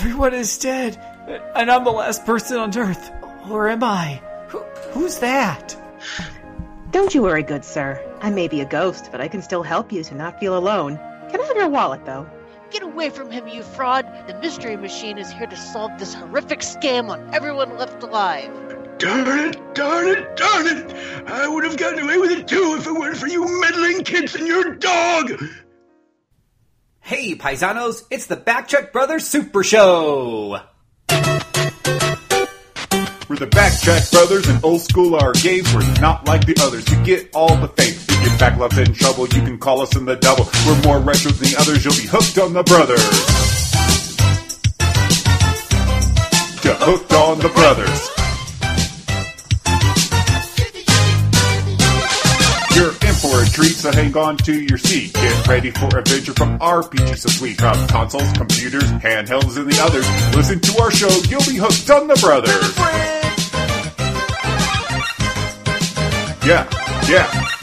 Everyone is dead, and I'm the last person on Earth. Or am I? Who, who's that? Don't you worry, good sir. I may be a ghost, but I can still help you to not feel alone. Can I have your wallet, though? Get away from him, you fraud! The Mystery Machine is here to solve this horrific scam on everyone left alive. Darn it, darn it, darn it! I would have gotten away with it too if it weren't for you meddling kids and your dog! Hey, paisanos, it's the Backtrack Brothers Super Show! We're the Backtrack Brothers, and old school our games. We're not like the others. You get all the fame. If your back left in trouble, you can call us in the double. We're more retro than the others. You'll be hooked on the brothers. Get hooked on the brothers. For a treat, so hang on to your seat. Get ready for adventure from RPGs so sweet. From consoles, computers, handhelds, and the others. Listen to our show, you'll be hooked on the brothers. Yeah, yeah.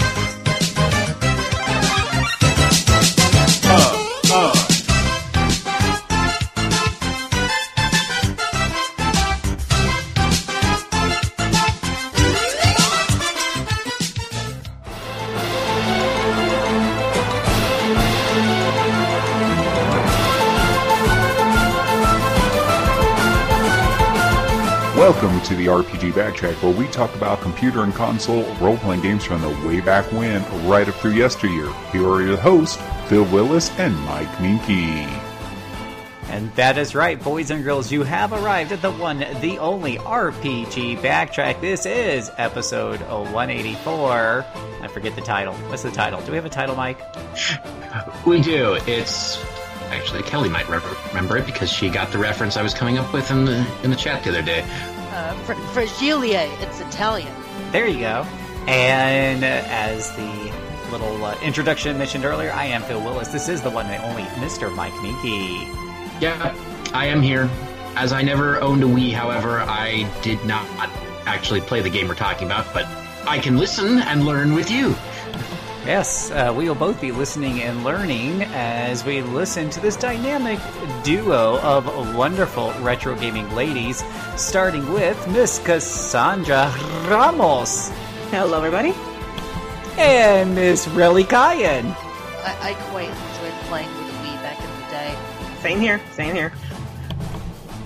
Welcome to the RPG Backtrack, where we talk about computer and console role playing games from the way back when, right up through yesteryear. Here are your hosts, Phil Willis and Mike Minky. And that is right, boys and girls, you have arrived at the one, the only RPG Backtrack. This is episode 184. I forget the title. What's the title? Do we have a title, Mike? We do. It's actually Kelly might re- remember it because she got the reference I was coming up with in the in the chat the other day. Uh, Fr- Fragilie, it's Italian. There you go. And uh, as the little uh, introduction mentioned earlier, I am Phil Willis. This is the one and only Mr. Mike Minky. Yeah, I am here. As I never owned a Wii, however, I did not actually play the game we're talking about, but I can listen and learn with you. Yes, uh, we will both be listening and learning as we listen to this dynamic duo of wonderful retro gaming ladies, starting with Miss Cassandra Ramos Hello, everybody. and Miss Relly Kyan. I, I quite enjoyed playing with the Wii back in the day. Same here, same here.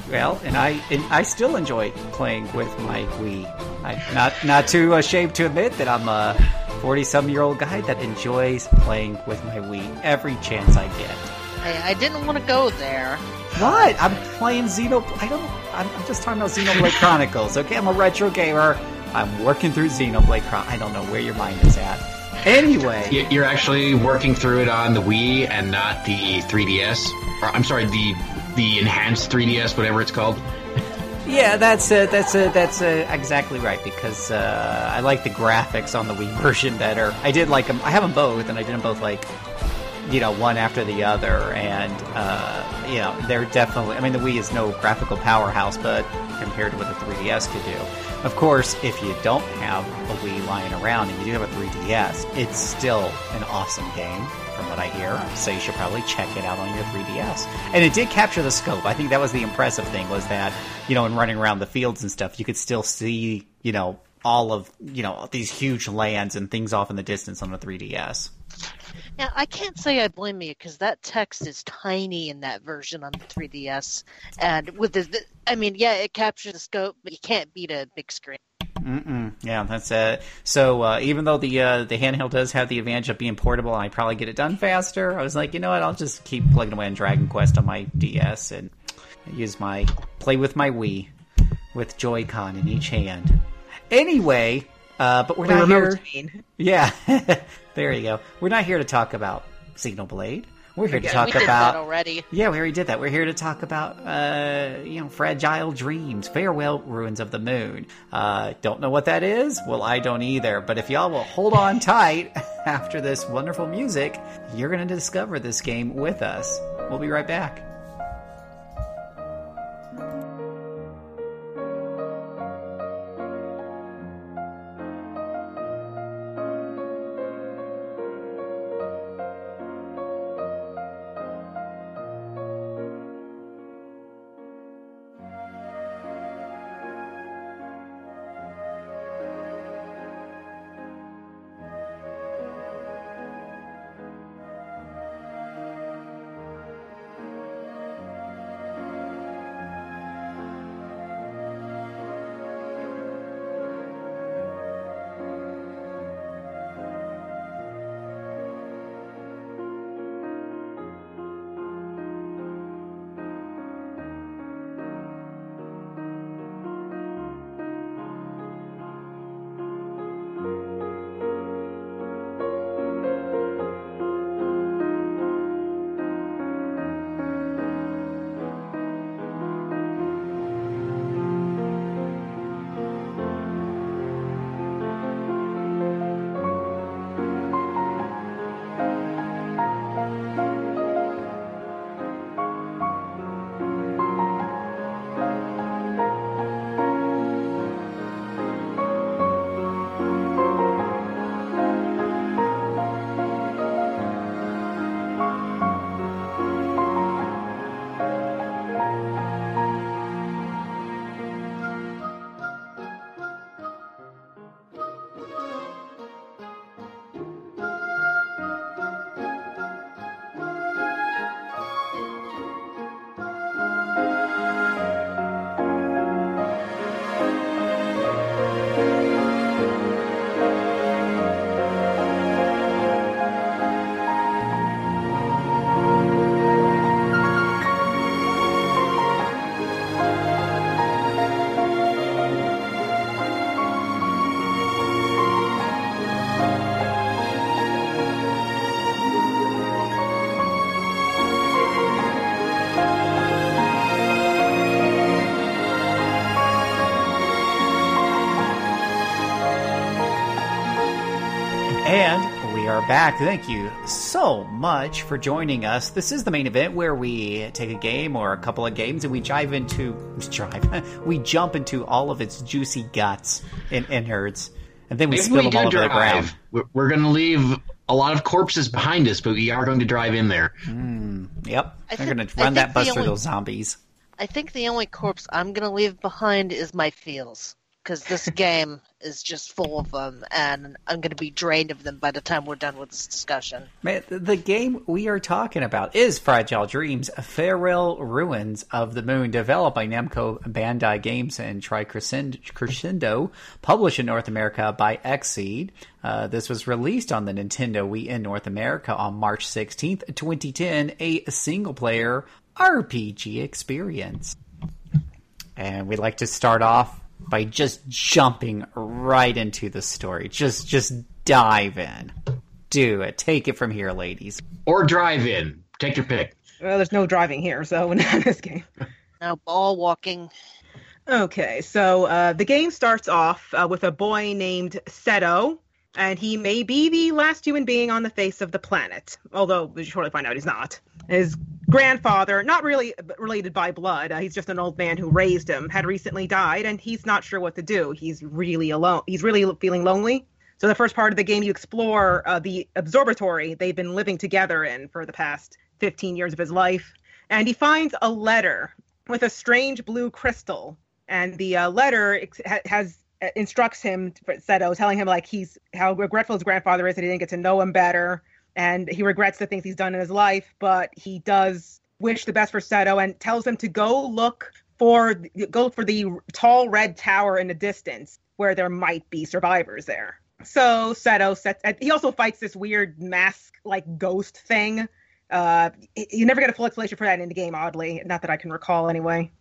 Well, and I and I still enjoy playing with my Wii. I'm not not too ashamed to admit that I'm a forty-some-year-old guy that enjoys playing with my Wii every chance I get. I, I didn't want to go there. What? I'm playing Xeno. I don't. I'm, I'm just talking about Xenoblade Chronicles. Okay, I'm a retro gamer. I'm working through Xenoblade Chron. I don't know where your mind is at. Anyway, You're actually working through it on the Wii and not the 3DS. Or, I'm sorry, the the enhanced 3DS, whatever it's called. Yeah, that's that's that's exactly right because uh, I like the graphics on the Wii version better. I did like them. I have them both, and I did them both like you know one after the other, and uh, you know they're definitely. I mean, the Wii is no graphical powerhouse, but compared to what the 3DS could do. Of course, if you don't have a Wii lying around and you do have a 3DS, it's still an awesome game, from what I hear. So you should probably check it out on your 3DS. And it did capture the scope. I think that was the impressive thing was that you know, in running around the fields and stuff, you could still see you know all of you know these huge lands and things off in the distance on the 3DS. Now, I can't say I blame you because that text is tiny in that version on the 3DS, and with the, the, I mean, yeah, it captures the scope, but you can't beat a big screen. Mm-mm. Yeah, that's it. So uh, even though the uh, the handheld does have the advantage of being portable, I probably get it done faster. I was like, you know what? I'll just keep plugging away on Dragon Quest on my DS and use my play with my Wii with Joy-Con in each hand. Anyway, uh, but we're We not here. what you mean. Yeah, there you go. We're not here to talk about Xenoblade. We're here to Yeah, talk we did about that already. yeah, we already did that. We're here to talk about, uh, you know, fragile dreams, farewell ruins of the moon. Uh, don't know what that is? Well, I don't either. But if y'all will hold on tight after this wonderful music, you're going to discover this game with us. We'll be right back. Are back. Thank you so much for joining us. This is the main event where we take a game or a couple of games and we dive into we drive we jump into all of its juicy guts and innards, and then we If spill we them do all over the ground. we're, we're going to leave a lot of corpses behind us, but we are going to drive in there. Hmm. Yep, I they're going to run that bus the through those zombies. I think the only corpse I'm gonna leave behind is my feels, because this game is just full of them, and I'm gonna be drained of them by the time we're done with this discussion. Man, the- game we are talking about is Fragile Dreams, Farewell Ruins of the Moon, developed by Namco Bandai Games and Tricrescendo, published in North America by Xseed. Uh, this was released on the Nintendo Wii in North America on March 16th, 2010, a single player RPG experience. And we'd like to start off by just jumping right into the story. Just just dive in. Do it. Take it from here, ladies. Or drive in. Take your pick. Well, there's no driving here, so not in this game. Now, ball walking. Okay, so uh, the game starts off uh, with a boy named Seto, and he may be the last human being on the face of the planet, although we shortly find out he's not. His grandfather, not really related by blood, uh, he's just an old man who raised him, had recently died, and he's not sure what to do. He's really alone. He's really feeling lonely. So the first part of the game, you explore uh, the observatory they've been living together in for the past 15 years of his life, and he finds a letter with a strange blue crystal and the uh, letter has uh, instructs him Seto, telling him like he's how regretful his grandfather is that he didn't get to know him better, and he regrets the things he's done in his life, but he does wish the best for Seto and tells him to go look for go for the tall red tower in the distance where there might be survivors there. So Seto sets. He also fights this weird mask like ghost thing. Uh, you never get a full explanation for that in the game, oddly. Not that I can recall, anyway.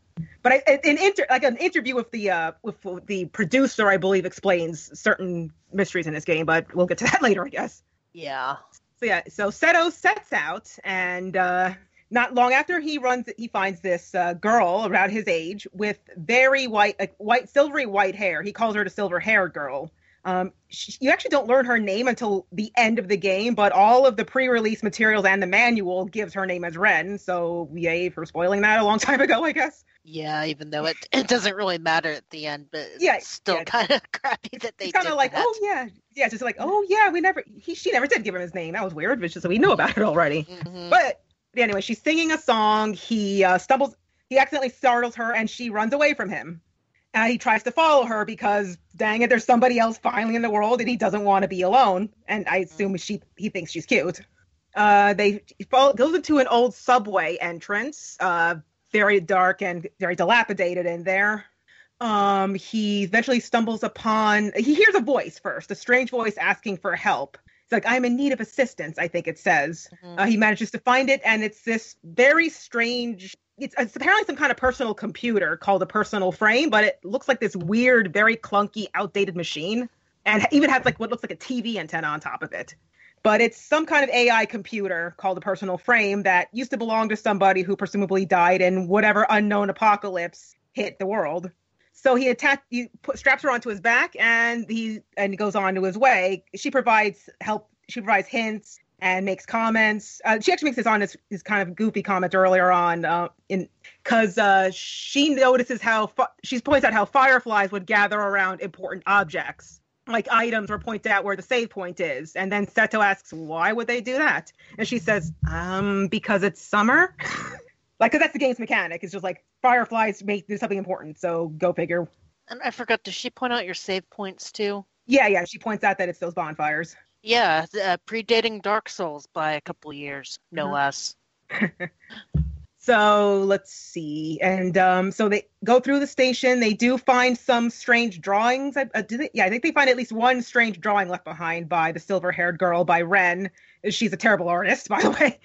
But I, an inter, like an interview with the uh, with the producer, I believe, explains certain mysteries in this game. But we'll get to that later, I guess. Yeah. So yeah, so Seto sets out, and uh, not long after he runs, he finds this uh, girl around his age with very white, like white, silvery white hair. He calls her the silver hair girl. Um, she, you actually don't learn her name until the end of the game, but all of the pre-release materials and the manual gives her name as Ren. So yay for spoiling that a long time ago, I guess. Yeah, even though it it doesn't really matter at the end, but it's Yeah, still yeah. kind of crappy that they It's kind of like, that. oh yeah, yeah, just like, oh yeah, we never, he, she never did give him his name. That was weird, but so we knew about it already. Mhm. But anyway, she's singing a song. He uh, stumbles. He accidentally startles her, and she runs away from him. Uh, he tries to follow her because, dang it, there's somebody else finally in the world, and he doesn't want to be alone. And I assume she he thinks she's cute. Uh, they he follow, goes into an old subway entrance, uh, very dark and very dilapidated in there. Um, he eventually stumbles upon. He hears a voice first, a strange voice asking for help. It's like I'm in need of assistance. I think it says. Mhm. Uh, he manages to find it, and it's this very strange. It's, it's apparently some kind of personal computer called a personal frame, but it looks like this weird, very clunky, outdated machine, and even has like what looks like a TV antenna on top of it. But it's some kind of AI computer called a personal frame that used to belong to somebody who presumably died in whatever unknown apocalypse hit the world. So he attach he put, straps her onto his back, and he and goes on to his way. She provides help. She provides hints and makes comments. Uh, she actually makes this on his, his kind of goofy comment earlier on uh, in because uh, she notices how fi- she points out how fireflies would gather around important objects like items were pointed out where the save point is. And then seto asks why would they do that? And she says um because it's summer. Like because that's the game's mechanic. It's just like fireflies make do something important. So go figure. And I forgot, does she point out your save points too? yeah yeah. She points out that it's those bonfires. Yeah, uh, predating Dark Souls by a couple years, no Mhm. less. So let's see, and um, so they go through the station. They do find some strange drawings. Uh, they? Yeah, I think they find at least one strange drawing left behind by the silver-haired girl by Ren. She's a terrible artist, by the way.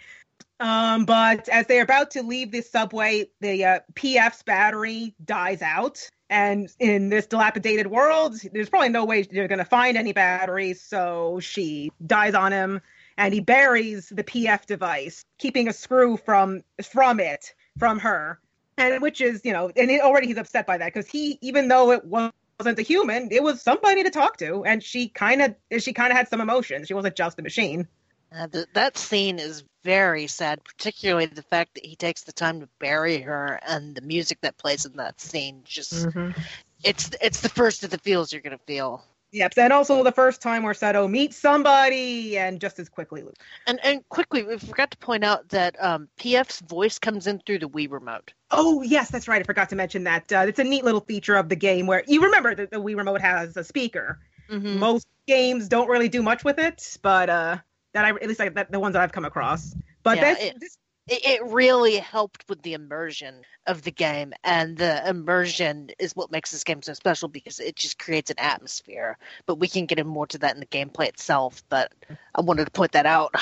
Um, but as they're about to leave the subway, the uh, PF's battery dies out, and in this dilapidated world, there's probably no way they're going to find any batteries. So she dies on him and he buries the PF device, keeping a screw from from it from her, and which is you know, and it, already he's upset by that because he, even though it was wasn't a human. It was somebody to talk to, and she kind of she kind of had some emotions. She wasn't just a machine. Uh, th- that scene is very sad, particularly the fact that he takes the time to bury her and the music that plays in that scene. Just Mm-hmm. it's it's the first of the feels you're gonna feel. Yep, and also the first time where Seto meets somebody and just as quickly loses. And and quickly, we forgot to point out that um, PF's voice comes in through the Wii remote. Oh yes, that's right. I forgot to mention that. Uh, it's a neat little feature of the game where you remember that the Wii remote has a speaker. Mm-hmm. Most games don't really do much with it, but uh, that I at least like that the ones that I've come across. But Yeah, this, it- this It, really helped with the immersion of the game, and the immersion is what makes this game so special because it just creates an atmosphere. But we can get in more to that in the gameplay itself. But I wanted to point that out.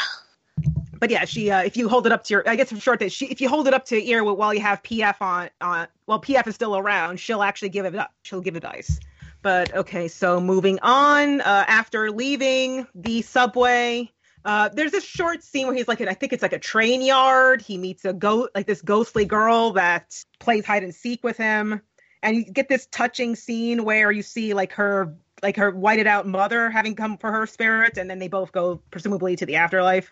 but yeah, she uh, if you hold it up to your, I guess short that she if you hold it up to your ear while you have PF on on while PF is still around, she'll actually give it up. She'll give it ice. But okay, so moving on. Uh, after leaving the subway, uh, there's this short scene where he's like, I think it's like a train yard. He meets a goat, like this ghostly girl that plays hide and seek with him, and you get this touching scene where you see like her, like her whited out mother having come for her spirit, and then they both go presumably to the afterlife.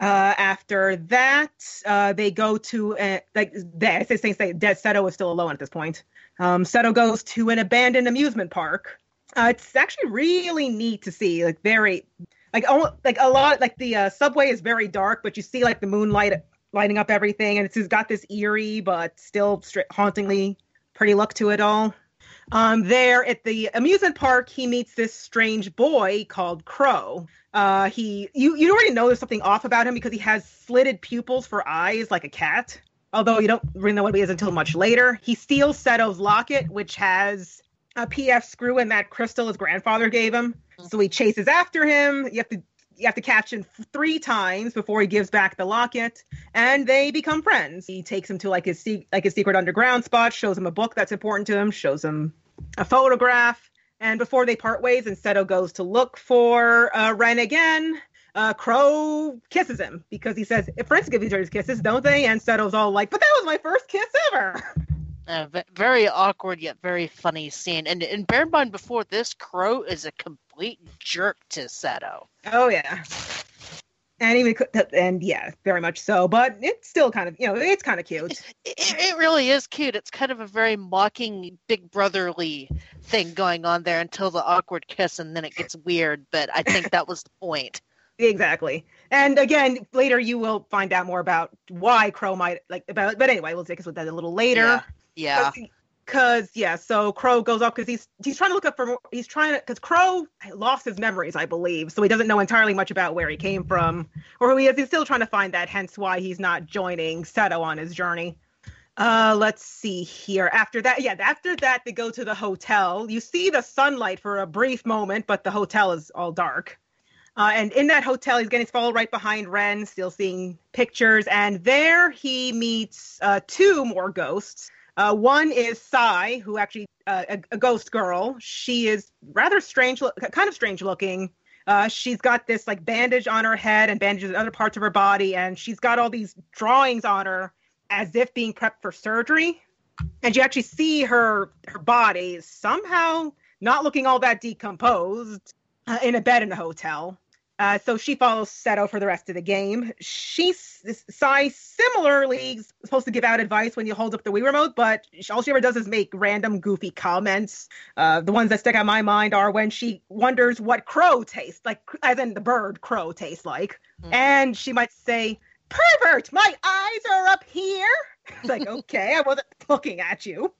Uh, after that, uh, they go to uh, like they I say say say Dead Seto is still alone at this point. Um, Seto goes to an abandoned amusement park. Uh, it's actually really neat to see, like very, like almost, like a lot, like the uh, subway is very dark, but you see like the moonlight lighting up everything, and it's got this eerie but still stra- hauntingly pretty look to it all. Um, there at the amusement park, he meets this strange boy called Crow. Uh, he you you already know there's something off about him because he has slitted pupils for eyes like a cat. Although you don't really know what he is until much later. He steals Seto's locket, which has a PF screw in that crystal his grandfather gave him. So he chases after him. You have to you have to catch him three times before he gives back the locket, and they become friends. He takes him to like his se- like his secret underground spot, shows him a book that's important to him, shows him a photograph, and before they part ways, and Seto goes to look for uh, Ren again. Uh, Crow kisses him because he says friends give each other kisses, don't they? And Seto's all like, "But that was my first kiss ever." Uh, very awkward yet very funny scene. And, and bear in mind, before this, Crow is a complete jerk to Seto. Oh yeah. And even and yeah, very much so. But it's still kind of you know it's kind of cute. It, it really is cute. It's kind of a very mocking, big brotherly thing going on there until the awkward kiss, and then it gets weird. But I think that was the point. Exactly. And again, later you will find out more about why Crow might like about. But anyway, we'll take us with that a little later. Yeah. Because yeah, so Crow goes off because he's he's trying to look up for more. He's trying to because Crow lost his memories, I believe, so he doesn't know entirely much about where he came from or who he is. He's still trying to find that. Hence why he's not joining Seto on his journey. Uh, let's see here. After that, yeah, after that they go to the hotel. You see the sunlight for a brief moment, but the hotel is all dark. Uh, and in that hotel, he's getting followed right behind Ren, still seeing pictures. And there he meets uh, two more ghosts. Uh, one is Sai, who actually uh, a, a ghost girl. She is rather strange, look, kind of strange looking. Uh, she's got this like bandage on her head and bandages in other parts of her body, and she's got all these drawings on her as if being prepped for surgery. And you actually see her her body is somehow not looking all that decomposed uh, in a bed in a hotel. Uh, so she follows Seto for the rest of the game. She's Sai similarly supposed to give out advice when you hold up the Wii remote, but all she ever does is make random goofy comments. Uh, the ones that stick out in my mind are when she wonders what crow tastes like, as in the bird crow tastes like, Mhm. and she might say, "Pervert, my eyes are up here." It's like, okay, I wasn't looking at you.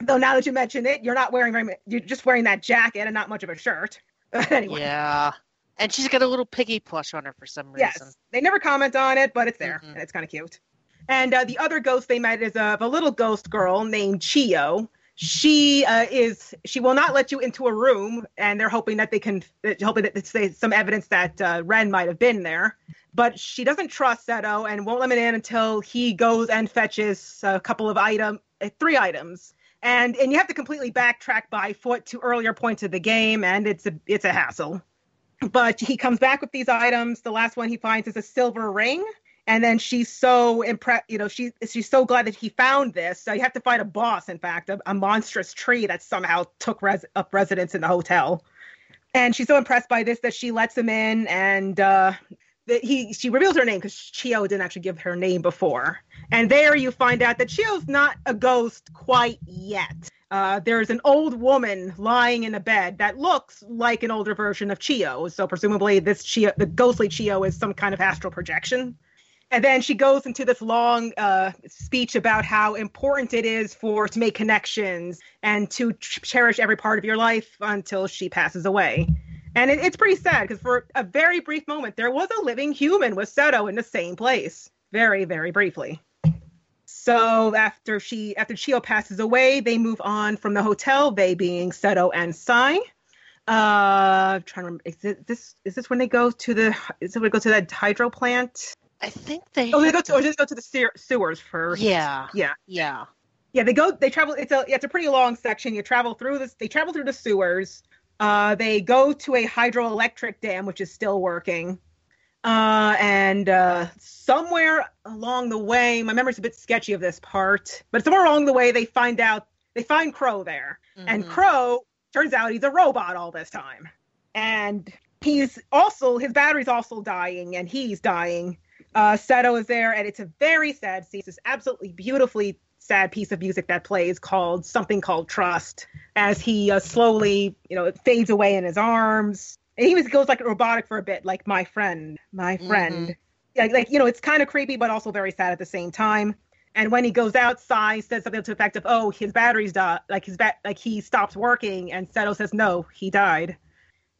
Though now that you mention it, you're not wearing very, you're just wearing that jacket and not much of a shirt. anyway. Yeah. And she's got a little piggy plush on her for some reason. Yes, they never comment on it, but it's there, Mhm. and it's kind of cute. And uh, the other ghost they met is of a little ghost girl named Chio. She uh, is she will not let you into a room, and they're hoping that they can hoping that it's uh, some evidence that uh, Ren might have been there. But she doesn't trust Seto and won't let him in until he goes and fetches a couple of item, uh, three items. And and you have to completely backtrack by foot to earlier points of the game, and it's a it's a hassle but he comes back with these items. The last one he finds is a silver ring. And then she's so impressed, you know, she she's so glad that he found this. So you have to find a boss, in fact, a, a monstrous tree that somehow took res- up residence in the hotel. And she's so impressed by this that she lets him in, and uh, that he she reveals her name because Chio didn't actually give her name before. And there you find out that Chio's not a ghost quite yet. Uh, there's an old woman lying in a bed that looks like an older version of Chio. So presumably this Chio, the ghostly Chio, is some kind of astral projection. And then she goes into this long uh, speech about how important it is for to make connections and to ch- cherish every part of your life until she passes away. And it, it's pretty sad because for a very brief moment there was a living human with Seto in the same place, very very briefly. So after she after Chio passes away, they move on from the hotel. They being Seto and Sai. Uh, I'm trying to remember. Is it, this is this when they go to the? Is it when they go to that hydro plant? I think they. Oh, they go to or just go to the sewer, sewers first. Yeah. Yeah. Yeah. Yeah, they go. They travel. It's a. It's a pretty long section. You travel through this. They travel through the sewers. Uh, they go to a hydroelectric dam, which is still working. Uh, and uh, somewhere along the way, my memory's a bit sketchy of this part, but somewhere along the way, they find out they find Crow there, and Mhm. Crow turns out he's a robot all this time, and he's also his battery's also dying, and he's dying. Uh, Seto is there, and it's a very sad scene. It's this absolutely beautifully sad piece of music that plays called something called Trust, as he uh, slowly, you know, it fades away in his arms. And he was goes like robotic for a bit, like my friend, my friend. Like, like you know, it's kind of creepy, but also very sad at the same time. And when he goes outside, says something to the effect of, "Oh, his battery's died. Like his bat, like he stopped working." And Seto says, "No, he died."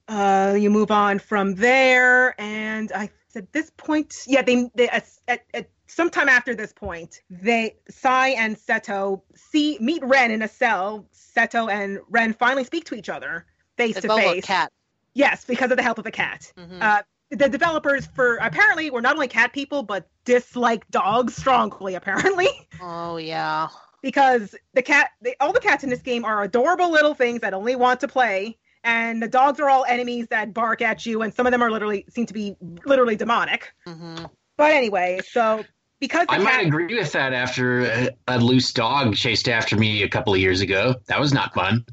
Uh, you move on from there, and I at this point, yeah, they, they at, at, at sometime after this point, they Sai and Seto see meet Ren in a cell. Seto and Ren finally speak to each other face to face. cat. Yes, because of the help of a cat. Mhm. Uh, the developers for apparently were not only cat people but dislike dogs strongly apparently oh yeah. because the cat they, all the cats in this game are adorable little things that only want to play and the dogs are all enemies that bark at you and some of them are literally seem to be literally demonic hmm but anyway so because the I cat, might agree with that after a, a loose dog chased after me a couple of years ago. That was not fun.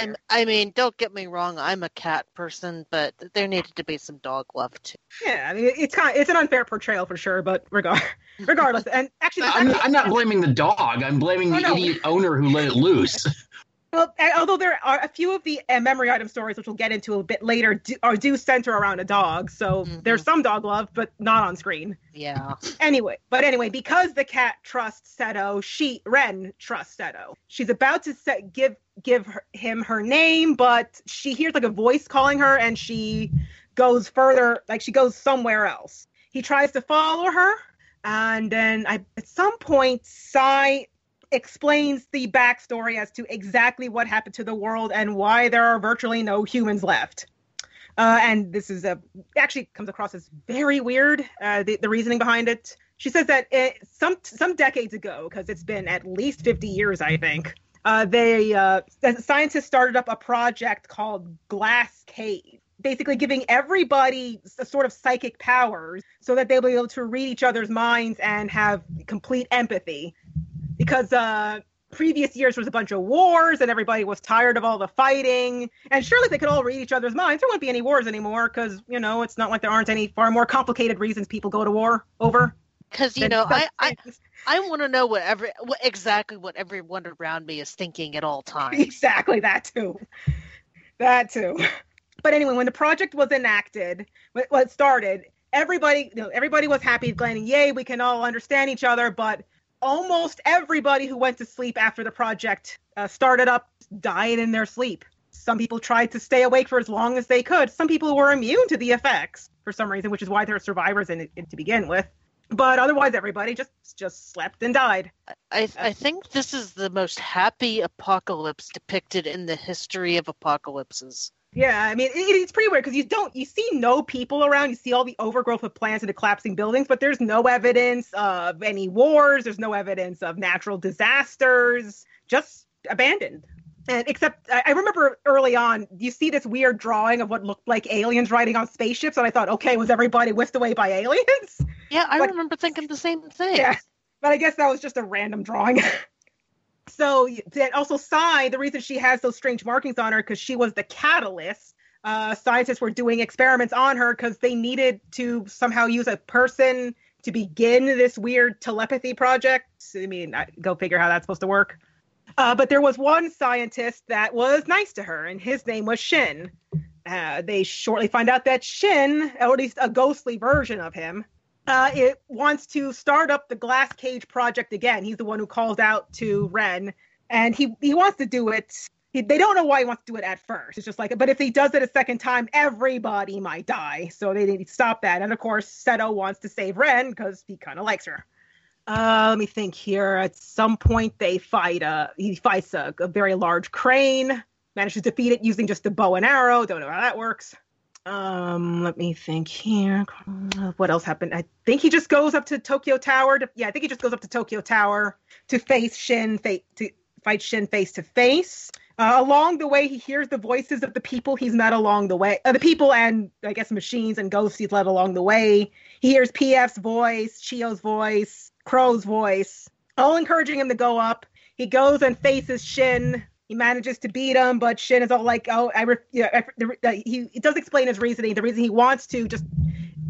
And I mean, don't get me wrong. I'm a cat person, but there needed to be some dog love too. yeah i mean it's kind of, it's an unfair portrayal for sure but regard regardless and actually I'm, I'm not blaming the dog. I'm blaming oh, the Oh, no. idiot owner who let it loose. Well, although there are a few of the uh, memory item stories, which we'll get into a bit later, do, are do center around a dog. So Mhm. there's some dog love, but not on screen. Yeah. Anyway, but anyway, because the cat trusts Seto, she Ren trusts Seto. She's about to set, give give her, him her name, but she hears like a voice calling her, and she goes further, like she goes somewhere else. He tries to follow her, and then I, at some point, Sai explains the backstory as to exactly what happened to the world and why there are virtually no humans left. Uh, and this is a actually comes across as very weird. Uh, the, the reasoning behind it. She says that it, some some decades ago, because it's been at least fifty years, I think. Uh, they uh, scientists started up a project called Glass Cage, basically giving everybody a sort of psychic powers so that they'll be able to read each other's minds and have complete empathy. Because uh, previous years was a bunch of wars and everybody was tired of all the fighting. And surely they could all read each other's minds, there wouldn't be any wars anymore because, you know, it's not like there aren't any far more complicated reasons people go to war over. Because you know, I, I. I want to know what every what, exactly what everyone around me is thinking at all times. exactly that too. That too. But anyway, when the project was enacted, when it started, everybody, you know, everybody was happy, going, "Yay, we can all understand each other." But almost everybody who went to sleep after the project uh, started up died in their sleep. Some people tried to stay awake for as long as they could. Some people were immune to the effects for some reason, which is why there are survivors in it to begin with. But otherwise, everybody just just slept and died. I I think this is the most happy apocalypse depicted in the history of apocalypses. Yeah, I mean, it, it's pretty weird because you don't, you see no people around. You see all the overgrowth of plants and the collapsing buildings, but there's no evidence of any wars. There's no evidence of natural disasters. Just abandoned. And except, I I remember early on, you see this weird drawing of what looked like aliens riding on spaceships, and I thought, okay, was everybody whisked away by aliens? Yeah, I But- remember thinking the same thing. Yeah, but I guess that was just a random drawing. so that also Sai, the reason she has those strange markings on her because she was the catalyst. Uh, scientists were doing experiments on her because they needed to somehow use a person to begin this weird telepathy project. I mean, I, go figure how that's supposed to work. Uh, but there was one scientist that was nice to her, and his name was Shin. Uh, they shortly find out that Shin, or at least a ghostly version of him, uh, it wants to start up the glass cage project again. He's the one who called out to Ren, and he he wants to do it. He, they don't know why he wants to do it at first. It's just like, but if he does it a second time, everybody might die. So they need to stop that. And of course, Seto wants to save Ren because he kind of likes her. Uh, let me think here. At some point, they fight. A, he fights a, a very large crane. Manages to defeat it using just a bow and arrow. Don't know how that works. Um, let me think here. What else happened? I think he just goes up to Tokyo Tower. To, yeah, I think he just goes up to Tokyo Tower to face Shin, to fight Shin face to face. Uh, along the way, he hears the voices of the people he's met along the way, uh, the people and I guess machines and ghosts he's led along the way. He hears PF's voice, Chio's voice, Crow's voice, all encouraging him to go up. He goes and faces Shin. He manages to beat him, but Shin is all like, "Oh, I." Re- yeah, I, the, he, he does explain his reasoning. The reason he wants to just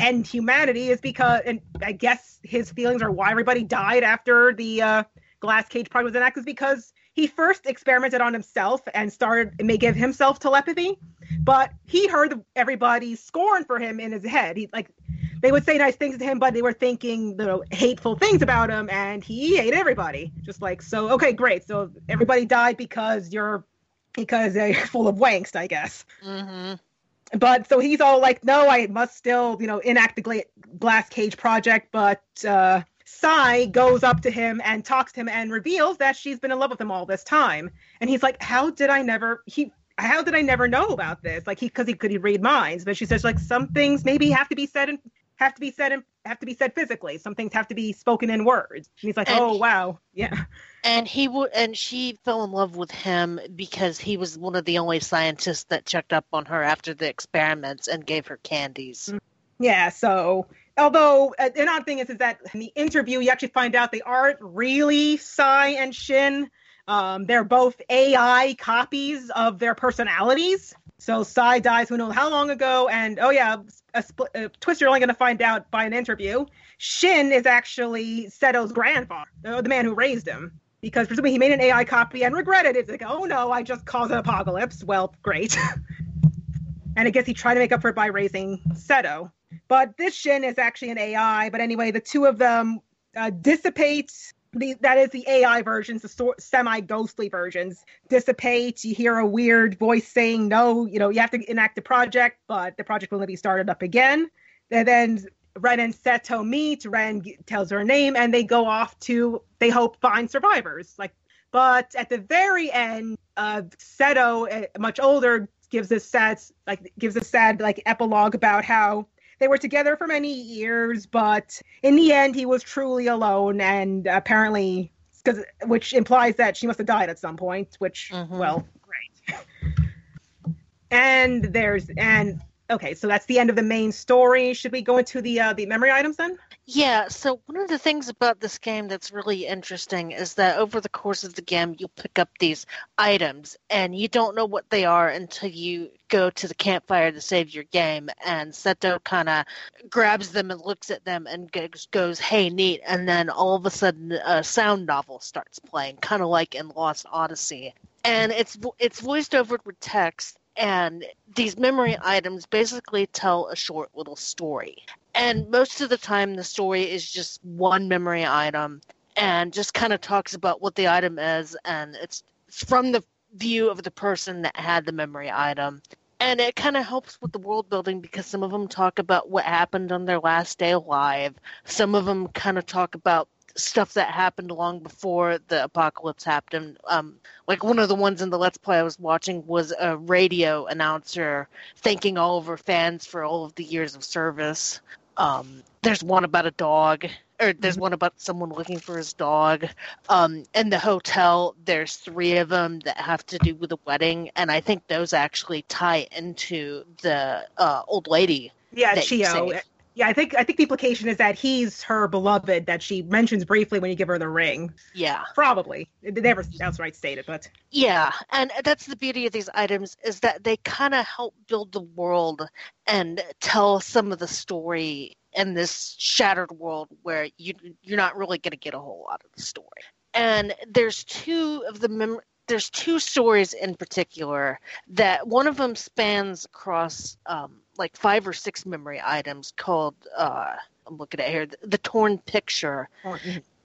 end humanity is because, and I guess his feelings are why everybody died after the uh, glass cage project was enacted is because he first experimented on himself and started may give himself telepathy, but he heard everybody's scorn for him in his head. He like they would say nice things to him, but they were thinking you know, hateful things about him, and he hated everybody. Just like so, okay, great. So everybody died because you're because they're full of wankst, I guess. hmm But so he's all like, no, I must still, you know, enact the gla- glass cage project. But uh, Sai goes up to him and talks to him and reveals that she's been in love with him all this time. And he's like, how did I never he how did I never know about this? Like he because he could he read minds, but she says like some things maybe have to be said and have to be said and have to be said physically. Some things have to be spoken in words. And he's like, And oh wow, yeah, And he would, and she fell in love with him because he was one of the only scientists that checked up on her after the experiments and gave her candies. yeah. So although uh, an odd thing is is that in the interview you actually find out they aren't really Sai and Shin. Um, they're both AI copies of their personalities. So Sai dies who knows how long ago, and oh yeah, a, split, a twist you're only going to find out by an interview. Shin is actually Seto's grandfather, the, the man who raised him, because presumably he made an AI copy and regretted it. It's like, oh no, I just caused an apocalypse. Well, great. and I guess he tried to make up for it by raising Seto. But this Shin is actually an AI. But anyway, the two of them uh, dissipate. The, that is the AI versions, the so- semi-ghostly versions dissipate. You hear a weird voice saying, "No, you know, you have to enact the project, but the project will be started up again." And then Ren and Seto meet. Ren tells her name, and they go off to they hope find survivors. Like, but at the very end, uh, Seto, uh, much older, gives this sad like gives a sad like epilogue about how they were together for many years, but in the end, he was truly alone, and apparently, because which implies that she must have died at some point. Which, Mhm. well, great. and there's and okay, so that's the end of the main story. Should we go into the uh, the memory items then? Yeah, so one of the things about this game that's really interesting is that over the course of the game, you'll pick up these items, and you don't know what they are until you go to the campfire to save your game. And Seto kind of grabs them and looks at them and goes, goes, "Hey, neat!" And then all of a sudden, a sound novel starts playing, kind of like in Lost Odyssey, and it's it's voiced over with text. And these memory items basically tell a short little story and most of the time the story is just one memory item and just kind of talks about what the item is and it's, it's from the view of the person that had the memory item. And it kind of helps with the world building because some of them talk about what happened on their last day alive. Some of them kind of talk about stuff that happened long before the apocalypse happened. Um, like one of the ones in the let's play i was watching was a radio announcer thanking all of her fans for all of the years of service um, there's one about a dog or there's one about someone looking for his dog um, in the hotel there's three of them that have to do with a wedding and i think those actually tie into the uh, old lady Yeah, Chio. Yeah, I think I think the implication is that he's her beloved that she mentions briefly when you give her the ring. Yeah. Probably. They never mm-hmm. outright stated, but Yeah, and that's the beauty of these items is that they kind of help build the world and tell some of the story in this shattered world where you you're not really going to get a whole lot of the story. And there's two of the mem- there's two stories in particular that one of them spans across um, like five or six memory items called uh, I'm looking at here the, the torn picture.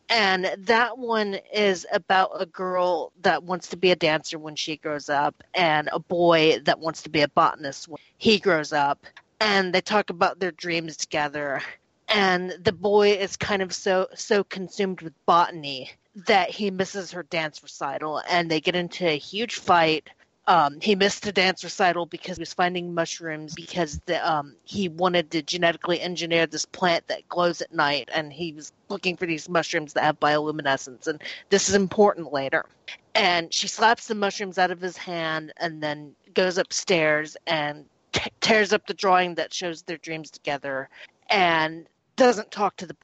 And that one is about a girl that wants to be a dancer when she grows up and a boy that wants to be a botanist when he grows up. And they talk about their dreams together. And the boy is kind of so so consumed with botany that he misses her dance recital and they get into a huge fight. Um, he missed a dance recital because he was finding mushrooms because the, um, he wanted to genetically engineer this plant that glows at night and he was looking for these mushrooms that have bioluminescence and this is important later. And she slaps the mushrooms out of his hand and then goes upstairs and t- tears up the drawing that shows their dreams together and doesn't talk to the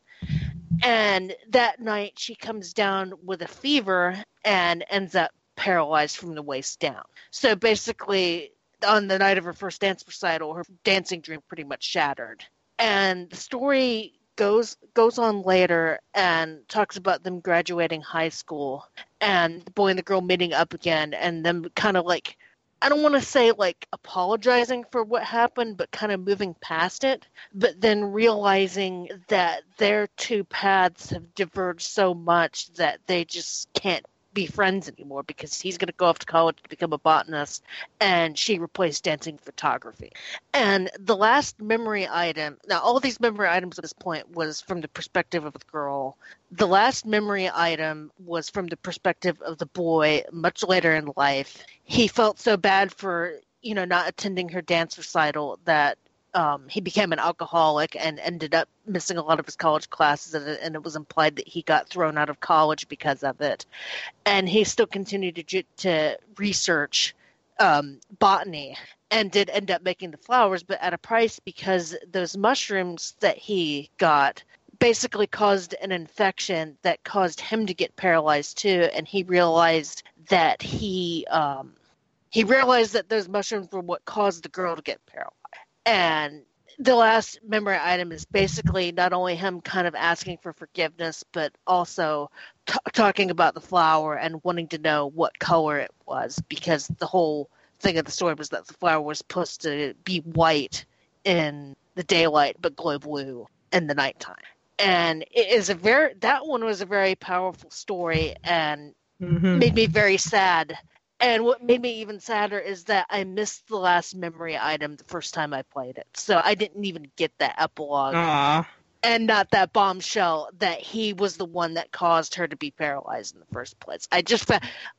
and that night she comes down with a fever and ends up paralyzed from the waist down. So basically, on the night of her first dance recital, her dancing dream pretty much shattered. And the story goes goes on later and talks about them graduating high school and the boy and the girl meeting up again and them kind of like I don't want to say like apologizing for what happened, but kind of moving past it, but then realizing that their two paths have diverged so much that they just can't be friends anymore because he's going to go off to college to become a botanist and she replaced dancing photography. And the last memory item, now all these memory items at this point was from the perspective of the girl. The last memory item was from the perspective of the boy much later in life. He felt so bad for, you know, not attending her dance recital that um, he became an alcoholic and ended up missing a lot of his college classes, and, and, it was implied that he got thrown out of college because of it. And he still continued to to research um, botany and did end up making the flowers, but at a price because those mushrooms that he got basically caused an infection that caused him to get paralyzed too, and he realized that he um, he realized that those mushrooms were what caused the girl to get paralyzed and the last memory item is basically not only him kind of asking for forgiveness, but also t- talking about the flower and wanting to know what color it was, because the whole thing of the story was that the flower was supposed to be white in the daylight, but glow blue in the nighttime. And it is a very that one was a very powerful story and Mhm. made me very sad and what made me even sadder is that I missed the last memory item the first time I played it. So I didn't even get that epilogue Aw. And not that bombshell that he was the one that caused her to be paralyzed in the first place. I just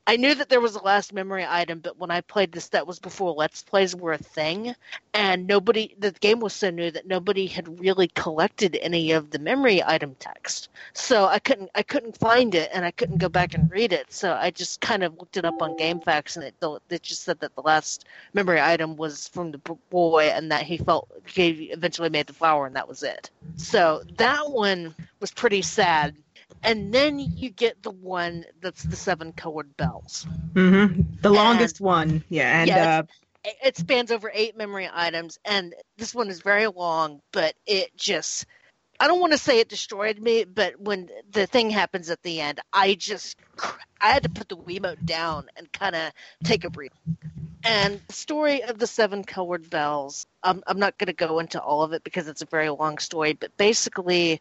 I knew that there was a last memory item, but when I played this, that was before Let's Plays were a thing, and nobody the game was so new that nobody had really collected any of the memory item text. So I couldn't I couldn't find it, and I couldn't go back and read it. So I just kind of looked it up on GameFAQs, and it it just said that the last memory item was from the boy, and that he felt he eventually made the flower, and that was it. So that one was pretty sad. And then you get the one that's the seven colored bells. hmm The longest one. Yeah. And Yeah, uh, It spans over eight memory items, and this one is very long, but it just. I don't want to say it destroyed me, but when the thing happens at the end, I just I had to put the Wiimote down and kind of take a breath. And the story of the seven colored bells, I'm, I'm not going to go into all of it because it's a very long story, but basically,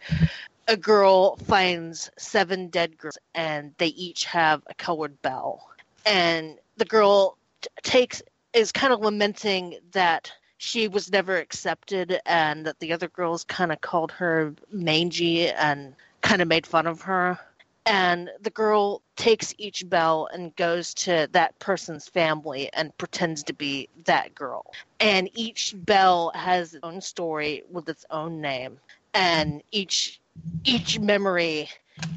a girl finds seven dead girls and they each have a colored bell. And the girl t- takes, is kind of lamenting that she was never accepted and that the other girls kind of called her mangy and kind of made fun of her and the girl takes each bell and goes to that person's family and pretends to be that girl. And each bell has its own story with its own name, and each each memory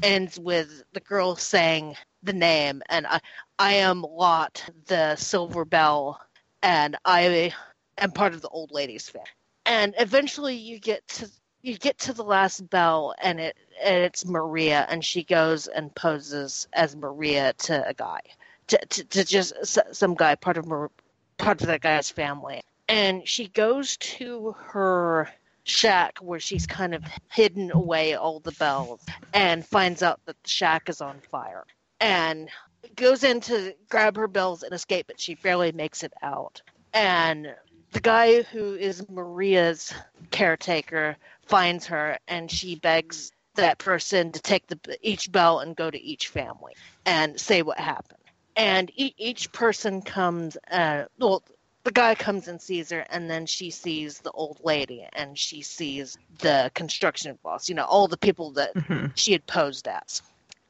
ends with the girl saying the name, and I I am Lot, the silver bell, and I am part of the old ladies family. And eventually, you get to you get to the last bell and it and it's Maria and she goes and poses as Maria to a guy to to, to just some guy part of Mar- part of that guy's family. And she goes to her shack where she's kind of hidden away all the bells and finds out that the shack is on fire and goes in to grab her bells and escape but she barely makes it out. And the guy who is Maria's caretaker finds her and she begs that person to take the each bell and go to each family and say what happened. And e- each person comes, uh, well, the guy comes and sees her, and then she sees the old lady, and she sees the construction boss. You know, all the people that Mhm. she had posed as,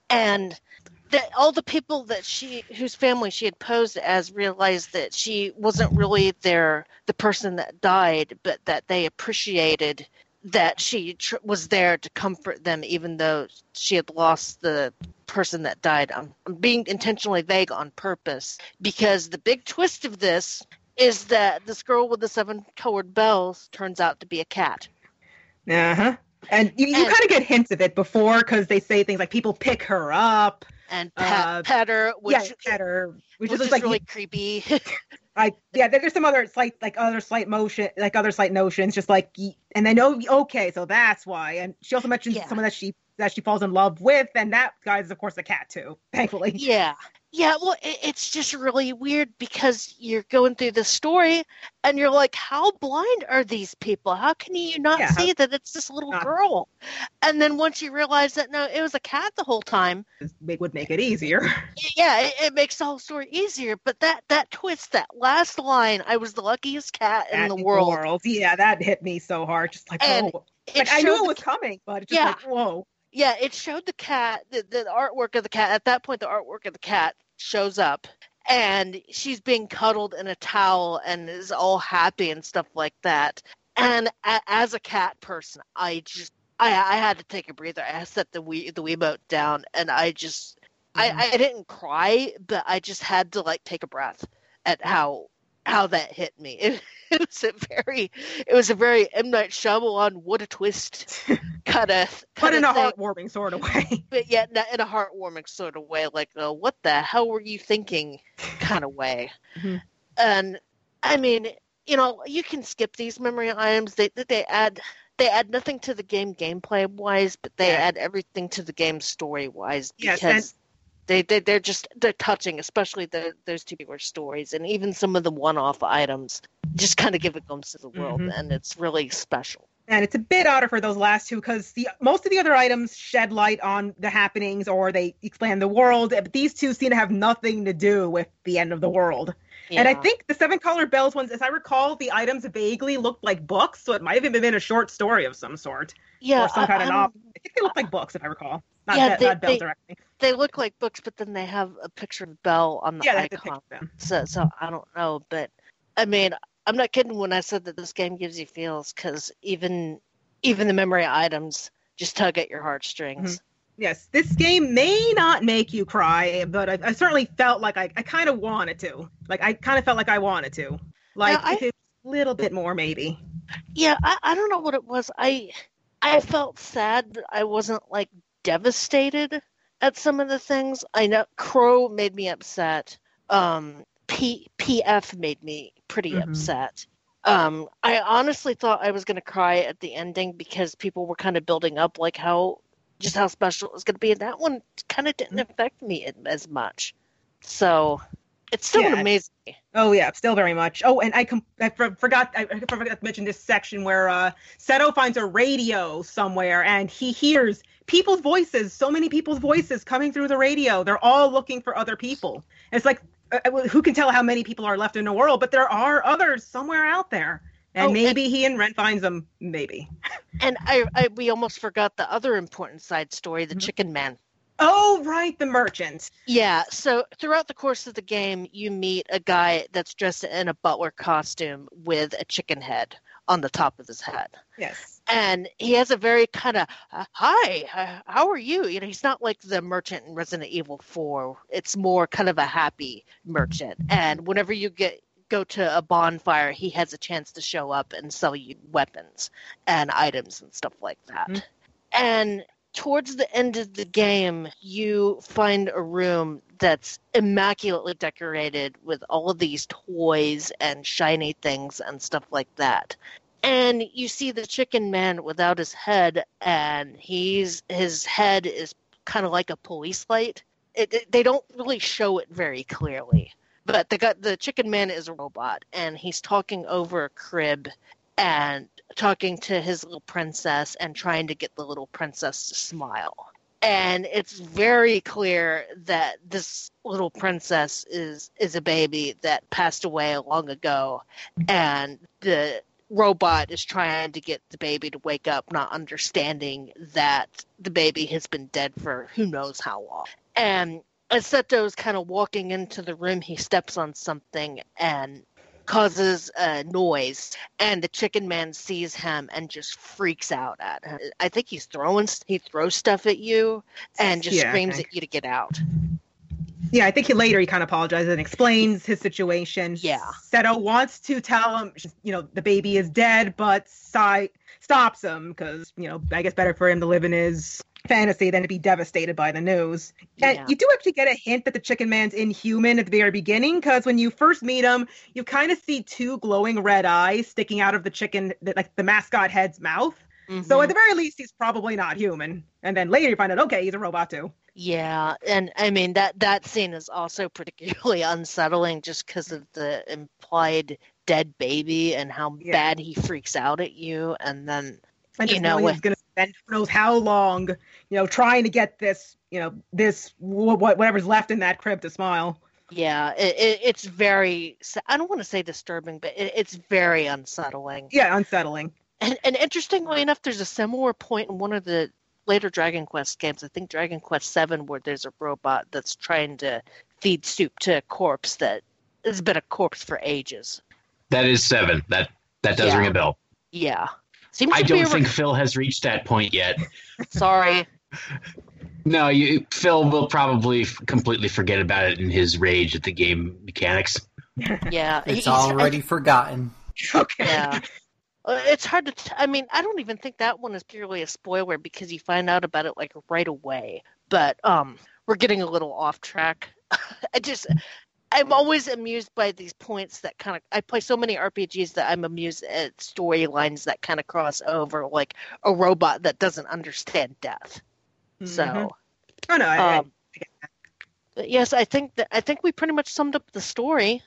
and that all the people that she whose family she had posed as realized that she wasn't really their the person that died but that they appreciated that she tr- was there to comfort them even though she had lost the person that died I'm, I'm being intentionally vague on purpose because the big twist of this is that this girl with the seven colored bells turns out to be a cat Uh-huh. And you, you kind of get hints of it before because they say things like people pick her up. And pet, Uh, pet her which, yeah, pet her, which, which is is like really creepy like yeah there's some other slight like other slight motion like other slight notions just like and they know okay so that's why and she also mentions Yeah. someone that she that she falls in love with and that guy is of course a cat too thankfully Yeah. Yeah, well, it, it's just really weird because you're going through the story and you're like, how blind are these people? How can you not Yeah, see that it's this little Uh. girl? And then once you realize that, no, it was a cat the whole time, it would make it easier yeah, it, it makes the whole story easier. But that, that twist, that last line, I was the luckiest cat in Cat the world. yeah that hit me so hard just like And oh like i knew it the was coming but just Yeah. like whoa Yeah, it showed the cat, the, the artwork of the cat. At that point, the artwork of the cat shows up, and she's being cuddled in a towel and is all happy and stuff like that. And a, as a cat person, I just, I, I had to take a breather. I set the Wii, the Wiimote down, and I just, Mhm. I, I didn't cry, but I just had to like take a breath at how how that hit me. It, it was a very, it was a very M Night Shyamalan what a twist kind of, but in a thing heartwarming sort of way but yet not in a heartwarming sort of way, like uh, "What the hell were you thinking?" kind of way. Mhm. And I mean, you know, you can skip these memory items. They they add they add nothing to the game gameplay wise, but they Yeah. add everything to the game story wise Yes, because. They, they they're just they're touching, especially the those two particular stories, and even some of the one-off items just kind of give a glimpse of the world, Mhm. and it's really special. and it's a bit odder for those last two because the most of the other items shed light on the happenings or they explain the world but these two seem to have nothing to do with the end of the world. And i think the seven colored bells ones as i recall the items vaguely looked like books so it might have even been a short story of some sort. Yeah, or some I- kind of I'm- novel. I think they look like books if i recall not, Yeah, be- they- not bell they- directly they look like books, but then they have a picture of Bell on the yeah icon. So, so I don't know, but I mean, I'm not kidding when I said that this game gives you feels because even even the memory items just tug at your heartstrings. Mm-hmm. yes this game may not make you cry but i, I certainly felt like i, I kind of wanted to like i kind of felt like i wanted to like I- if it was a little bit more maybe Yeah, I, I don't know what it was. I I felt sad, but I wasn't like devastated at some of the things. I know Crow made me upset. Um, P PF made me pretty Mhm. upset. Um, I honestly thought I was gonna cry at the ending because people were kind of building up like how just how special it was gonna be, and that one kind of didn't affect me as much. So it's still Yeah. amazing. Oh yeah, still very much. Oh, and I com- I for- forgot I, forgot to mention this section where uh Seto finds a radio somewhere and he hears people's voices, so many people's voices coming through the radio. They're all looking for other people. And it's like uh, uh, who can tell how many people are left in the world, but there are others somewhere out there. And Oh, and- maybe he and Ren finds them, maybe. And I, I we almost forgot the other important side story, the Mhm. Chicken Man. Oh, right, the merchant. Yeah, so throughout the course of the game, you meet a guy that's dressed in a butler costume with a chicken head on the top of his head. Yes. And he has a very kind of, uh, hi, uh, how are you? You know, he's not like the merchant in Resident Evil 4. It's more kind of a happy merchant. And whenever you get go to a bonfire, he has a chance to show up and sell you weapons and items and stuff like that. Mhm. And towards the end of the game, you find a room that's immaculately decorated with all of these toys and shiny things and stuff like that. And you see the chicken man without his head, and he's his head is kind of like a police light. It, it- they don't really show it very clearly, but the the chicken man is a robot, and he's talking over a crib and talking to his little princess and trying to get the little princess to smile. And it's very clear that this little princess is is a baby that passed away long ago, and the robot is trying to get the baby to wake up, not understanding that the baby has been dead for who knows how long. And as is kind of walking into the room, he steps on something and causes a noise and the chicken man sees him and just freaks out at him i think he's throwing he throws stuff at you and just Yeah, screams at you to get out Yeah, I think he later he kind of apologizes and explains his situation. Yeah. Seto wants to tell him, you know, the baby is dead, but Sai stops him because, you know, I guess better for him to live in his fantasy than to be devastated by the news. And Yeah. you do actually get a hint that the chicken man's inhuman at the very beginning because when you first meet him, you kind of see two glowing red eyes sticking out of the chicken, like the mascot head's mouth. So Mhm. at the very least, he's probably not human. And then later you find out, okay, he's a robot too. Yeah, and I mean that that scene is also particularly unsettling just because of the implied dead baby and how Yeah. bad he freaks out at you, and then and You know, he's to spend who knows how long, you know, trying to get this, you know, this wh- wh- whatever's left in that crib to smile. yeah, it, it, it's very I don't want to say disturbing, but it, it's very unsettling. Yeah, unsettling. And, and interestingly enough, there's a similar point in one of the later Dragon Quest games. I think Dragon Quest Seven, where there's a robot that's trying to feed soup to a corpse that has been a corpse for ages. That is seven. That that does Yeah. ring a bell. Yeah, seems I to don't a- think Phil has reached that point yet. Sorry. No, you, Phil will probably f- completely forget about it in his rage at the game mechanics. Yeah, It's he's- already forgotten. Okay. Yeah. Uh, It's hard to. T- I mean, I don't even think that one is purely a spoiler because you find out about it like right away. But um, we're getting a little off track. I just, I'm always amused by these points that kind of. I play so many RPGs that I'm amused at storylines that kind of cross over, like a robot that doesn't understand death. So, Mhm. oh no, I, I- um, but yes, I think that I think we pretty much summed up the story.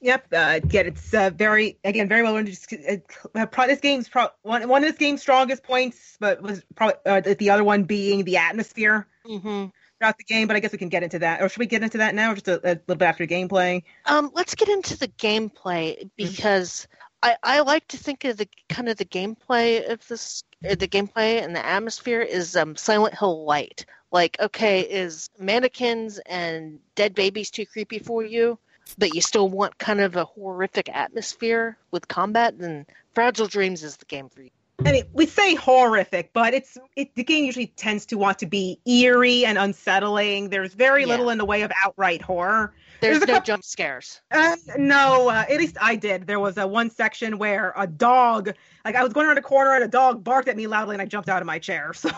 yep. Uh, yeah, it's uh, very again very well. Uh, pro- this game's pro- one one of this game's strongest points, but was probably uh, the other one being the atmosphere hmm throughout the game. But I guess we can get into that, or should we get into that now, or just a, a little bit after gameplay? Um, let's get into the gameplay because I, I like to think of the kind of the gameplay of this uh, the gameplay and the atmosphere is um Silent Hill light. Like, okay, is mannequins and dead babies too creepy for you, but you still want kind of a horrific atmosphere with combat? Then Fragile Dreams is the game for you. I mean, we say horrific, but it's it, the game usually tends to want to be eerie and unsettling. There's very Yeah. little in the way of outright horror. There's, There's no couple- jump scares. Uh, no, uh, at least I did. There was a one section where a dog, like I was going around a corner and a dog barked at me loudly, and I jumped out of my chair. So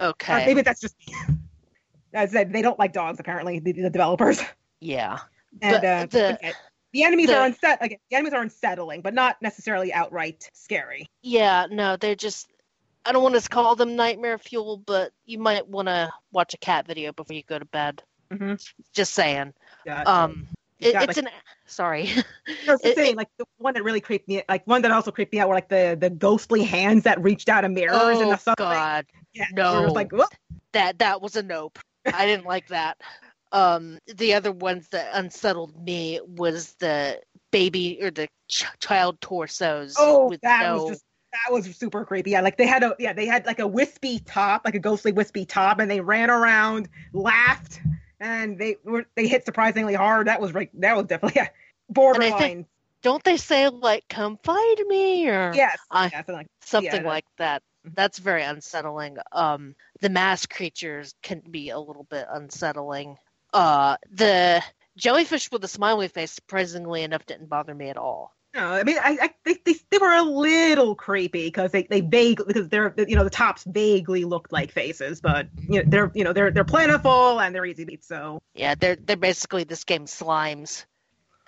uh, Okay. maybe that's just. As I said, they don't like dogs apparently. The, the developers yeah. and The- uh, the- okay. The enemies the- are unset. Again, the enemies are unsettling, but not necessarily outright scary. Yeah, no, they're just. I don't want to call them nightmare fuel, but you might want to watch a cat video before you go to bed. Mm-hmm. Just saying. Yeah, Um, it, got, it's like- an. Sorry. No, it's the It- same. Like the one that really creeped me, like one that also creeped me out, were like the the ghostly hands that reached out of mirrors and oh the stuff. God, Yeah, no. It was like, what? that that was a nope. I didn't like that. Um, the other ones that unsettled me was the baby or the ch- child torsos. Oh, with that no, was just that was super creepy. Yeah, like they had a yeah they had like a wispy top, like a ghostly wispy top, and they ran around, laughed, and they were they hit surprisingly hard. That was right. That was definitely yeah, borderline. Don't they say like "come find me" or yes, yeah, something like something Yeah. like that. Mhm. That's very unsettling. Um, the mass creatures can be a little bit unsettling. Uh, the jellyfish with a smiley face, surprisingly enough, didn't bother me at all. No, I mean, I, I they, they, they were a little creepy because they they vaguely because they're you know the tops vaguely looked like faces, but you know they're you know they're they're plentiful and they're easy to beat. So Yeah, they're they're basically this game slimes.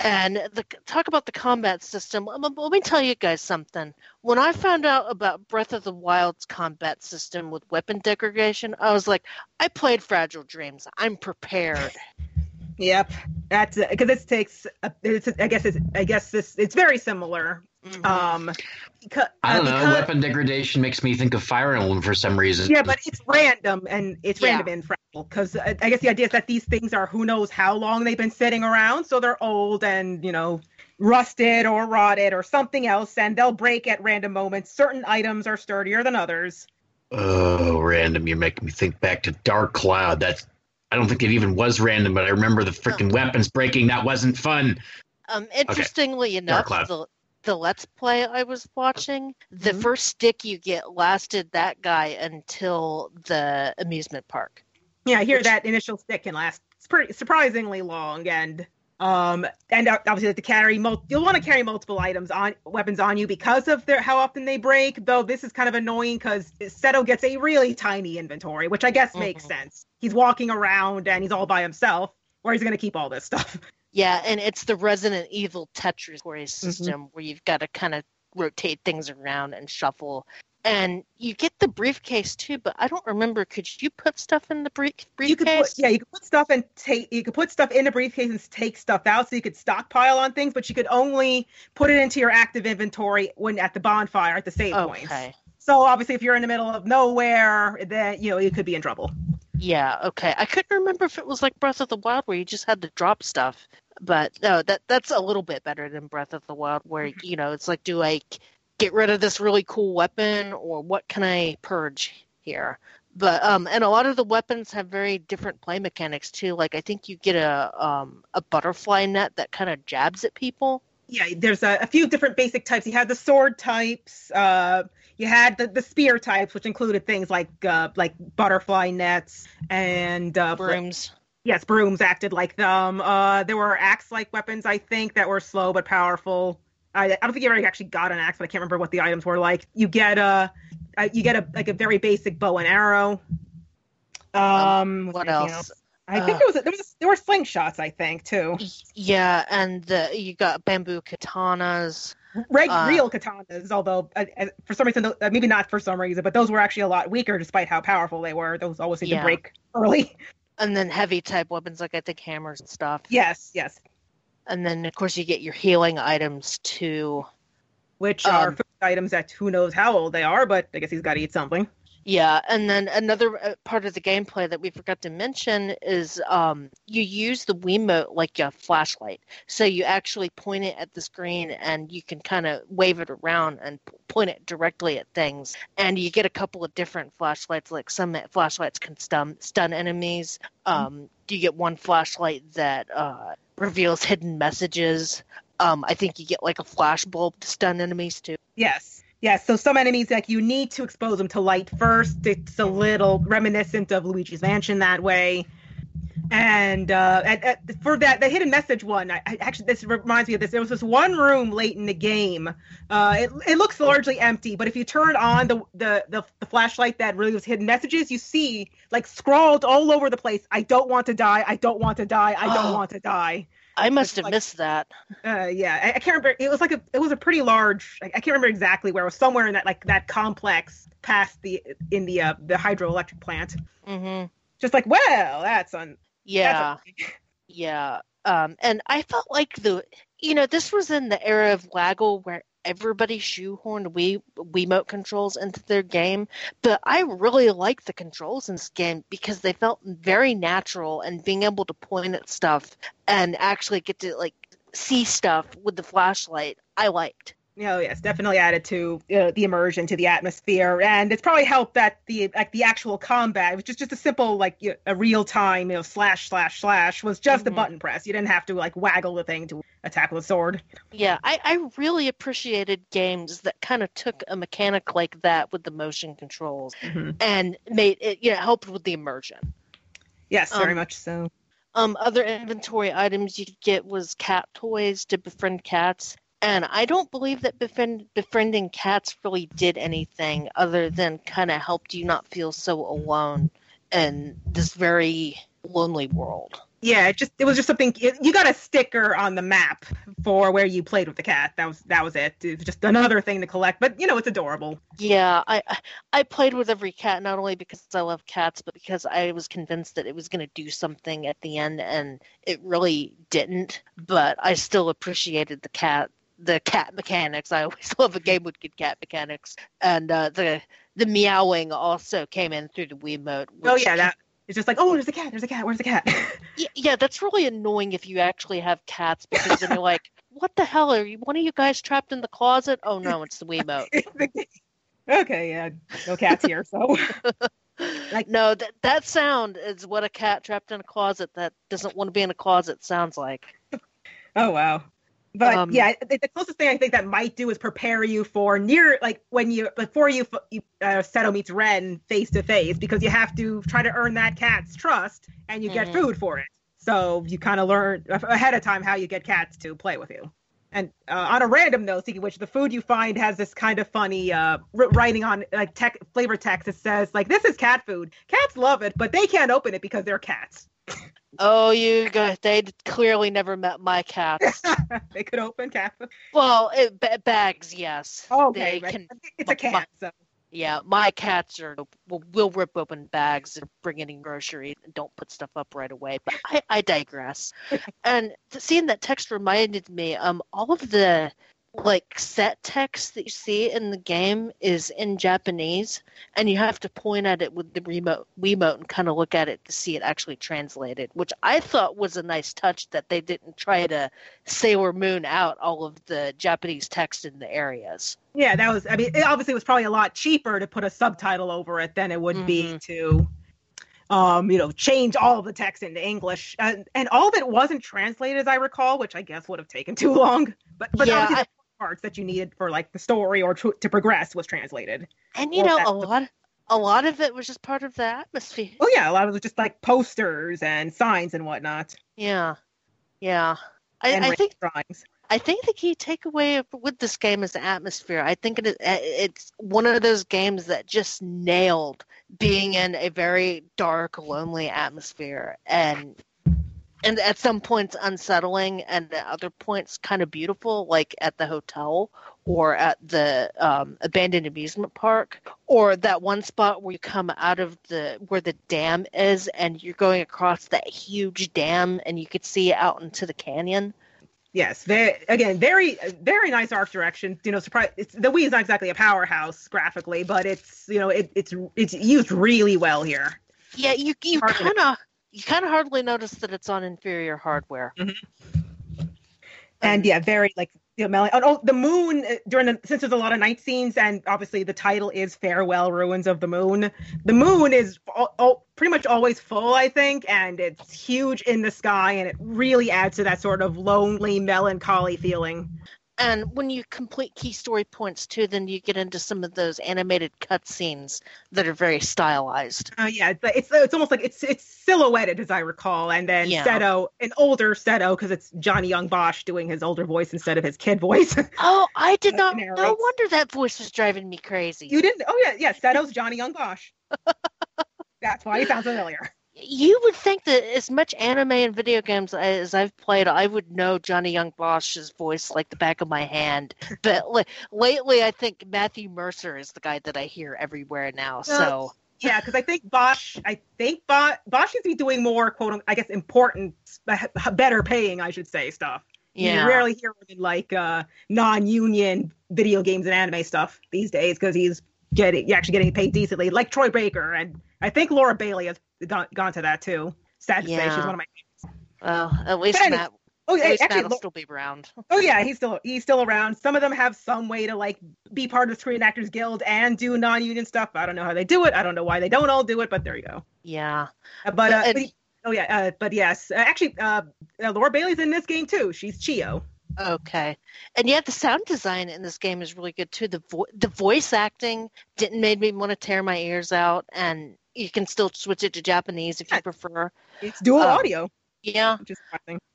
And the talk about the combat system. um, Let me tell you guys something. When I found out about Breath of the Wild's combat system with weapon degradation, I was like, I played Fragile Dreams. I'm prepared. yep, that's because this takes a, it's I guess I guess this it's very similar. Mhm. Um, because, I don't know. because- Weapon degradation makes me think of Fire Emblem for some reason. Yeah, but it's random and it's Yeah. random and Fragile because I, I guess the idea is that these things are who knows how long they've been sitting around, so they're old and you know rusted or rotted or something else, and they'll break at random moments. Certain items are sturdier than others. Oh, random! You're making me think back to Dark Cloud. That's I don't think it even was random, but I remember the freaking weapons breaking. That wasn't fun. Um, interestingly enough, Cloud. the the Let's Play I was watching, the Mhm. first stick you get lasted that guy until the amusement park. Yeah, I hear Which- that initial stick can last pretty surprisingly long, and um, and obviously to carry mul- you'll want to carry multiple items on weapons on you because of their how often they break. Though this is kind of annoying because Seto gets a really tiny inventory, which I guess makes Mhm. sense. He's walking around and he's all by himself. Where he's gonna keep all this stuff? Yeah, and it's the Resident Evil Tetris mm-hmm. system where you've got to kind of rotate things around and shuffle. And you get the briefcase too, but I don't remember. Could you put stuff in the brief You could put briefcase? yeah, you could put stuff and take you could put stuff in a briefcase and take stuff out, so you could stockpile on things, but you could only put it into your active inventory when at the bonfire at the save points. Okay. So obviously, if you're in the middle of nowhere, then you know you could be in trouble. Yeah. Okay. I couldn't remember if it was like Breath of the Wild where you just had to drop stuff, but no, that that's a little bit better than Breath of the Wild where you know it's like, do I get rid of this really cool weapon or what can I purge here? But um, and a lot of the weapons have very different play mechanics too. Like I think you get a um a butterfly net that kind of jabs at people. Yeah, there's a, a few different basic types. You had the sword types. Uh, you had the, the spear types, which included things like uh, like butterfly nets and uh, Brooms. Yes, brooms acted like them. Uh, there were axe-like weapons, I think, that were slow but powerful. I, I don't think you ever actually got an axe, but I can't remember what the items were like. You get a, uh, you get a like a very basic bow and arrow. Um, was What anything else? I think Uh. there was, a, there was there were slingshots, I think too. Yeah, and the, you got bamboo katanas. Reg, Uh, real katanas, although uh, uh, for some reason, uh, maybe not for some reason, but those were actually a lot weaker despite how powerful they were. Those always seemed Yeah. to break early. And then heavy type weapons like I think hammers and stuff. yes, yes. And then of course you get your healing items too. Which are Um, food items that who knows how old they are, but I guess he's got to eat something. Yeah, and then another uh, part of the gameplay that we forgot to mention is um, you use the Wiimote like a flashlight. So you actually point it at the screen and you can kind of wave it around and point it directly at things. And you get a couple of different flashlights. Like some flashlights can stun, stun enemies. Um, you get one flashlight that uh, reveals hidden messages. Um, I think you get like a flash bulb to stun enemies too. Yes. Yes, so some enemies like you need to expose them to light first. It's a little reminiscent of Luigi's Mansion that way. And uh, at, at, for that, the hidden message one, I, I actually this reminds me of this. There was this one room late in the game. Uh, it, it looks largely empty, but if you turn on the, the the the flashlight that really was hidden messages, you see like scrawled all over the place. I don't want to die. I don't want to die. I don't Oh. want to die. I must have like- missed that. Uh, yeah, I, I can't remember. It was like a, it was a pretty large. I, I can't remember exactly where. It was somewhere in that like that complex past the in the uh, the hydroelectric plant. Mm-hmm. Just like, well, that's on. Yeah. That's Yeah. Um, and I felt like the, you know, this was in the era of Waggle where everybody shoehorned Wii Wiimote controls into their game, but I really like the controls in this game because they felt very natural and being able to point at stuff and actually get to like see stuff with the flashlight. I liked. Know, yes, definitely added to uh, the immersion, to the atmosphere, and it's probably helped that the like the actual combat it was just just a simple like you a real time you know slash slash slash was just a Mhm. button press. You didn't have to like waggle the thing to attack with a sword. Yeah, I, I really appreciated games that kind of took a mechanic like that with the motion controls and made it, you know, helped with the immersion. Yes, very Um, much so. Um, other inventory items you could get was cat toys to befriend cats. And I don't believe that befriend, befriending cats really did anything other than kind of helped you not feel so alone in this very lonely world. Yeah, it just it was just something you got a sticker on the map for where you played with the cat. That was that was it. It was just another thing to collect, but you know it's adorable. Yeah, I I- I played with every cat not only because I love cats, but because I was convinced that it was going to do something at the end, and it really didn't. But I still appreciated the cat the cat mechanics. I always love a game with good cat mechanics, and uh, the the meowing also came in through the Wiimote. Oh which yeah, that it's just like oh there's a cat, there's a cat, where's the cat? Y- yeah, that's really annoying if you actually have cats because then you're like, what the hell are you? One of you guys trapped in the closet? Oh no, it's the Wiimote. okay, yeah, no cats here, so Like- no, that that sound is what a cat trapped in a closet that doesn't want to be in a closet sounds like. oh wow. But Um, yeah, the closest thing I think that might do is prepare you for near like when you before you, you uh, Seto meets Ren face to face because you have to try to earn that cat's trust and you get Mhm. food for it. So you kind of learn ahead of time how you get cats to play with you. And uh, on a random note, speaking which, the food you find has this kind of funny uh, writing on like tech flavor text. It says like, "This is cat food. Cats love it, but they can't open it because they're cats. Oh, you guys, they clearly never met my cats. they could open cat food. well, it, ba- bags, yes. Oh, okay, They can, it's a my- cat. So yeah, my cats are will, will rip open bags and bring in groceries and don't put stuff up right away. But I, I digress. and seeing that text reminded me, um, all of the like set text that you see in the game is in Japanese, and you have to point at it with the remote Wiimote and kind of look at it to see it actually translated, which I thought was a nice touch that they didn't try to Sailor Moon out all of the Japanese text in the areas. yeah, that was. I mean, it obviously was probably a lot cheaper to put a subtitle over it than it would be Mhm. to, um, you know, change all the text into English. And, and all of it wasn't translated, as I recall, which I guess would have taken too long. But but Yeah, parts that you needed for like the story or to, to progress was translated. And you Well, know, a lot a lot of it was just part of the atmosphere. Oh yeah, a lot of it was just like posters and signs and whatnot, Yeah. Yeah. I, I think drawings. I think the key takeaway with this game is the atmosphere. I think it is, it's one of those games that just nailed being in a very dark, lonely atmosphere, and and at some points unsettling, and at other points kind of beautiful, like at the hotel or at the um, abandoned amusement park, or that one spot where you come out of the where the dam is, and you're going across that huge dam, and you could see out into the canyon. Yes, very again, very very nice art direction. You know, surprise. It's the Wii is not exactly a powerhouse graphically, but it's you know it, it's it's used really well here. Yeah, you you kind of you kind of hardly notice that it's on inferior hardware. and yeah, very like you know, mel- oh, oh, the moon uh, during the since there's a lot of night scenes, and obviously the title is "Farewell Ruins of the Moon." The moon is all, all, pretty much always full, I think, and it's huge in the sky, and it really adds to that sort of lonely, melancholy feeling. And when you complete key story points too, then you get into some of those animated cutscenes that are very stylized. Uh, yeah, it's it's it's almost like it's it's silhouetted as I recall, and then Yeah. Seto, an older Seto, because it's Johnny Young Bosch doing his older voice instead of his kid voice. Oh, I did not. No wonder that voice was driving me crazy. you didn't? Oh yeah, yeah, Seto's Johnny Young Bosch. That's why he sounds familiar. You would think that as much anime and video games as I've played, I would know Johnny Young Bosch's voice like the back of my hand. But lately, I think Matthew Mercer is the guy that I hear everywhere now. So Yeah, because I think Bosch, I think Bosch, Bosch seems to be doing more quote, I guess, important, better paying, I should say, stuff. yeah, You rarely hear him in like uh, non-union video games and anime stuff these days because he's getting actually getting paid decently, like Troy Baker, and I think Laura Bailey has gone, gone to that too. Sad to say, she's one of my. well, at least But anyway, Matt, Oh yeah, actually, Matt will still be around. oh yeah, he's still he's still around. Some of them have some way to like be part of the Screen Actors Guild and do non-union stuff. I don't know how they do it. I don't know why they don't all do it, but there you go. Yeah, Uh, But uh, And- but he- oh yeah, uh, but yes, uh, actually, uh, uh, Laura Bailey's in this game too. She's Chiyo. Okay, and yeah, the sound design in this game is really good too. The vo- the voice acting didn't make me want to tear my ears out, and you can still switch it to Japanese if you prefer. It's dual Oh. audio. Yeah. just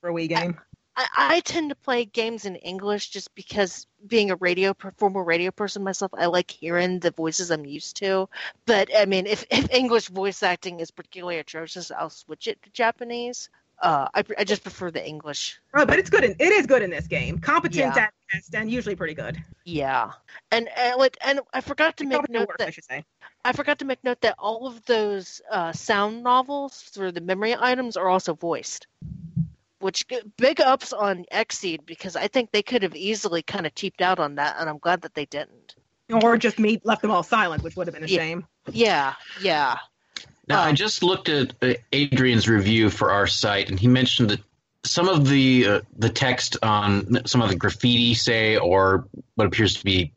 for a Wii game. I, I tend to play games in English just because being a radio former radio person myself, I like hearing the voices I'm used to. But I mean, if, if English voice acting is particularly atrocious, I'll switch it to Japanese. Uh, I, I just prefer the English. Oh, but it's good. In, it is good in this game. Competent Yeah. at best and usually pretty good. Yeah, and and like, and I forgot to make note work, I that should say. I forgot to make note that all of those uh, sound novels for the memory items are also voiced. Which big ups on Xseed because I think they could have easily kind of cheaped out on that, and I'm glad that they didn't. Or just made left them all silent, which would have been a Yeah. shame. Yeah, yeah, Now, I just looked at uh, Adrian's review for our site, and he mentioned that some of the uh, the text on some of the graffiti, say, or what appears to be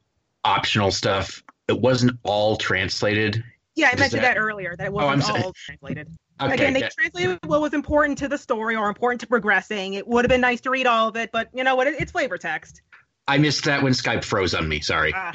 optional stuff, it wasn't all translated. Yeah, I Does mentioned that- that, earlier. That it Oh, I'm wasn't sorry. all translated. Okay, Again, they that- translated what was important to the story or important to progressing. It would have been nice to read all of it, but you know what? It, it's flavor text. I missed that when Skype froze on me. Sorry. Ah,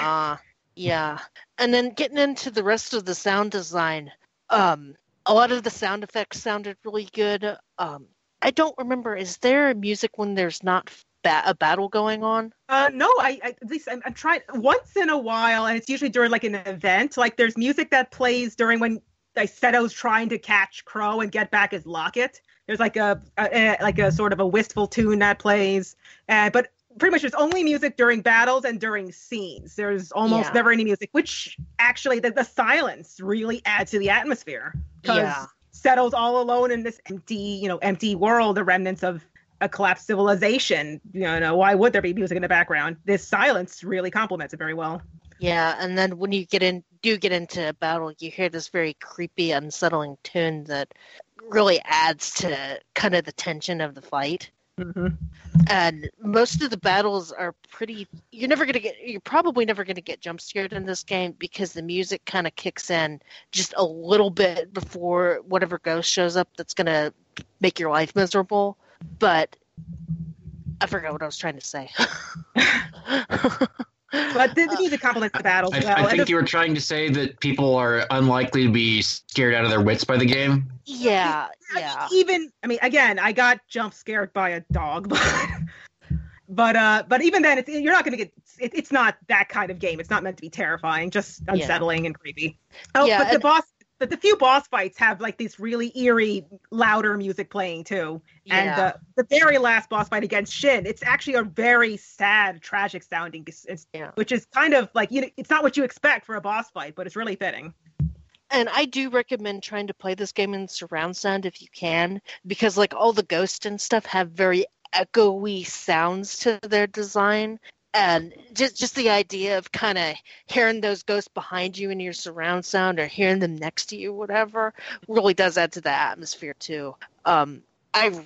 uh, yeah. And then getting into the rest of the sound design, um, a lot of the sound effects sounded really good. Um, I don't remember. Is there music when there's not ba- a battle going on? Uh, no, I, I at least I'm, I'm trying once in a while, and it's usually during like an event. Like there's music that plays during when like Seto's trying to catch Crow and get back his locket. There's like a, a, a like a sort of a wistful tune that plays, uh, but pretty much there's only music during battles and during scenes. There's almost Yeah. never any music, which actually the, the silence really adds to the atmosphere because Yeah. Seto's all alone in this empty, you know, empty world, the remnants of a collapsed civilization. You know, uh, why would there be music in the background? This silence really complements it very well. Yeah, and then when you get in, do get into a battle, you hear this very creepy, unsettling tune that really adds to kind of the tension of the fight. Mm-hmm. And most of the battles are pretty. You're never gonna get. You're probably never gonna get jump scared in this game because the music kind of kicks in just a little bit before whatever ghost shows up that's gonna make your life miserable. But I forgot what I was trying to say. But the, the music complements the battles I, well. I and think the- you were trying to say that people are unlikely to be scared out of their wits by the game. yeah, I yeah. mean, even I mean, again, I got jump scared by a dog, but but uh, but even then, it's you're not going to get. It, it's not that kind of game. It's not meant to be terrifying, just unsettling and creepy. Oh, Yeah, but the boss. But the few boss fights have like this really eerie, louder music playing too. And Yeah. the, the very last boss fight against Shin, it's actually a very sad, tragic sounding, Yeah. which is kind of like you. know, It's not what you expect for a boss fight, but it's really fitting. And I do recommend trying to play this game in surround sound if you can, because like all the ghosts and stuff have very echoey sounds to their design. And just just the idea of kind of hearing those ghosts behind you in your surround sound or hearing them next to you, whatever, really does add to the atmosphere too. Um, I,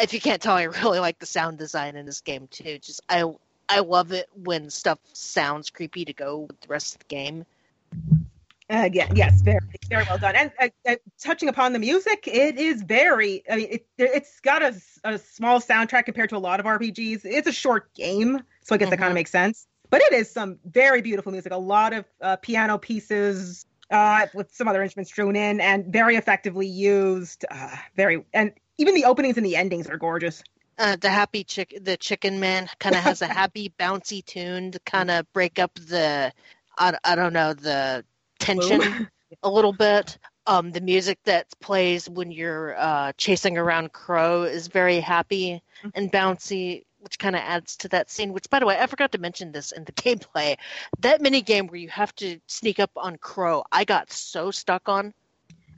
if you can't tell, I really like the sound design in this game too. Just I, I love it when stuff sounds creepy to go with the rest of the game. Uh, yeah, yes, very, very well done. And uh, uh, touching upon the music, it is very. I mean, it, it's got a, a small soundtrack compared to a lot of RPGs. It's a short game, so I guess that kind of makes sense. But it is some very beautiful music. A lot of uh, piano pieces uh, with some other instruments strewn in, and very effectively used. Uh, very, and even the openings and the endings are gorgeous. uh, the happy chick the chicken man kind of has a happy bouncy tune to kind of break up the I, I don't know the tension a little bit um the music that plays when you're uh chasing around crow is very happy and bouncy which kind of adds to that scene which by the way i forgot to mention this in the gameplay. That mini game where you have to sneak up on crow i got so stuck on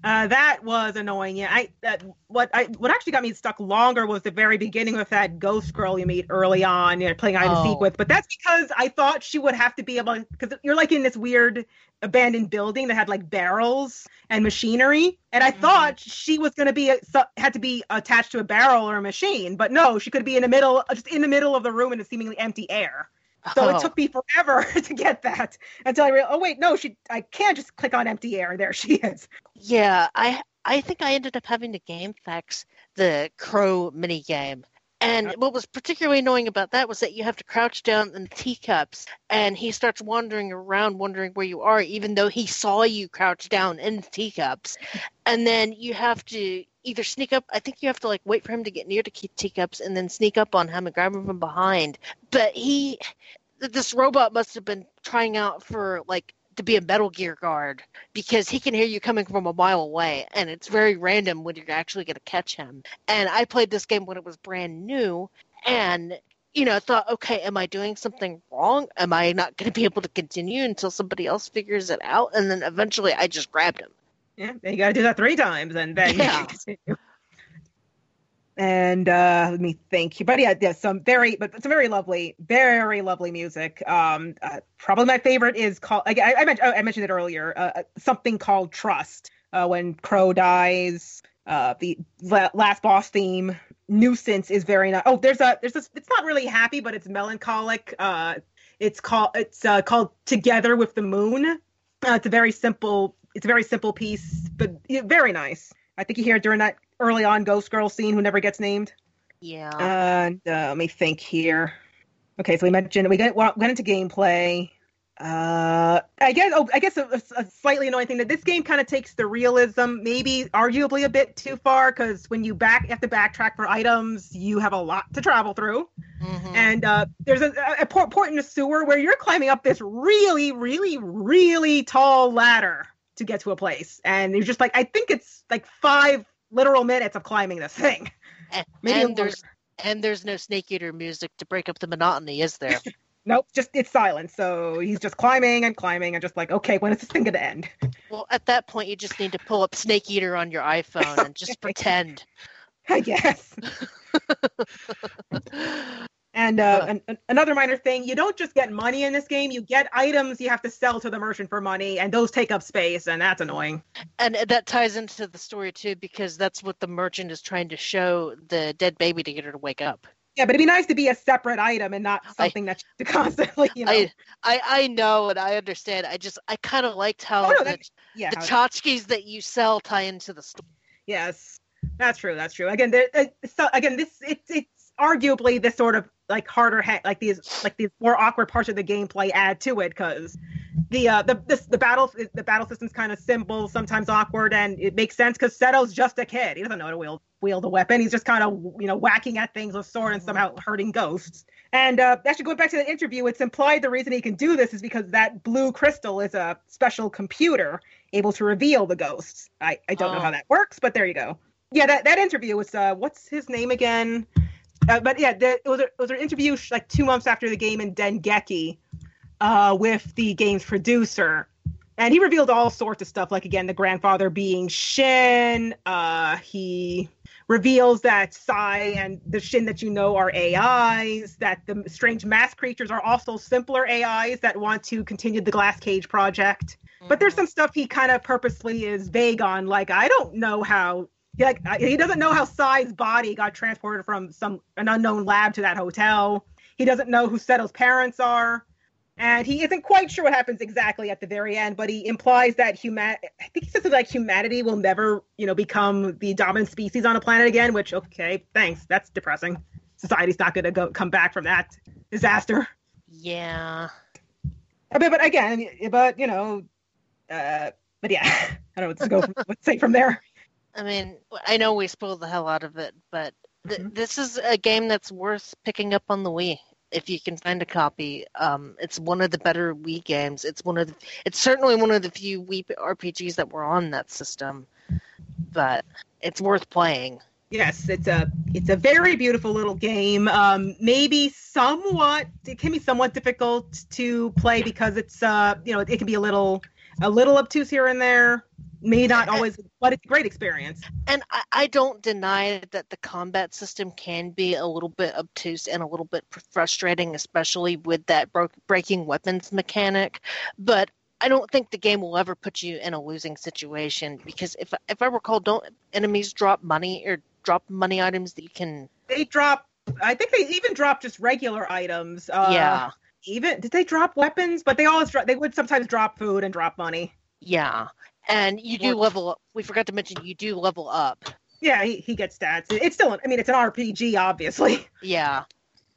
Uh, that was annoying. Yeah, I that what I what actually got me stuck longer was the very beginning with that ghost girl you meet early on, you know, playing hide and Oh. seek with. But that's because I thought she would have to be able because you're like in this weird abandoned building that had like barrels and machinery, and I Mhm. thought she was going to be a, had to be attached to a barrel or a machine, but no, she could be in the middle, just in the middle of the room in a seemingly empty air. So Oh. it took me forever to get that until I realized, oh wait, no, she I can't just click on empty air. There she is. Yeah, I I think I ended up having to game fax the crow mini game. And what was particularly annoying about that was that you have to crouch down in the teacups and he starts wandering around wondering where you are even though he saw you crouch down in the teacups. And then you have to either sneak up. I think you have to like wait for him to get near to teacups and then sneak up on him and grab him from behind. But he, this robot must have been trying out for like to be a Metal Gear guard because he can hear you coming from a mile away, and it's very random when you're actually going to catch him. And I played this game when it was brand new, and you know, thought, okay, am I doing something wrong? Am I not going to be able to continue until somebody else figures it out? And then eventually, I just grabbed him. Yeah, you got to do that three times, and then Yeah. And uh, let me think. But yeah, yeah, some very, but some very lovely, very lovely music. Um, uh, probably my favorite is called. I, I, I mentioned, oh, I mentioned it earlier. Uh, something called Trust. Uh, when Crow dies, uh, the la- last boss theme, Nuisance is very nice. Oh, there's a, there's this. It's not really happy, but it's melancholic. Uh, it's called, it's uh, called Together with the Moon. Uh, it's a very simple, it's a very simple piece, but yeah, very nice. I think you hear it during that early on Ghost Girl scene who never gets named. Yeah. And uh, let me think here. Okay, so we mentioned we got, went into gameplay. Uh, I guess. Oh, I guess a, a slightly annoying thing that this game kind of takes the realism, maybe arguably a bit too far, because when you back, you have to backtrack for items. You have a lot to travel through, Mhm. and uh, there's a, a port, port in the sewer where you're climbing up this really, really, really tall ladder to get to a place, and you're just like, I think it's like five literal minutes of climbing this thing. and, and there's and there's no Snake Eater music to break up the monotony, is there? Nope, just it's silent. So he's just climbing and climbing and just like, okay, when is this thing gonna end? well, at that point, you just need to pull up Snake Eater on your iPhone and just pretend. I guess. And uh, an, an- another minor thing, you don't just get money in this game. You get items you have to sell to the merchant for money, and those take up space, and that's annoying. And that ties into the story too, because that's what the merchant is trying to show the dead baby to get her to wake up. Yeah, but it'd be nice to be a separate item and not something that you constantly, you know. I, I I know and I understand. I just I kind of liked how Oh, no, the, yeah, the how- tchotchkes that you sell tie into the story. Yes, that's true. That's true. Again, there, uh, so again, this it's it's arguably this sort of like harder, ha- like these like these more awkward parts of the gameplay add to it because the uh the this the battle the battle system's kind of simple, sometimes awkward, and it makes sense because Seto's just a kid. He doesn't know how to wield wield a weapon. He's just kind of you know whacking at things with sword and somehow hurting ghosts. And uh, actually, going back to the interview, it's implied the reason he can do this is because that blue crystal is a special computer able to reveal the ghosts. I, I don't know Oh. how that works, but there you go. Yeah, that, that interview was uh, what's his name again? Uh, but yeah, the, it was a, it was an interview like two months after the game in Dengeki uh, with the game's producer, and he revealed all sorts of stuff. Like again, the grandfather being Shin. Uh, he reveals that Sai and the Shin that you know are AIs. That the strange mass creatures are also simpler AIs that want to continue the Glass Cage project. But there's some stuff he kind of purposely is vague on. Like I don't know how. He, Like he doesn't know how Sai's body got transported from some an unknown lab to that hotel. He doesn't know who Seto's parents are, and he isn't quite sure what happens exactly at the very end. But he implies that human. I think he says something like humanity will never, you know, become the dominant species on a planet again. Which okay, thanks. That's depressing. Society's not going to go come back from that disaster. Yeah. But, but again, but you know, uh, but yeah, I don't know what to go what to say from there. I mean, I know we spoiled the hell out of it, but th- Mhm. this is a game that's worth picking up on the Wii if you can find a copy. Um, it's one of the better Wii games. It's one of the, it's certainly one of the few Wii RPGs that were on that system, but it's worth playing. Yes, it's a it's a very beautiful little game. Um, maybe somewhat it can be somewhat difficult to play because it's uh you know it can be a little a little obtuse here and there. Maybe not always, but it's a great experience. And I, I don't deny that the combat system can be a little bit obtuse and a little bit frustrating, especially with that bro- breaking weapons mechanic. But I don't think the game will ever put you in a losing situation because if if I recall, don't enemies drop money or drop money items that you can? They drop. I think they even drop just regular items. Uh, yeah, Even did they drop weapons? But they always drop. They would sometimes drop food and drop money. yeah. And you do level up. We forgot to mention you do level up. Yeah, he, he gets stats. It's still. I mean, it's an RPG, obviously. Yeah.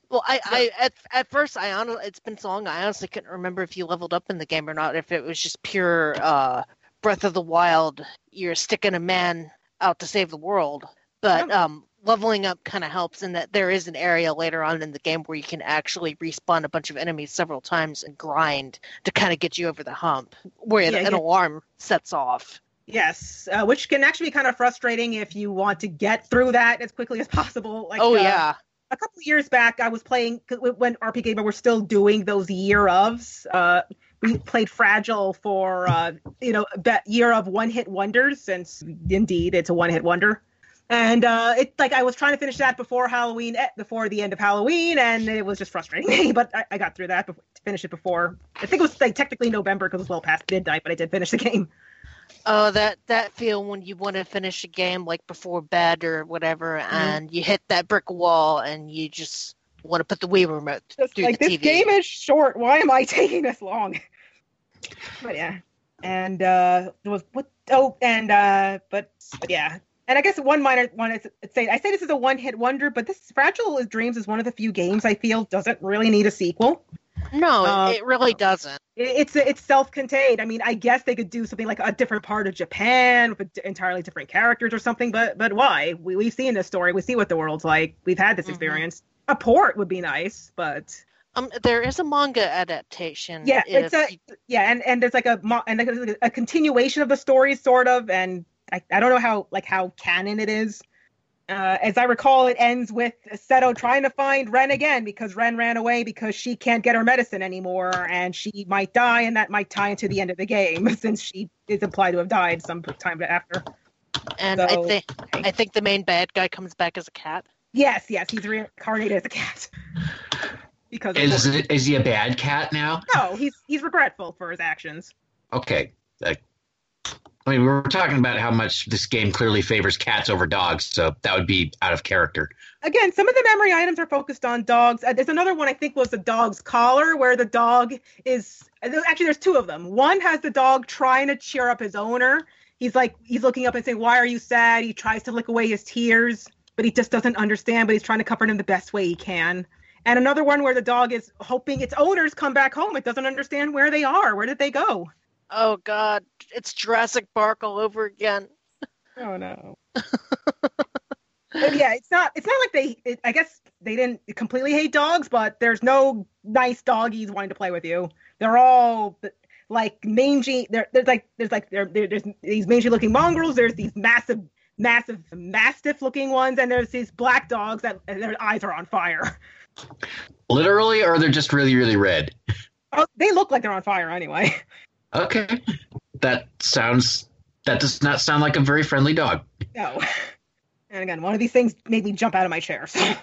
Well, I, I at at first I honestly it's been so long I honestly couldn't remember if you leveled up in the game or not. If it was just pure uh, Breath of the Wild, you're sticking a man out to save the world. But um, leveling up kind of helps in that there is an area later on in the game where you can actually respawn a bunch of enemies several times and grind to kind of get you over the hump, where Yeah, an yeah. alarm sets off. Yes, uh, which can actually be kind of frustrating if you want to get through that as quickly as possible. Like, oh uh, yeah, a couple of years back, I was playing when RPGamer were still doing those year ofs. Uh, we played Fragile for uh, you know that year of one hit wonders, since indeed it's a one hit wonder. And uh, it like I was trying to finish that before Halloween, eh, before the end of Halloween, and it was just frustrating me. But I, I got through that before, to finish it before. I think it was like technically November because it was well past midnight, but I did finish the game. oh that that feel when you want to finish a game like before bed or whatever, Mm-hmm. and you hit that brick wall and you just want to put the Wii remote Just through like the this TV. game is short. Why am I taking this long? But yeah, and uh, was what? Oh, and uh, but but yeah, and I guess one minor one is say I say this is a one hit wonder, but this Fragile as Dreams is one of the few games I feel doesn't really need a sequel. No, it really doesn't. It- It's it's self contained. I mean, I guess they could do something like a different part of Japan with entirely different characters or something. But but why? We we've seen this story. We see what the world's like. We've had this Mhm. experience. A port would be nice, but Um, there is a manga adaptation. Yeah, if it's a yeah, and and there's like a and like a continuation of the story, sort of, and I, I don't know how like how canon it is. Uh, as I recall, it ends with Seto trying to find Ren again because Ren ran away because she can't get her medicine anymore, and she might die, and that might tie into the end of the game since she is implied to have died some time after. and so- I think I think the main bad guy comes back as a cat. Yes, yes, he's reincarnated as a cat because of Is it, is he a bad cat now? no, he's he's regretful for his actions. Okay. Like, I mean, we're talking about how much this game clearly favors cats over dogs, so that would be out of character. again, some of the memory items are focused on dogs. Uh, there's another one I think was the dog's collar, where the dog is uh, actually there's two of them. One has the dog trying to cheer up his owner. He's like he's looking up and saying, "Why are you sad?" He tries to lick away his tears, but he just doesn't understand. But he's trying to comfort him the best way he can. And another one where the dog is hoping its owners come back home. It doesn't understand where they are. Where did they go? Oh God, it's Jurassic Park all over again. Oh no. But yeah, it's not. It's not like they. It, I guess they didn't completely hate dogs, but there's no nice doggies wanting to play with you. They're all like mangy. There, there's like there's like there, there- there's these mangy looking mongrels. There's these massive, massive mastiff looking ones, and there's these black dogs that and their eyes are on fire. Literally, or they're just really, really red? Oh, they look like they're on fire anyway. Okay. That sounds. That does not sound like a very friendly dog. No. And again, one of these things made me jump out of my chair. So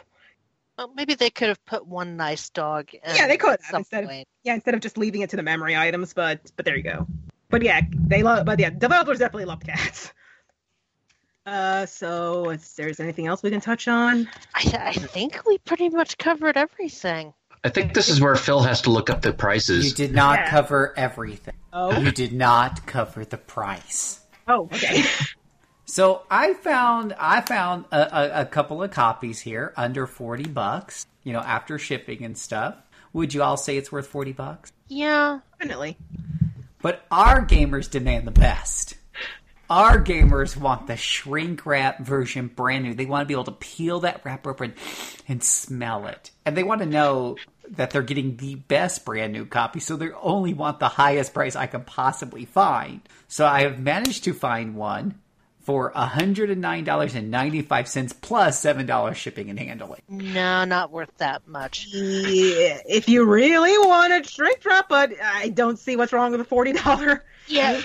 Well, maybe they could have put one nice dog. In Yeah, they could have, some instead of- yeah, instead of just leaving it to the memory items, but but there you go. But yeah, they love. But yeah, developers definitely love cats. Uh, so if there's anything else we can touch on, I, I think we pretty much covered everything. I think this is where Phil has to look up the prices. You did not Yeah. cover everything. Oh. You did not cover the price. oh, okay, So I found I found a, a, a couple of copies here under forty bucks. You know, after shipping and stuff. Would you all say it's worth forty bucks? Yeah, definitely. But our gamers demand the best. Our gamers want the shrink wrap version brand new. They want to be able to peel that wrapper open and smell it. And they want to know that they're getting the best brand new copy, so they only want the highest price I can possibly find. So I have managed to find one for $109.95 plus $7 shipping and handling. no, not worth that much. Yeah, if you really want a shrink wrap, but I don't see what's wrong with a forty dollar. Yeah,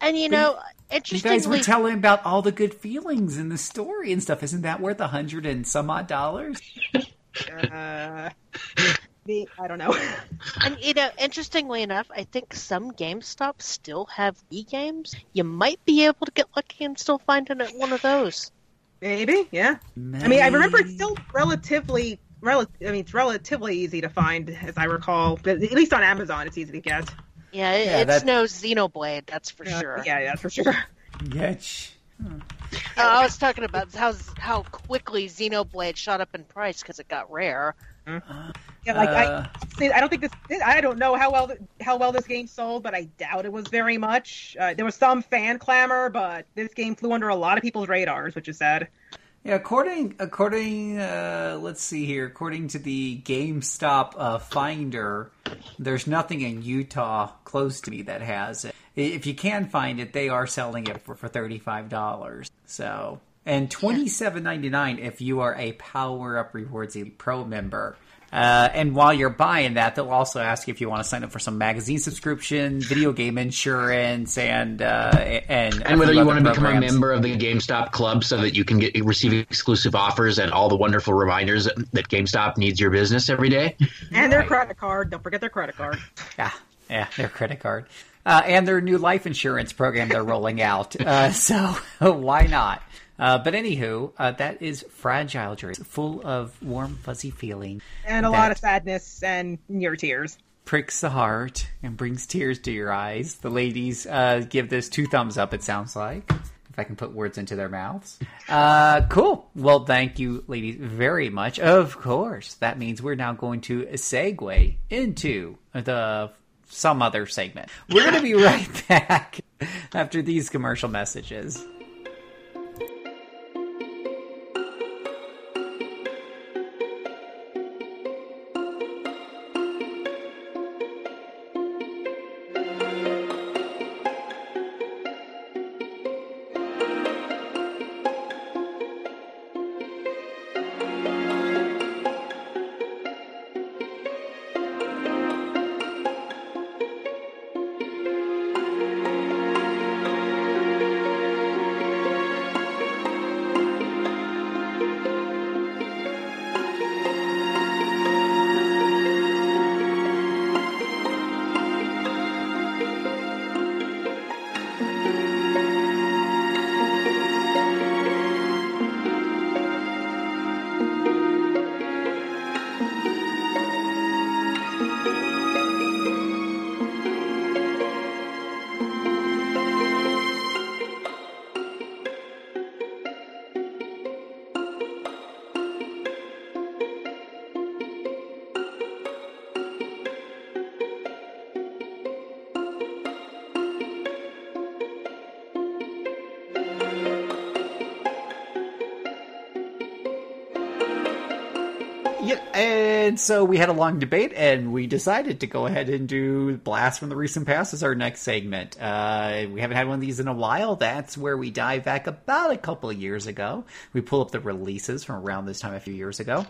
and you know, interestingly, You guys were telling about all the good feelings in the story and stuff. Isn't that worth a hundred and some odd dollars? Uh, the, I don't know. And you know, interestingly enough, I think some GameStop still have Wii games. You might be able to get lucky and still find it at one of those. Maybe, yeah. I mean, I remember it's still relatively, rel- I mean, it's relatively easy to find, as I recall. But at least on Amazon, it's easy to get. Yeah, it- Yeah, it's that- no Xenoblade, that's for Uh, sure. Yeah, yeah, for sure. Getch. sh- Uh, I was talking about how how quickly Xenoblade shot up in price because it got rare. Yeah, like uh, I, honestly, I don't think this. I don't know how well how well this game sold, but I doubt it was very much. Uh, there was some fan clamor, but this game flew under a lot of people's radars, which is sad. Yeah, according according uh, let's see here, according to the GameStop uh, Finder, there's nothing in Utah close to me that has it. If you can find it, they are selling it for, for thirty five dollars. So and twenty seven ninety nine if you are a Power Up Rewards Pro member. Uh, and while you're buying that, they'll also ask you if you want to sign up for some magazine subscription, video game insurance, and uh, and And whether you want to become a member of the GameStop club so that you can get receive exclusive offers and all the wonderful reminders that, that GameStop needs your business every day. And their credit card. Don't forget their credit card. Yeah, yeah, their credit card. Uh, and their new life insurance program they're rolling out. Uh, so why not? Uh, but anywho, uh, that is Fragile Jury, full of warm, fuzzy feeling. And a lot of sadness and near tears. Pricks the heart and brings tears to your eyes. The ladies uh, give this two thumbs up, it sounds like. If I can put words into their mouths. Uh, cool. Well, thank you, ladies, very much. Of course. That means we're now going to segue into the some other segment. We're going to be right back after these commercial messages. So we had a long debate, and we decided to go ahead and do Blast from the Recent Past as our next segment. Uh, we haven't had one of these in a while. That's where we dive back about a couple of years ago. We pull up the releases from around this time a few years ago.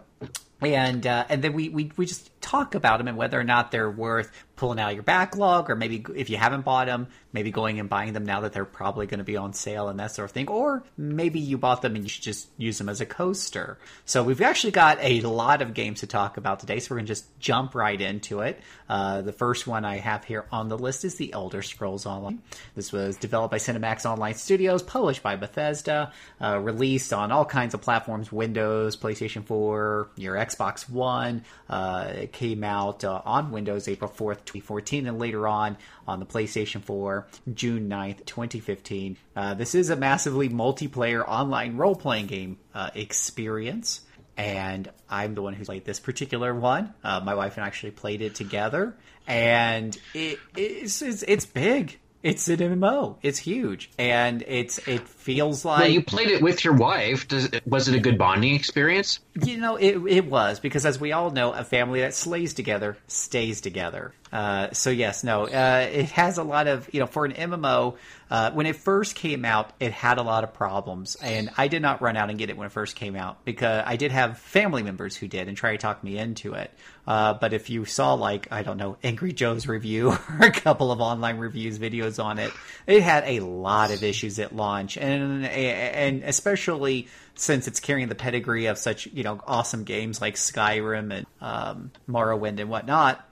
And uh, and then we, we, we just talk about them and whether or not they're worth pulling out your backlog, or maybe if you haven't bought them, maybe going and buying them now that they're probably going to be on sale and that sort of thing. Or maybe you bought them and you should just use them as a coaster. So we've actually got a lot of games to talk about today, so we're going to just jump right into it. Uh, the first one I have here on the list is The Elder Scrolls Online. This was developed by ZeniMax Online Studios, published by Bethesda, uh, released on all kinds of platforms Windows, PlayStation 4, your Xbox One. Uh, it came out uh, on Windows April 4th, 2014, and later on on the PlayStation 4, June 9th, 2015. Uh, this is a massively multiplayer online role playing game uh, experience and I'm the one who played this particular one. Uh, my wife and I actually played it together, and it, it's, it's it's big. It's an MMO. It's huge, and it's it feels like Well, you played it with your wife. Does, was it a good bonding experience? you know, it, it was because, as we all know, a family that slays together stays together. Uh, so yes, no, uh, it has a lot of you know for an MMO. Uh, when it first came out, it had a lot of problems, and I did not run out and get it when it first came out because I did have family members who did and try to talk me into it. Uh, but if you saw like I don't know Angry Joe's review or a couple of online reviews videos on it, it had a lot of issues at launch, and and especially since it's carrying the pedigree of such you know awesome games like Skyrim and um, Morrowind and whatnot.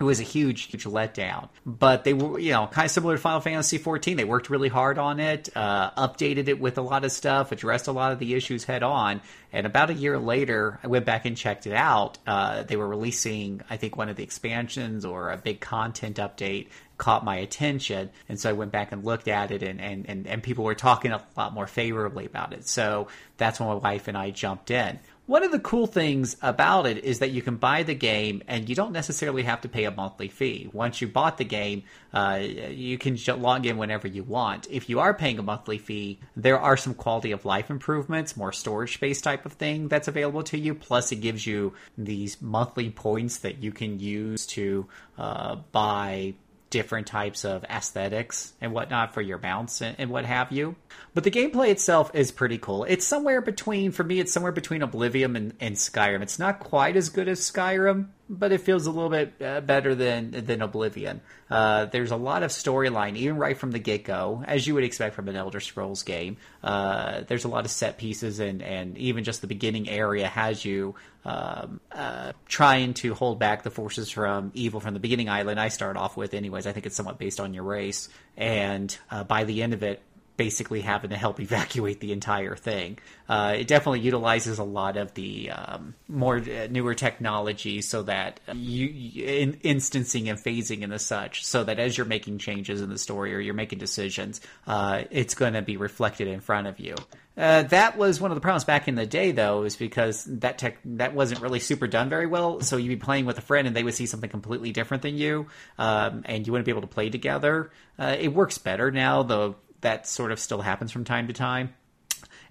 It was a huge, huge letdown. But they were, you know, kind of similar to Final Fantasy XIV. They worked really hard on it, uh, updated it with a lot of stuff, addressed a lot of the issues head on. And about a year later, I went back and checked it out. Uh, they were releasing, I think, one of the expansions or a big content update caught my attention. And so I went back and looked at it, and, and, and, and people were talking a lot more favorably about it. So that's when my wife and I jumped in. One of the cool things about it is that you can buy the game and you don't necessarily have to pay a monthly fee. Once you bought the game, uh, you can log in whenever you want. If you are paying a monthly fee, there are some quality of life improvements, more storage space type of thing that's available to you. Plus, it gives you these monthly points that you can use to uh, buy different types of aesthetics and whatnot for your mounts and, and, what have you. But the gameplay itself is pretty cool. It's somewhere between, for me, it's somewhere between Oblivion and, and Skyrim. It's not quite as good as Skyrim, but it feels a little bit uh, better than than Oblivion. Uh, there's a lot of storyline, even right from the get go, as you would expect from an Elder Scrolls game. Uh, there's a lot of set pieces, and and even just the beginning area has you um, uh, trying to hold back the forces from evil from the beginning island I start off with, anyways. I think it's somewhat based on your race, and uh, by the end of it, basically having to help evacuate the entire thing. Uh, it definitely utilizes a lot of the um, more uh, newer technology so that you in, instancing and phasing and the such, so that as you're making changes in the story or you're making decisions, uh, it's going to be reflected in front of you. Uh, that was one of the problems back in the day, though, is because that tech that wasn't really super done very well. So you'd be playing with a friend, and they would see something completely different than you, um, and you wouldn't be able to play together. Uh, it works better now. though. that sort of still happens from time to time.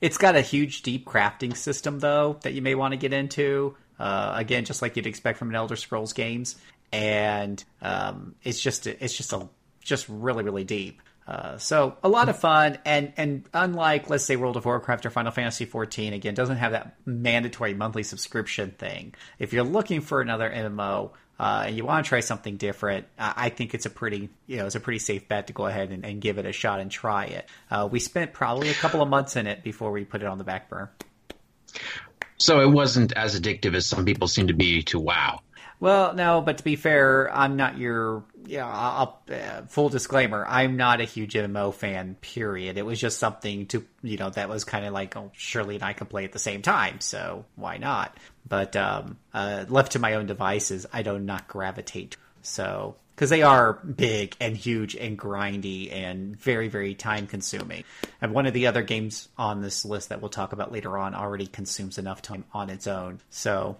It's got a huge, deep crafting system, though, that you may want to get into. Uh, again, just like you'd expect from an Elder Scrolls games, and um, it's just it's just a just really really deep. Uh, so a lot of fun, and and unlike let's say World of Warcraft or Final Fantasy XIV, again doesn't have that mandatory monthly subscription thing. If you're looking for another MMO, uh, and you want to try something different, I think it's a pretty, you know, it's a pretty safe bet to go ahead and, and give it a shot and try it. Uh, we spent probably a couple of months in it before we put it on the back burner. So it wasn't as addictive as some people seem to be to WoW. Well, no, but to be fair, I'm not your. Yeah, uh, full disclaimer, I'm not a huge MMO fan. Period. It was just something to you know that was kind of like, oh, Shirley and I can play at the same time, so why not? But um, uh, left to my own devices, I do not gravitate. So because they are big and huge and grindy and very very time consuming. And one of the other games on this list that we'll talk about later on already consumes enough time on its own. So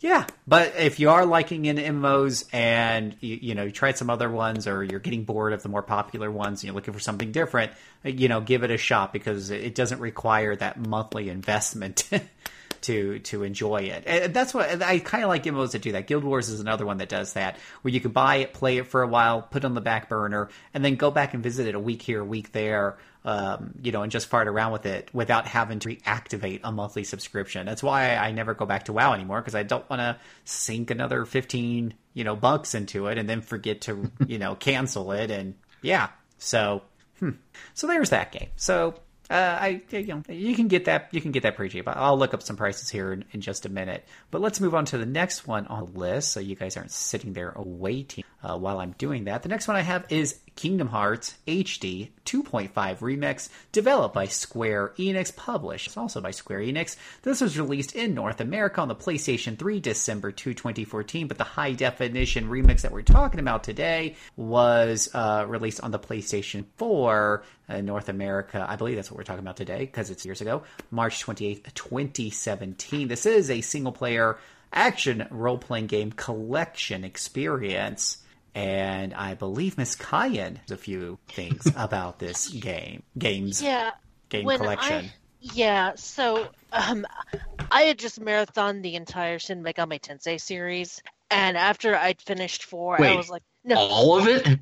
yeah, but if you are liking in MMOs and you, you, know you tried some other ones or you're getting bored of the more popular ones and you're looking for something different, you know, give it a shot because it doesn't require that monthly investment to to enjoy it. And that's what I kind of like MMOs that do that. Guild Wars is another one that does that, where you can buy it, play it for a while, put it on the back burner, and then go back and visit it a week here, a week there, um, you know, and just fart around with it without having to reactivate a monthly subscription. That's why I never go back to WoW anymore because I don't want to sink another fifteen, you know, bucks into it and then forget to, you know, cancel it. And yeah, so hmm. so there's that game. So uh, I you know you can get that you can get that pretty cheap. I'll look up some prices here in, in, just a minute. But let's move on to the next one on the list, so you guys aren't sitting there waiting uh, while I'm doing that. The next one I have is Kingdom Hearts HD 2.5 Remix, developed by Square Enix, published also by Square Enix. This was released in North America on the PlayStation 3 December 2, 2014, but the high definition remix that we're talking about today was uh, released on the PlayStation 4 in North America. I believe that's what we're talking about today because it's years ago, March 28th, 2017. This is a single player action role playing game collection experience and I believe Miss Kyan has a few things about this game, games, yeah, game collection. I, yeah, so um, I had just marathon the entire Shin Megami Tensei series, and after I'd finished four, Wait, I was like, no, all of it.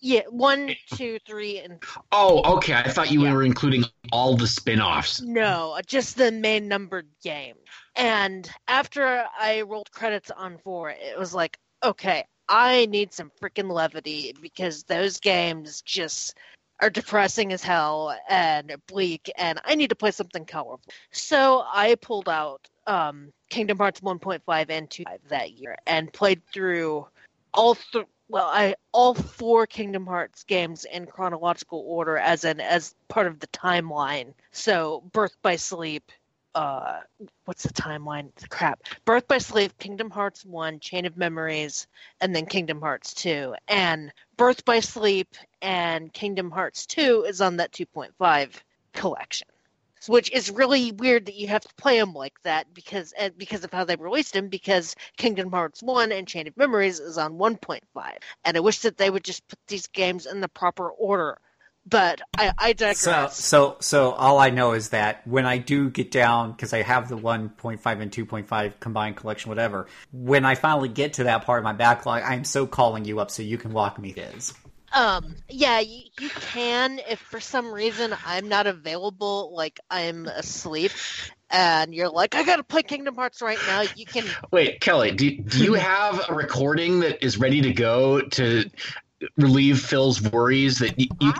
Yeah, one, two, three, and. Oh, okay. I thought you yeah. were including all the spin offs. No, just the main numbered game. And after I rolled credits on four, it was like, okay, I need some freaking levity because those games just are depressing as hell and bleak, and I need to play something colorful. So I pulled out um, Kingdom Hearts 1.5 and 2 that year and played through all th- well, I all four Kingdom Hearts games in chronological order, as in as part of the timeline. So Birth by Sleep, uh, what's the timeline? The crap. Birth by Sleep, Kingdom Hearts 1, Chain of Memories, and then Kingdom Hearts 2. And Birth by Sleep and Kingdom Hearts 2 is on that 2.5 collection. which is really weird that you have to play them like that because and because of how they released them. Because Kingdom Hearts One and Chain of Memories is on 1.5, and I wish that they would just put these games in the proper order. But I, I digress. So, so, so all I know is that when I do get down, because I have the 1.5 and 2.5 combined collection, whatever. When I finally get to that part of my backlog, I'm so calling you up so you can walk me this. Um, yeah, you, you can if for some reason I'm not available, like I'm asleep, and you're like, I gotta play Kingdom Hearts right now. You can. Wait, Kelly, do, do you have a recording that is ready to go to relieve Phil's worries that you, you,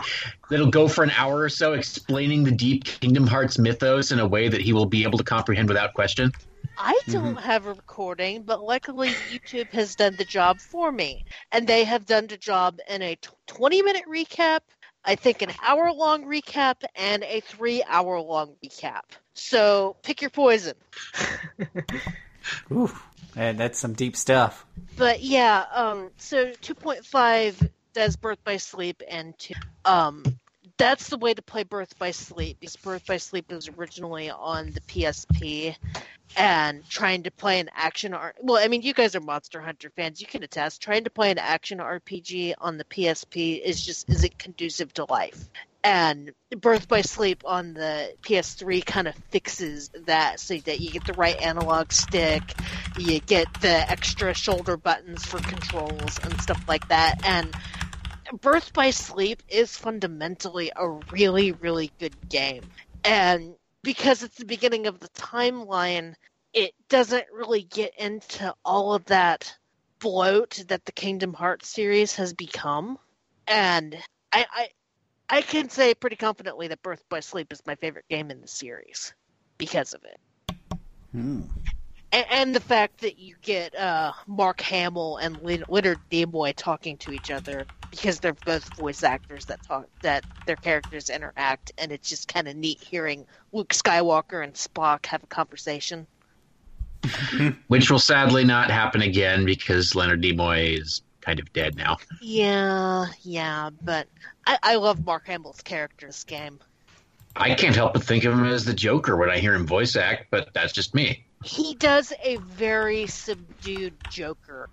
that'll go for an hour or so explaining the deep Kingdom Hearts mythos in a way that he will be able to comprehend without question? I don't mm-hmm. have a recording, but luckily YouTube has done the job for me. And they have done the job in a 20 minute recap, I think an hour long recap, and a three hour long recap. So pick your poison. Ooh, and that's some deep stuff. But yeah, um, so 2.5 does Birth by Sleep, and two, um, that's the way to play Birth by Sleep because Birth by Sleep was originally on the PSP, and trying to play an action R- well, I mean, you guys are Monster Hunter fans, you can attest. Trying to play an action RPG on the PSP is just isn't conducive to life. And Birth by Sleep on the PS3 kind of fixes that so that you get the right analog stick, you get the extra shoulder buttons for controls and stuff like that. And Birth by Sleep is fundamentally a really, really good game. And because it's the beginning of the timeline, it doesn't really get into all of that bloat that the Kingdom Hearts series has become. And I, I I can say pretty confidently that Birth by Sleep is my favorite game in the series because of it. Hmm. And, and the fact that you get uh, Mark Hamill and Lin- Leonard Nimoy talking to each other because they're both voice actors that talk that their characters interact, and it's just kind of neat hearing Luke Skywalker and Spock have a conversation. Which will sadly not happen again because Leonard Nimoy is kind of dead now. Yeah, yeah, but I, I love Mark Hamill's character in this game. I can't help but think of him as the Joker when I hear him voice act, but that's just me. He does a very subdued Joker.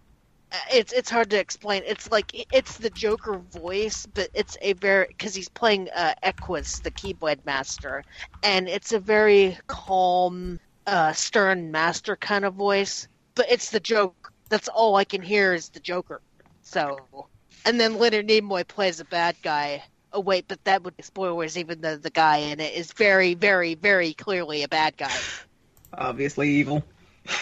It's it's hard to explain. It's like it's the Joker voice, but it's a very because he's playing uh, Eraqus, the Keyblade Master, and it's a very calm, uh, stern master kind of voice. But it's the Joker. That's all I can hear is the Joker. So, and then Leonard Nimoy plays a bad guy. Oh wait, but that would be spoilers. Even though the guy in it is very, very, very clearly a bad guy. Obviously evil.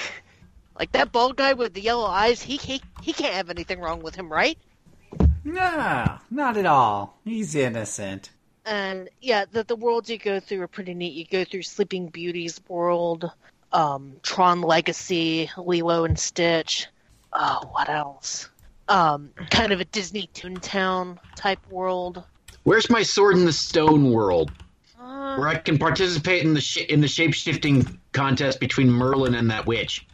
Like that bald guy with the yellow eyes, he he he can't have anything wrong with him, right? No, not at all. He's innocent. And yeah, the the worlds you go through are pretty neat. You go through Sleeping Beauty's world, um, Tron Legacy, Lilo and Stitch. Oh, what else? Um, kind of a Disney Toontown type world. Where's my sword in the stone world, Uh, where I can participate in the sh- in the shape shifting contest between Merlin and that witch?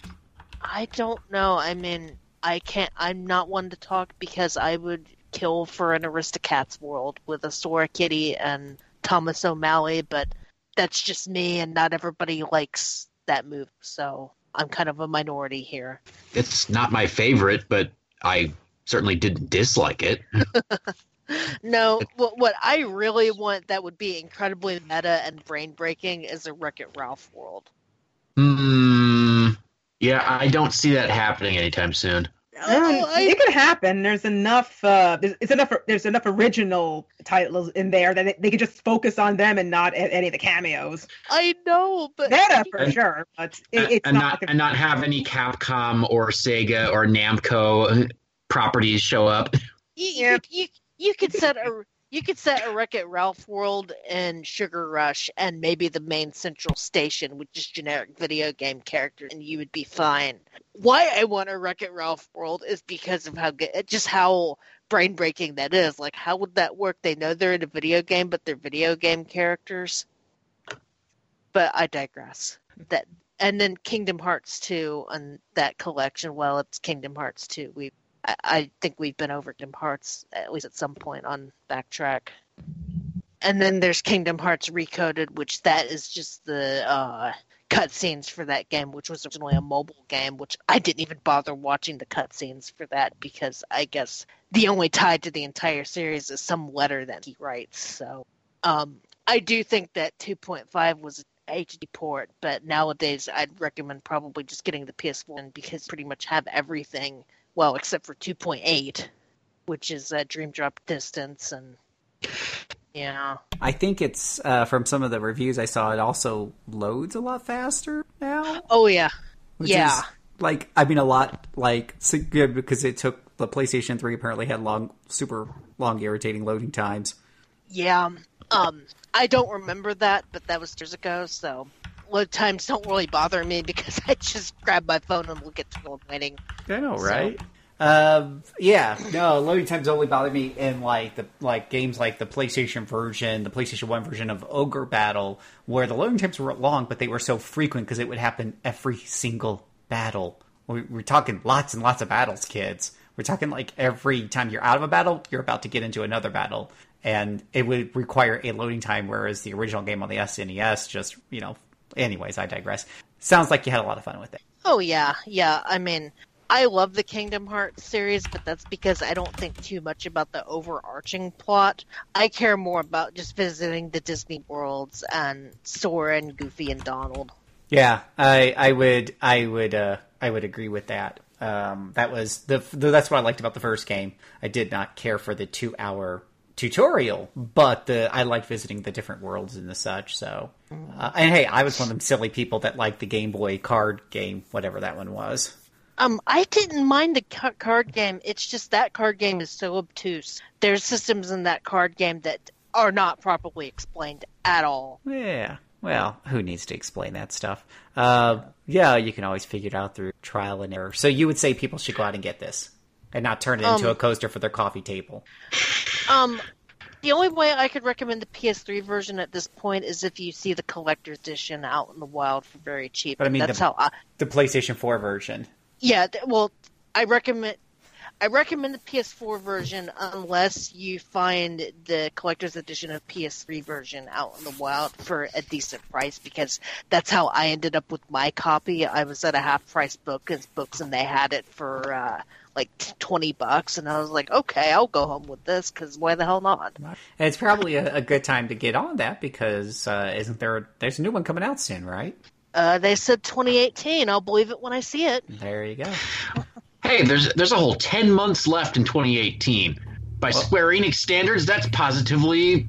I don't know. I mean, I can't. I'm not one to talk because I would kill for an Aristocats world with a Sora Kitty and Thomas O'Malley, but that's just me, and not everybody likes that move. So I'm kind of a minority here. It's not my favorite, but I certainly didn't dislike it. No, what what I really want that would be incredibly meta and brain breaking is a Wreck It Ralph world. Hmm. Yeah, I don't see that happening anytime soon. Oh, I- it could happen. There's enough. Uh, there's, it's enough. There's enough original titles in there that they, they could just focus on them and not a- any of the cameos. I know, but Meta for And- sure, but it, it's and not. not like a- and not have any Capcom or Sega or Namco properties show up. you, Yeah. you, you, you could set a you could set a Wreck It Ralph world and Sugar Rush and maybe the main central station with just generic video game characters, and you would be fine. Why I want a Wreck It Ralph world is because of how good, just how brain breaking that is. Like, how would that work? They know they're in a video game, but they're video game characters. But I digress. That and then Kingdom Hearts 2 and that collection. Well, it's Kingdom Hearts 2. We I, think we've been over Kingdom Hearts at least at some point on Backtrack. and then there's Kingdom Hearts Recoded, which that is just the uh, cutscenes for that game, which was originally a mobile game, which I didn't even bother watching the cutscenes for that because I guess the only tie to the entire series is some letter that he writes. So um, I do think that 2.5 was an HD port, but nowadays I'd recommend probably just getting the PS1 because pretty much have everything, well, except for 2.8, which is uh, Dream Drop Distance and yeah. I think it's uh, from some of the reviews I saw. It also loads a lot faster now. Oh yeah, yeah. Like I mean, a lot like yeah, because it took the PlayStation Three apparently had long, super long, irritating loading times. Yeah. Um, I don't remember that, but that was years ago. So load times don't really bother me because I just grab my phone and look at the waiting. I know, right? So, um, yeah, no, loading times only bother me in like the like games like the PlayStation version, the PlayStation One version of Ogre Battle, where the loading times were long, but they were so frequent because it would happen every single battle. We, we're talking lots and lots of battles, kids. We're talking like every time you're out of a battle, you're about to get into another battle, and it would require a loading time. Whereas the original game on the SNES just, you know, anyways, I digress. Sounds like you had a lot of fun with it. Oh yeah, yeah. I mean, I love the Kingdom Hearts series, but that's because I don't think too much about the overarching plot. I care more about just visiting the Disney worlds and Sora and Goofy and Donald. Yeah, I I would I would uh, I would agree with that. Um, that was the, that's what I liked about the first game. I did not care for the two hour tutorial, but the I like visiting the different worlds and the such. So, uh, and hey, I was one of them silly people that liked the Game Boy card game, whatever that one was. Um, I didn't mind the card game. It's just that card game is so obtuse. There's systems in that card game that are not properly explained at all. Yeah. Well, who needs to explain that stuff? Uh, yeah, you can always figure it out through trial and error. So you would say people should go out and get this and not turn it into Um, a coaster for their coffee table. Um, the only way I could recommend the PS3 version at this point is if you see the collector's edition out in the wild for very cheap. But I mean, that's the- how I, The PlayStation 4 version. Yeah, well, I recommend I recommend the PS4 version unless you find the collector's edition of PS3 version out in the wild for a decent price because that's how I ended up with my copy. I was at a half price book as books and they had it for uh, like twenty bucks, and I was like, okay, I'll go home with this because why the hell not? And it's probably a, a good time to get on that because uh, isn't there? There's a new one coming out soon, right? Uh, they said 2018. I'll believe it when I see it. There you go. Hey, there's there's a whole ten months left in 2018. By Square Enix standards, that's positively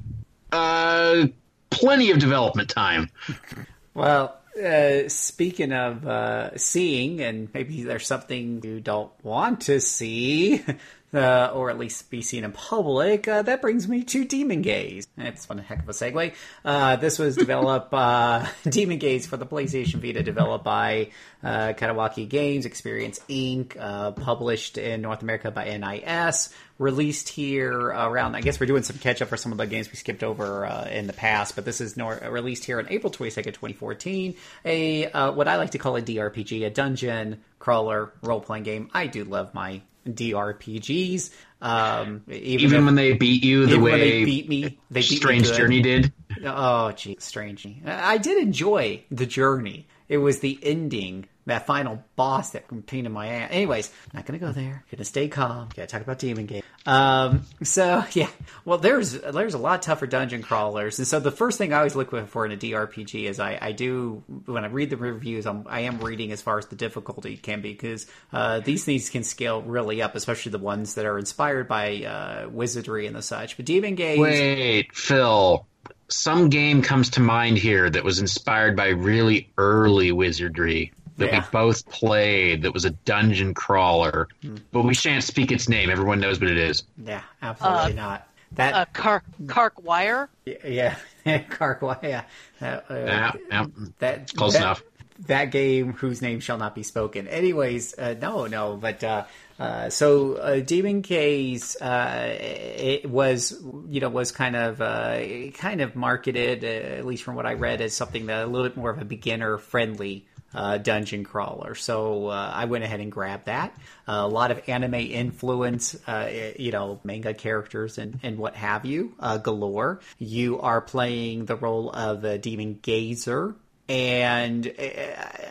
uh, plenty of development time. Well, uh, speaking of uh, seeing, and maybe there's something you don't want to see, uh, or at least be seen in public, uh, that brings me to Demon Gaze. It's one heck of a segue. Uh, this was developed, uh, Demon Gaze for the PlayStation Vita, developed by uh, Kadokawa Games, Experience Inc., uh, published in North America by NIS, released here around, I guess we're doing some catch up for some of the games we skipped over uh, in the past, but this is nor- released here on April 22nd, 2014. A, uh, what I like to call a DRPG, a dungeon crawler role playing game. I do love my DRPGs. Um, even, Even if- when they beat you the way they beat me, they beat Strange good. Journey did. Oh, gee, strange. I did enjoy the journey. It was the ending, that final boss that painted my ass. Anyways, not gonna go there. Gonna stay calm. Gotta talk about Demon Gaze. Um, so yeah, well, there's there's a lot tougher dungeon crawlers, and so the first thing I always look for in a DRPG is I, I do when I read the reviews, I'm, I am reading as far as the difficulty can be because uh, these things can scale really up, especially the ones that are inspired by uh, wizardry and the such. But Demon Gaze, Wait, Phil. Some game comes to mind here that was inspired by really early wizardry that Yeah. we both played. That was a dungeon crawler, Hmm. but we shan't speak its name. Everyone knows what it is. yeah, absolutely not. That Uh, Car- Kark Wire. Yeah, Karkwa. Yeah, that, uh, Yeah, yeah. that Close that- enough. That game whose name shall not be spoken. Anyways, uh, no, no, but uh, uh, so uh, Demon Gaze, uh, it was you know was kind of uh, kind of marketed, uh, at least from what I read, as something that a little bit more of a beginner friendly uh, dungeon crawler. So uh, I went ahead and grabbed that. a lot of anime influence, uh, you know, manga characters and, and what have you, uh, galore. You are playing the role of a demon gazer. And uh,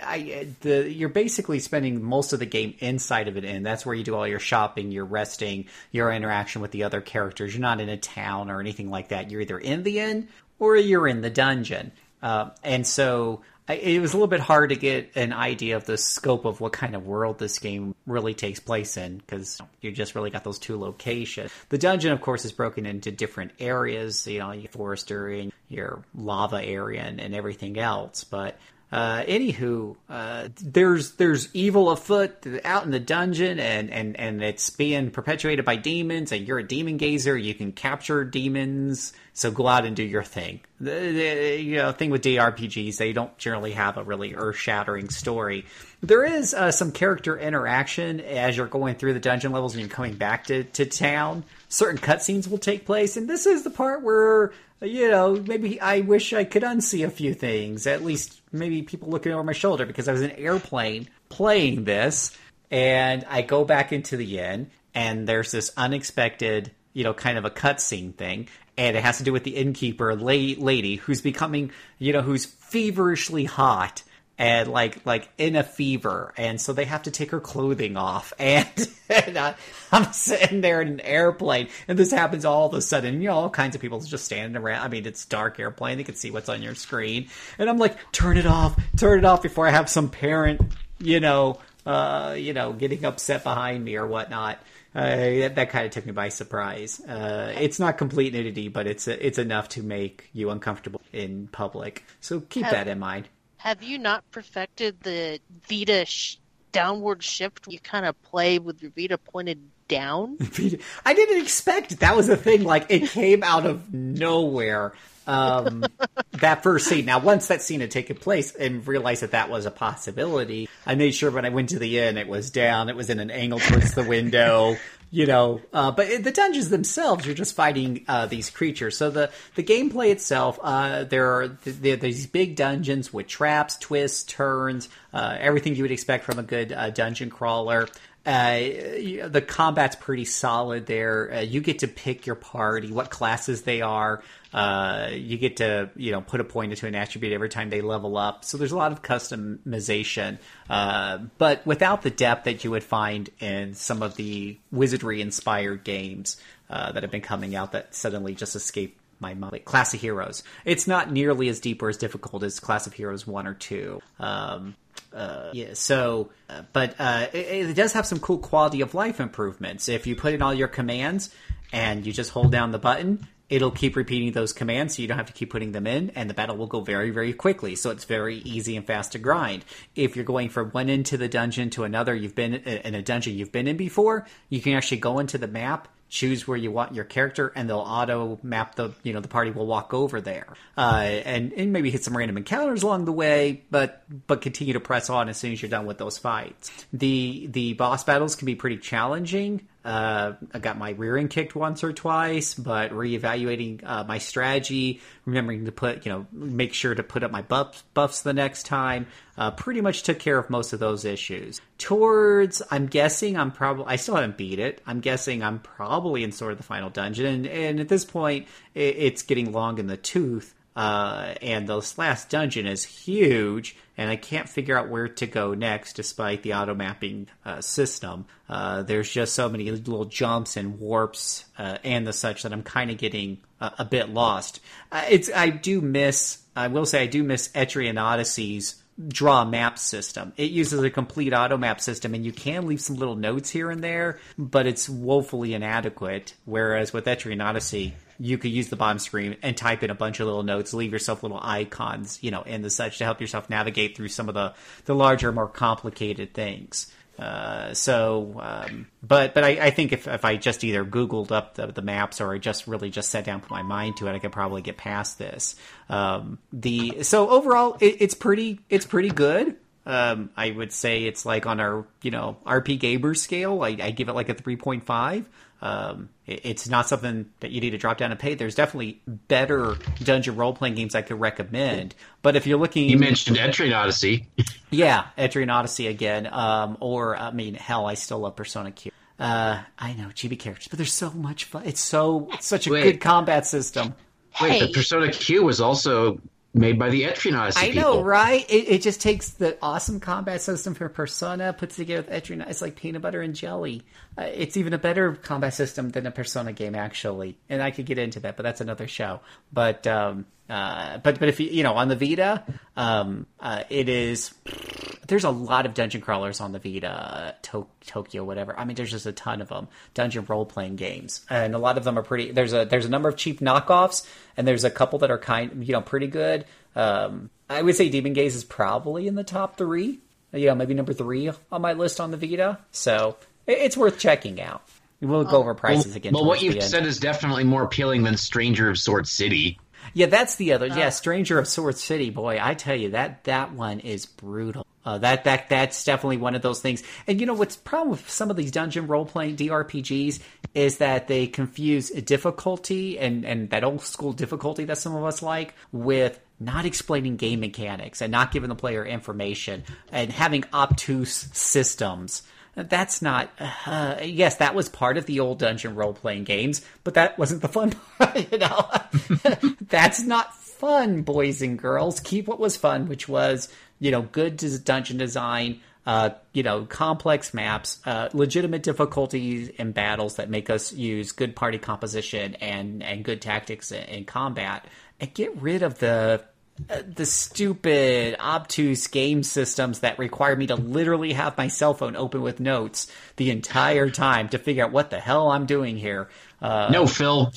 I, the, you're basically spending most of the game inside of an inn. That's where you do all your shopping, your resting, your interaction with the other characters. You're not in a town or anything like that. You're either in the inn or you're in the dungeon. Uh, and so it was a little bit hard to get an idea of the scope of what kind of world this game really takes place in because you just really got those two locations. The dungeon, of course, is broken into different areas, you know, your forest area, your lava area, and, and everything else. But uh, anywho, uh, there's there's evil afoot out in the dungeon, and, and, and it's being perpetuated by demons, and you're a demon gazer. You can capture demons, so go out and do your thing. The, the you know thing with DRPGs, they don't generally have a really earth shattering story. There is uh, some character interaction as you're going through the dungeon levels and you're coming back to, to town. Certain cutscenes will take place, and this is the part where you know, maybe I wish I could unsee a few things. At least maybe people looking over my shoulder because I was in an airplane playing this, and I go back into the inn, and there's this unexpected, you know, kind of a cutscene thing, and it has to do with the innkeeper lady who's becoming, you know, who's feverishly hot and like like in a fever, and so they have to take her clothing off, and, and I, am sitting there in an airplane, and this happens all of a sudden. You know, all kinds of people just standing around. I mean, it's dark airplane; they can see what's on your screen, and I'm like, turn it off, turn it off before I have some parent, you know, uh, you know, getting upset behind me or whatnot. Uh, that, that kind of took me by surprise. Uh, it's not complete nudity, but it's it's enough to make you uncomfortable in public. So keep Have- that in mind. Have you not perfected the Vita sh- downward shift? You kind of play with your Vita pointed down. I didn't expect that was a thing. Like it came out of nowhere. Um, that first scene. Now, once that scene had taken place and realized that that was a possibility, I made sure when I went to the inn, it was down. It was in an angle towards the window you know uh, but the dungeons themselves you're just fighting uh, these creatures so the the gameplay itself uh, there are there, these big dungeons with traps twists turns uh, everything you would expect from a good uh, dungeon crawler uh, the combat's pretty solid there. you get to pick your party, what classes they are. You get to you know put a point into an attribute every time they level up. So there's a lot of customization, but without the depth that you would find in some of the wizardry inspired games that have been coming out that suddenly just escape my mind. Like Class of Heroes. It's not nearly as deep or as difficult as Class of Heroes 1 or 2. Um, uh, yeah, so, uh, but uh, it, it, does have some cool quality of life improvements. If you put in all your commands and you just hold down the button, it'll keep repeating those commands so you don't have to keep putting them in, and the battle will go very, very quickly. So it's very easy and fast to grind. If you're going from one end to the dungeon to another, you've been in a dungeon you've been in before, you can actually go into the map choose where you want your character and they'll auto map the you know the party will walk over there uh, and and maybe hit some random encounters along the way but but continue to press on as soon as you're done with those fights the the boss battles can be pretty challenging uh, I got my rear end kicked once or twice, but reevaluating uh, my strategy, remembering to put, you know, make sure to put up my buffs, buffs the next time, uh, pretty much took care of most of those issues. Towards, I'm guessing I'm probably, I still haven't beat it. I'm guessing I'm probably in sort of the final dungeon, and, and at this point, it, it's getting long in the tooth. Uh, and this last dungeon is huge, and I can't figure out where to go next despite the auto mapping uh, system. Uh, there's just so many little jumps and warps uh, and the such that I'm kind of getting a, bit lost. Uh, it's I do miss, I will say, I do miss Etrian Odyssey's draw map system. It uses a complete auto map system, and you can leave some little notes here and there, but it's woefully inadequate. Whereas with Etrian Odyssey, you could use the bottom screen and type in a bunch of little notes, leave yourself little icons, you know, and the such to help yourself navigate through some of the the larger, more complicated things. Uh, so, um, but but I, I, think if, if I just either Googled up the, the, maps or I just really just sat down, put my mind to it, I could probably get past this. Um, the so overall, it, it's pretty it's pretty good. Um, I would say it's like on our, you know, RPGamer scale. I, I give it like a 3.5. Um, it, it's not something that you need to drop down and pay. There's definitely better dungeon role playing games I could recommend. But if you're looking, You mentioned Etrian Odyssey. yeah, Etrian Odyssey again. Um, or I mean, hell, I still love Persona Q. Uh, I know chibi characters, but they're so much fun. It's so it's such a Wait. good combat system. Wait, Hey. the Persona Q was also made by the Odyssey I people. know, right? It, it just takes the awesome combat system from Persona, puts it together with Etrian. It's like peanut butter and jelly. Uh, it's even a better combat system than a Persona game, actually. And I could get into that, but that's another show. But um, uh, but but if you you know on the Vita, um, uh, it is. There's a lot of dungeon crawlers on the Vita, to- Tokyo, whatever. I mean, there's just a ton of them. Dungeon role playing games, and a lot of them are pretty. There's a there's a number of cheap knockoffs, and there's a couple that are kind, you know, pretty good. Um, I would say Demon Gaze is probably in the top three. You know, maybe number three on my list on the Vita. So it- it's worth checking out. We'll go over prices again. well what you've end. said is definitely more appealing than Stranger of Sword City. Yeah, that's the other. Yeah, Stranger of Sword City, boy, I tell you that that one is brutal. Uh, that that that's definitely one of those things. And you know what's the problem with some of these dungeon role playing DRPGs is that they confuse difficulty and and that old school difficulty that some of us like with not explaining game mechanics and not giving the player information and having obtuse systems. That's not. Uh, yes, that was part of the old dungeon role playing games, but that wasn't the fun part. You know, that's not fun, boys and girls. Keep what was fun, which was you know good dungeon design. Uh, you know, complex maps, uh, legitimate difficulties in battles that make us use good party composition and and good tactics in, in combat, and get rid of the the stupid obtuse game systems that require me to literally have my cell phone open with notes the entire time to figure out what the hell I'm doing here. Uh, No, Phil.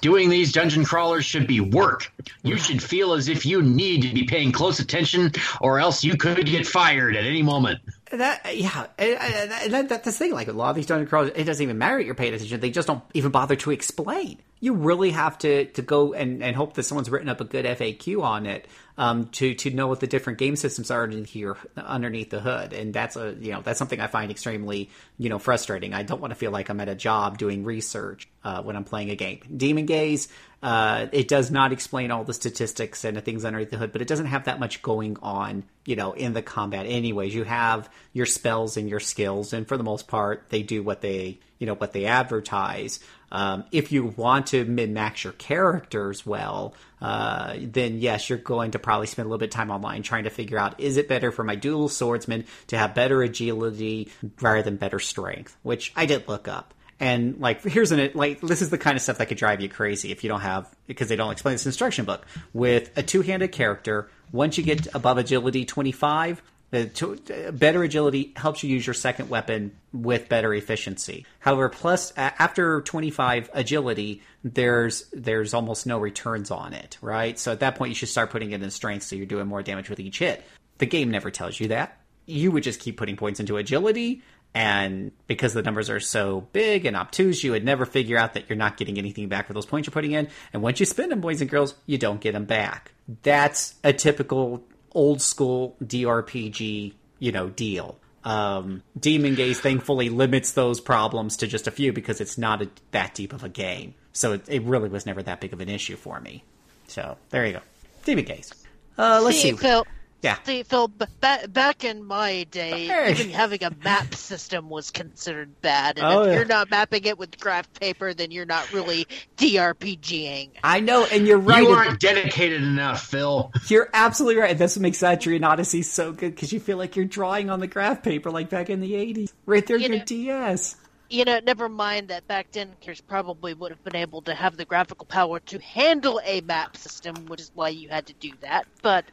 Doing these dungeon crawlers should be work. You should feel as if you need to be paying close attention, or else you could get fired at any moment. that yeah, that, that's the thing. Like a lot of these dungeon crawlers, it doesn't even matter that you're paying attention; they just don't even bother to explain. You really have to to go and, and hope that someone's written up a good FAQ on it um, to to know what the different game systems are underneath here underneath the hood. And that's a you know that's something I find extremely you know frustrating. I don't want to feel like I'm at a job doing research uh, when I'm playing a game. Demon Gaze. Uh, it does not explain all the statistics and the things underneath the hood, but it doesn't have that much going on, you know, in the combat. Anyways, you have your spells and your skills, and for the most part, they do what they, you know, what they advertise. Um, if you want to min max your characters well, uh, then yes, you're going to probably spend a little bit of time online trying to figure out is it better for my dual swordsman to have better agility rather than better strength, which I did look up. And like, here's an it like this is the kind of stuff that could drive you crazy if you don't have because they don't explain this instruction book. With a two-handed character, once you get above agility 25, uh, better agility helps you use your second weapon with better efficiency. However, plus after 25 agility, there's there's almost no returns on it, right? So at that point, you should start putting it in strength, so you're doing more damage with each hit. The game never tells you that. You would just keep putting points into agility, and because the numbers are so big and obtuse, you would never figure out that you're not getting anything back for those points you're putting in. And once you spend them, boys and girls, you don't get them back. That's a typical old school DRPG, you know, deal. Um, Demon Gaze thankfully limits those problems to just a few because it's not a, that deep of a game. So it, it really was never that big of an issue for me. So there you go. Demon Gaze. Uh, let's see. Phil. Yeah. See, Phil, b- back in my day, Hey. even having a map system was considered bad. And Oh, if yeah. you're not mapping it with graph paper, then you're not really DRPGing. I know, and you're right. You aren't dedicated enough, Phil. You're absolutely right. That's what makes Etrian Odyssey so good because you feel like you're drawing on the graph paper like back in the 80s. Right there, You your know- DS. You know, never mind that back then, Kiers probably would have been able to have the graphical power to handle a map system, which is why you had to do that. But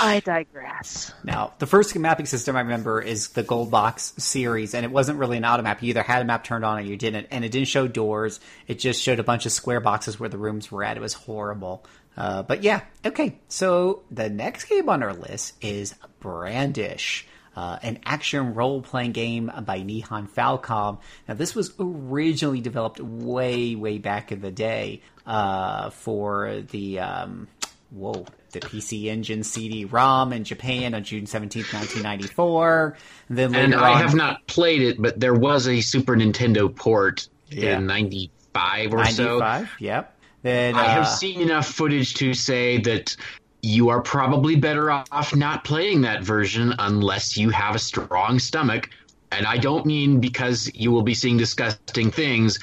I digress. Now, the first mapping system I remember is the Gold Box series, and it wasn't really an auto map. You either had a map turned on or you didn't, and it didn't show doors. It just showed a bunch of square boxes where the rooms were at. It was horrible. Uh, but yeah, okay. So the next game on our list is Brandish. Uh, an action role playing game by Nihon Falcom. Now, this was originally developed way, way back in the day uh, for the um, whoa, the PC Engine CD-ROM in Japan on June seventeenth, nineteen ninety-four. Then later And I on, have not played it, but there was a Super Nintendo port Yeah. in '95 or so. ninety-five. Yep. Then I have uh, seen enough footage to say that you are probably better off not playing that version unless you have a strong stomach. And I don't mean because you will be seeing disgusting things.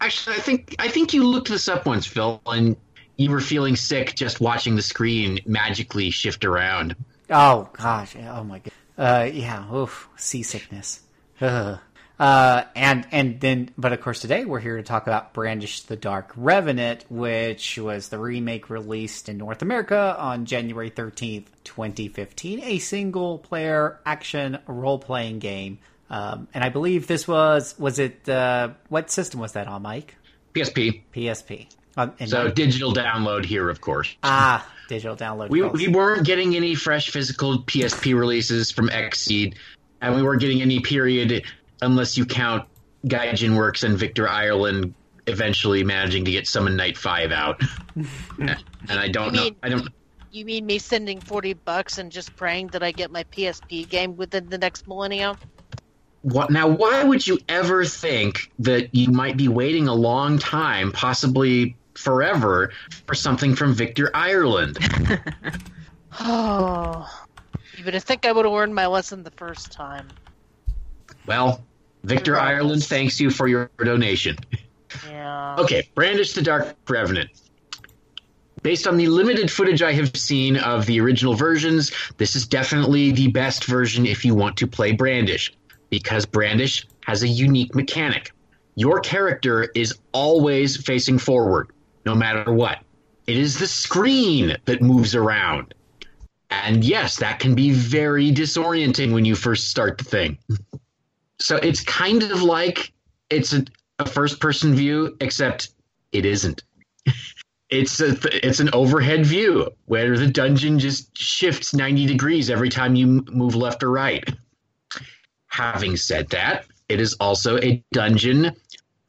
Actually, I think I think you looked this up once, Phil, and you were feeling sick just watching the screen magically shift around. Oh gosh! Oh my god! Uh, yeah. Oof. Seasickness. Ugh. Uh, and and then, but of course, today we're here to talk about Brandish the Dark Revenant, which was the remake released in North America on January thirteenth, twenty fifteen. A single-player action role-playing game. Um, and I believe this was was it uh, what system was that on, Mike? PSP. PSP. Um, and So digital download here, of course. ah, digital download. We, we weren't getting any fresh physical PSP releases from Xseed, and we weren't getting any period unless you count Gaijinworks and Victor Ireland eventually managing to get Summon Night Five out. and I don't You know. mean- I don't. You mean me sending forty bucks and just praying that I get my PSP game within the next millennium? What now? Why would you ever think that you might be waiting a long time, possibly forever, for something from Victor Ireland? Oh, you would have think I would have learned my lesson the first time. Well, Victor. Ireland thanks you for your donation. Yeah. Okay, Brandish the Dark Revenant. Based on the limited footage I have seen of the original versions, this is definitely the best version if you want to play Brandish, because Brandish has a unique mechanic. Your character is always facing forward, no matter what. It is the screen that moves around. And yes, that can be very disorienting when you first start the thing. So it's kind of like it's a, a first person view, except it isn't. It's a it's an overhead view where the dungeon just shifts 90 degrees every time you move left or right. Having said that, it is also a dungeon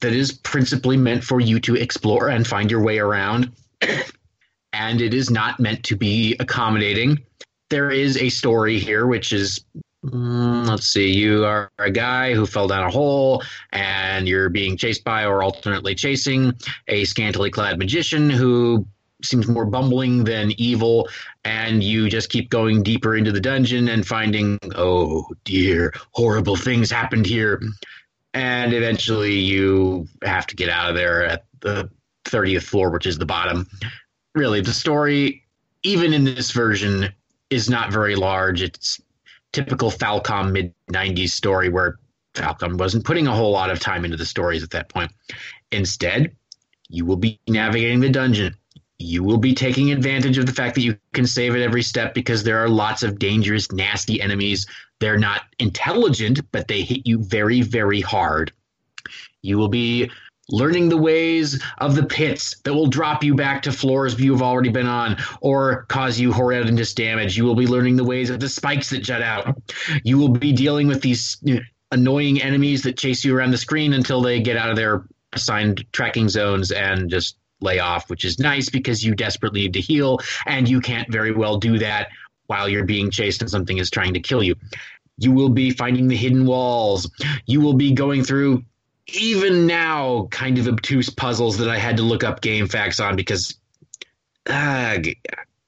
that is principally meant for you to explore and find your way around. and it is not meant to be accommodating. There is a story here, which is mm, let's see, you are a guy who fell down a hole and you're being chased by or alternately chasing a scantily clad magician who seems more bumbling than evil and you just keep going deeper into the dungeon and finding oh dear horrible things happened here. And eventually you have to get out of there at the 30th floor which is the bottom. Really the story even in this version is not very large. It's typical falcom mid 90s story where falcom wasn't putting a whole lot of time into the stories at that point instead you will be navigating the dungeon you will be taking advantage of the fact that you can save at every step because there are lots of dangerous, nasty enemies. They're not intelligent, but they hit you very, very hard. You will be learning the ways of the pits that will drop you back to floors you've already been on or cause you horrendous damage. You will be learning the ways of the spikes that jut out. You will be dealing with these annoying enemies that chase you around the screen until they get out of their assigned tracking zones and just lay off, which is nice because you desperately need to heal, and you can't very well do that while you're being chased and something is trying to kill you. You will be finding the hidden walls. You will be going through even now kind of obtuse puzzles that I had to look up GameFAQs on because uh,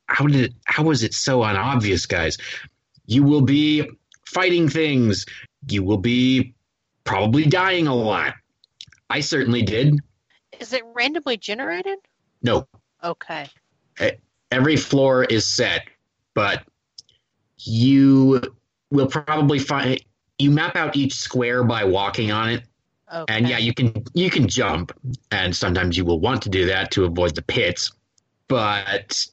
how did it, how was it so unobvious, guys? You will be fighting things. You will be probably dying a lot. I certainly did. Is it randomly generated? No, Okay. every floor is set, but you will probably find you map out each square by walking on it. Okay. And yeah, you can you can jump, and sometimes you will want to do that to avoid the pits. But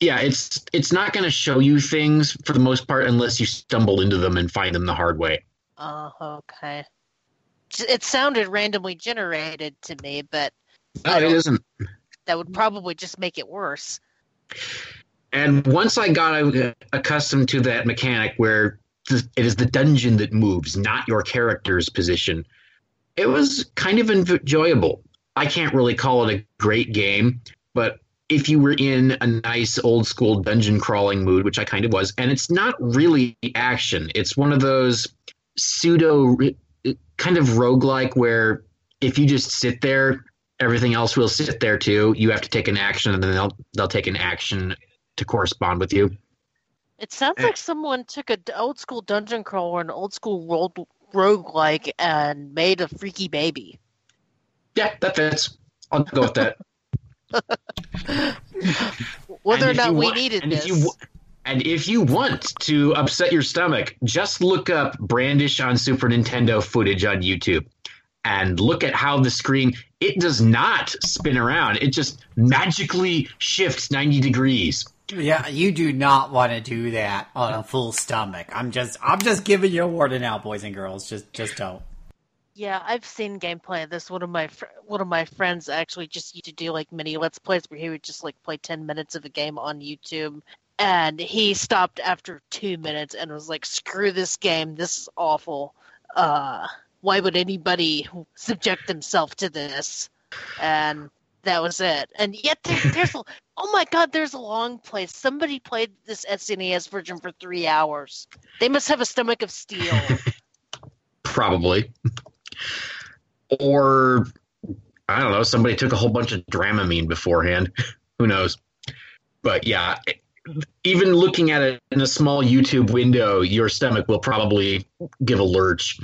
yeah, it's it's not going to show you things for the most part unless you stumble into them and find them the hard way. Oh, okay. It sounded randomly generated to me, but No, it don't- that would probably just make it worse. And once I got accustomed to that mechanic where it is the dungeon that moves, not your character's position, it was kind of enjoyable. I can't really call it a great game, but if you were in a nice old school dungeon crawling mood, which I kind of was, and it's not really action. It's one of those pseudo kind of roguelike where if you just sit there, everything else will sit there too. You have to take an action and then they'll they'll take an action to correspond with you. It sounds like eh. someone took an old school dungeon crawler, an old school rogue roguelike, and made a freaky baby. Yeah, that fits. I'll go with that. Whether or not we wa- needed and this. If you, and if you want to upset your stomach, just look up Brandish on Super Nintendo footage on YouTube and look at how the screen it does not spin around. It just magically shifts 90 degrees. Yeah, you do not want to do that on a full stomach. I'm just, I'm just giving you a warning now, boys and girls. Just, just don't. Yeah, I've seen gameplay of this. One of my fr- one of my friends actually just used to do like mini let's plays where he would just like play ten minutes of a game on YouTube, and he stopped after two minutes and was like, "Screw this game. This is awful. Uh, why would anybody subject themselves to this?" And that was it. And yet there, there's a, oh my god, there's a long play. Somebody played this SNES version for three hours. They must have a stomach of steel. Probably. Or I don't know, somebody took a whole bunch of Dramamine beforehand. Who knows? But yeah, even looking at it in a small YouTube window, your stomach will probably give a lurch.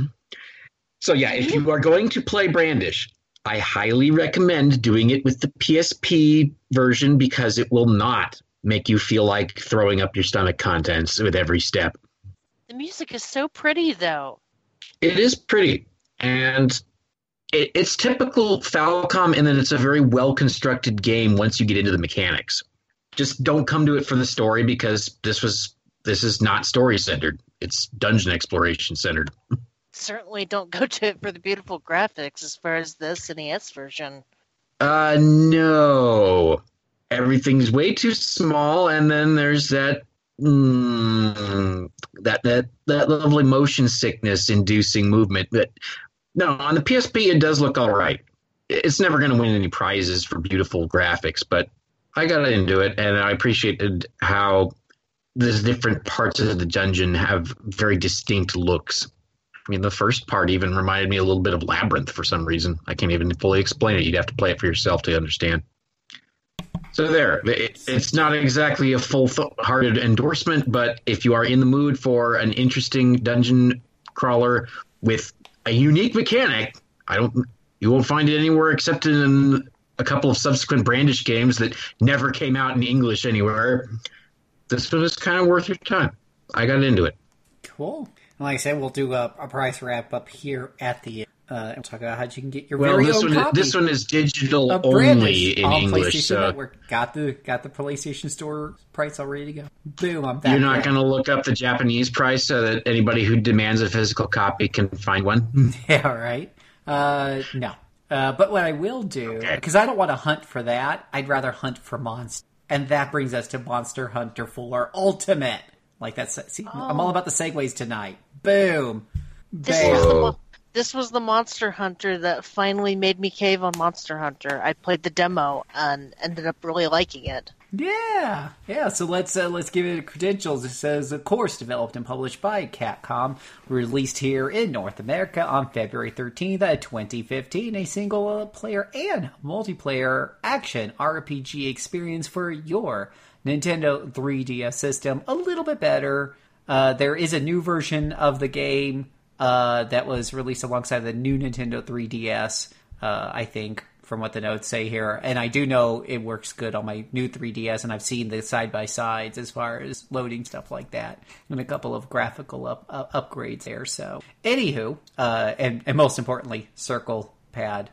So yeah, if you are going to play Brandish, I highly recommend doing it with the PSP version because it will not make you feel like throwing up your stomach contents with every step. the music is so pretty though. It is pretty, and it, it's typical Falcom, and then it's a very well constructed game once you get into the mechanics. Just don't come to it for the story because this was this is not story centered. It's dungeon exploration centered. Certainly don't go to it for the beautiful graphics as far as the SNES version. Uh, no, everything's way too small, and then there's that mm, that that that lovely motion sickness inducing movement. But no, on the PSP it does look all right. It's never going to win any prizes for beautiful graphics, but I got into it, and I appreciated how the different parts of the dungeon have very distinct looks. I mean, the first part even reminded me a little bit of Labyrinth for some reason. I can't even fully explain it. You'd have to play it for yourself to understand. So there, it, it's not exactly a full-hearted endorsement, but if you are in the mood for an interesting dungeon crawler with a unique mechanic, I don't, you won't find it anywhere except in a couple of subsequent Brandish games that never came out in English anywhere. This one is kind of worth your time. I got into it. Cool. And like I said, we'll do a, a price wrap up here at the. end. Uh, and talk about how you can get your Well, very this own one, copy. this one is digital of only in on English, PlayStation so Network. Got the got the PlayStation Store price all ready to go. Boom! I'm back. You're not going to look up the Japanese price so that anybody who demands a physical copy can find one. Yeah, right. Uh, no. Uh, but what I will do, because I don't want to hunt for that, I'd rather hunt for monsters. And that brings us to Monster Hunter 4 Ultimate. Like that's, see, I'm all about the segues tonight. Boom. This Bam. was, the, mo- this was the Monster Hunter that finally made me cave on Monster Hunter. I played the demo and ended up really liking it. Yeah, yeah. So let's uh, let's give it credentials. It says, of course, developed and published by Capcom, released here in North America on February thirteenth, uh, twenty fifteen. A single uh, player and multiplayer action RPG experience for your Nintendo 3DS system. A little bit better. Uh, there is a new version of the game uh, that was released alongside the new Nintendo 3DS. Uh, I think from what the notes say here, and I do know it works good on my new 3DS, and I've seen the side by sides as far as loading stuff like that, and a couple of graphical up, uh, upgrades there. So, anywho, uh, and and most importantly, circle pad,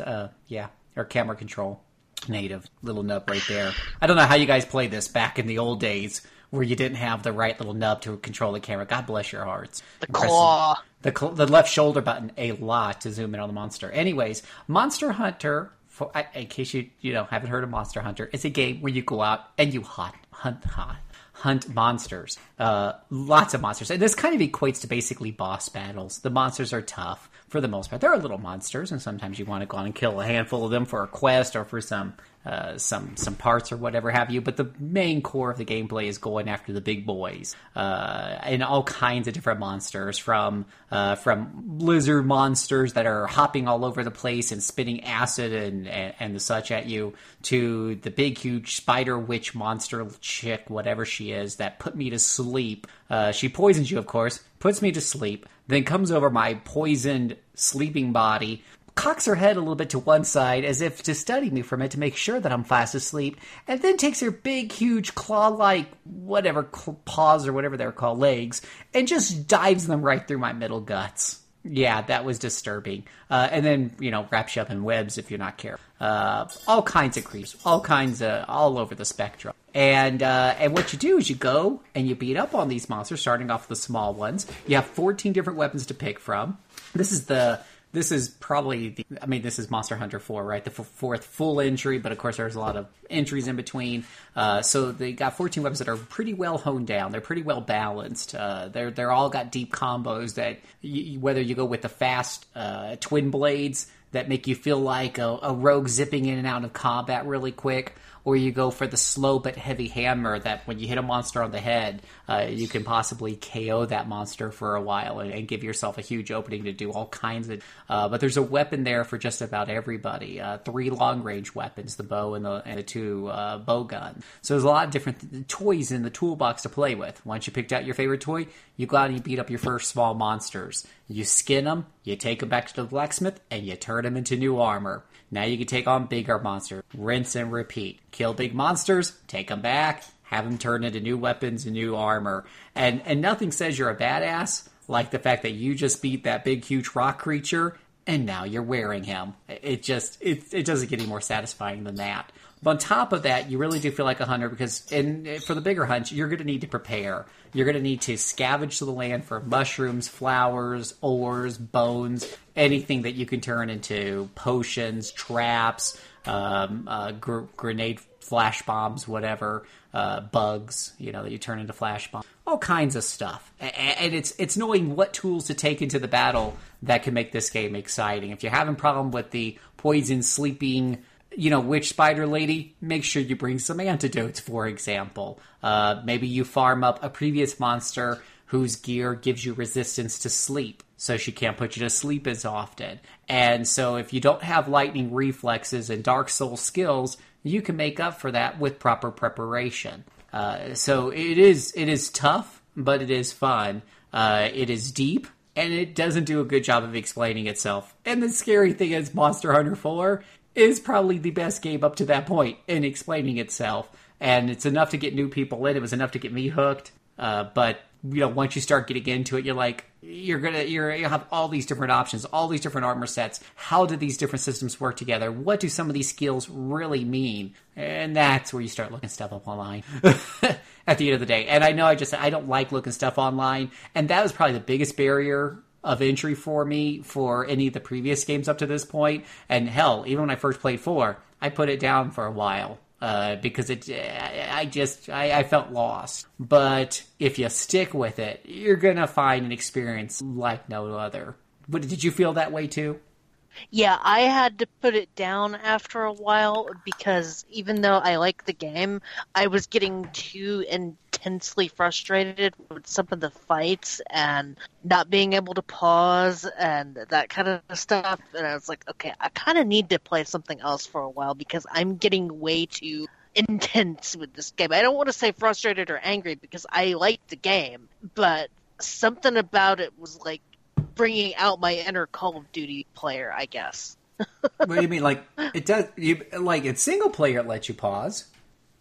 uh, yeah, or camera control native little nub right there. I don't know how you guys played this back in the old days where you didn't have the right little nub to control the camera. God bless your hearts. The claw. The, cl- the left shoulder button a lot to zoom in on the monster. Anyways, Monster Hunter. For in case you you know haven't heard of Monster Hunter, it's a game where you go out and you hunt hunt hunt, hunt monsters. Uh, lots of monsters, and this kind of equates to basically boss battles. The monsters are tough. For the most part. There are little monsters, and sometimes you want to go on and kill a handful of them for a quest or for some uh, some some parts or whatever have you. But the main core of the gameplay is going after the big boys uh, and all kinds of different monsters, from uh, from lizard monsters that are hopping all over the place and spitting acid and, and and the such at you, to the big huge spider witch monster chick, whatever she is, that put me to sleep. Uh, she poisons you, of course, puts me to sleep, then comes over my poisoned sleeping body, cocks her head a little bit to one side as if to study me from it to make sure that I'm fast asleep, and then takes her big, huge claw like whatever paws or whatever they're called legs and just dives them right through my middle guts. Yeah, that was disturbing. Uh, and then, you know, wraps you up in webs if you're not careful. Uh, all kinds of creeps, all kinds of, all over the spectrum. And uh, and what you do is you go and you beat up on these monsters, starting off with the small ones. You have 14 different weapons to pick from. This is the this is probably the i mean this is monster hunter 4 right? The f- fourth full entry but of course there's a lot of entries in between. Uh, so they got 14 weapons that are pretty well honed down. They're pretty well balanced. Uh, they're they're all got deep combos that y- whether you go with the fast uh, twin blades that make you feel like a, a rogue zipping in and out of combat really quick or you go for the slow but heavy hammer that when you hit a monster on the head, uh, you can possibly KO that monster for a while and, and, give yourself a huge opening to do all kinds of. Uh, but there's a weapon there for just about everybody. Uh, three long range weapons: the bow and the and the two uh, bow gun. So there's a lot of different th- toys in the toolbox to play with. Once you picked out your favorite toy, you go out and you beat up your first small monsters. You skin them, you take them back to the blacksmith, and you turn them into new armor. Now you can take on bigger monsters. Rinse and repeat. Kill big monsters, take them back, have them turn into new weapons and new armor. And and nothing says you're a badass like the fact that you just beat that big huge rock creature and now you're wearing him. It just it it doesn't get any more satisfying than that. But on top of that, you really do feel like a hunter because in for the bigger hunts, you're going to need to prepare. You're going to need to scavenge the land for mushrooms, flowers, ores, bones, anything that you can turn into potions, traps, um, uh, gr- grenade flash bombs, whatever, uh, bugs, you know, that you turn into flash bombs, all kinds of stuff. And it's it's knowing what tools to take into the battle that can make this game exciting. If you're having problem with the poison sleeping you know, witch spider lady, make sure you bring some antidotes, for example. Uh, maybe you farm up a previous monster whose gear gives you resistance to sleep, so she can't put you to sleep as often. And so if you don't have lightning reflexes and dark soul skills, you can make up for that with proper preparation. Uh, so it is it is tough, but it is fun. Uh, it is deep, and it doesn't do a good job of explaining itself. And the scary thing is, Monster Hunter 4 is probably the best game up to that point in explaining itself. And it's enough to get new people in. It was enough to get me hooked. Uh, but you know, once you start getting into it, you're like, you're gonna, you're, you have all these different options, all these different armor sets. How do these different systems work together? What do some of these skills really mean? And that's where you start looking stuff up online. At the end of the day, and I know I just I don't like looking stuff online, and that was probably the biggest barrier of entry for me for any of the previous games up to this point. And hell, even when I first played four, I put it down for a while uh, because it. I just I, I, felt lost. But if you stick with it, you're gonna find an experience like no other. But did you feel that way too? Yeah, I had to put it down after a while because even though I like the game, I was getting too intensely frustrated with some of the fights and not being able to pause and that kind of stuff. And I was like, okay, I kind of need to play something else for a while because I'm getting way too intense with this game. I don't want to say frustrated or angry because I like the game, but something about it was like bringing out my inner Call of Duty player, I guess. what do you mean? Like it does? You like it's single player? It lets you pause.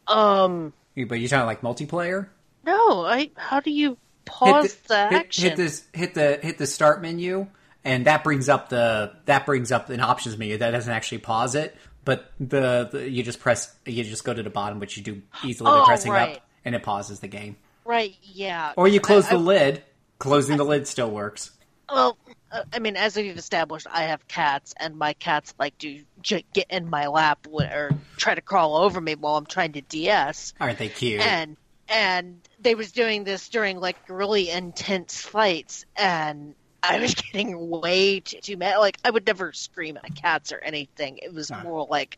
Um, but you're talking like multiplayer? No, I. How do you pause hit the, the hit, action? Hit this. Hit the hit the start menu, and that brings up the that brings up an options menu that doesn't actually pause it. But the, the you just press you just go to the bottom, which you do easily oh, by pressing right. up, and it pauses the game. Right. Yeah. Or you close I, the I, lid. Closing I, the lid still works. Well, uh, I mean, as we've established, I have cats, and my cats like to j- get in my lap or try to crawl over me while I'm trying to DS. Aren't they cute? And and they was doing this during like really intense fights, and I was getting way too, too mad. Like I would never scream at cats or anything. It was Ah. more like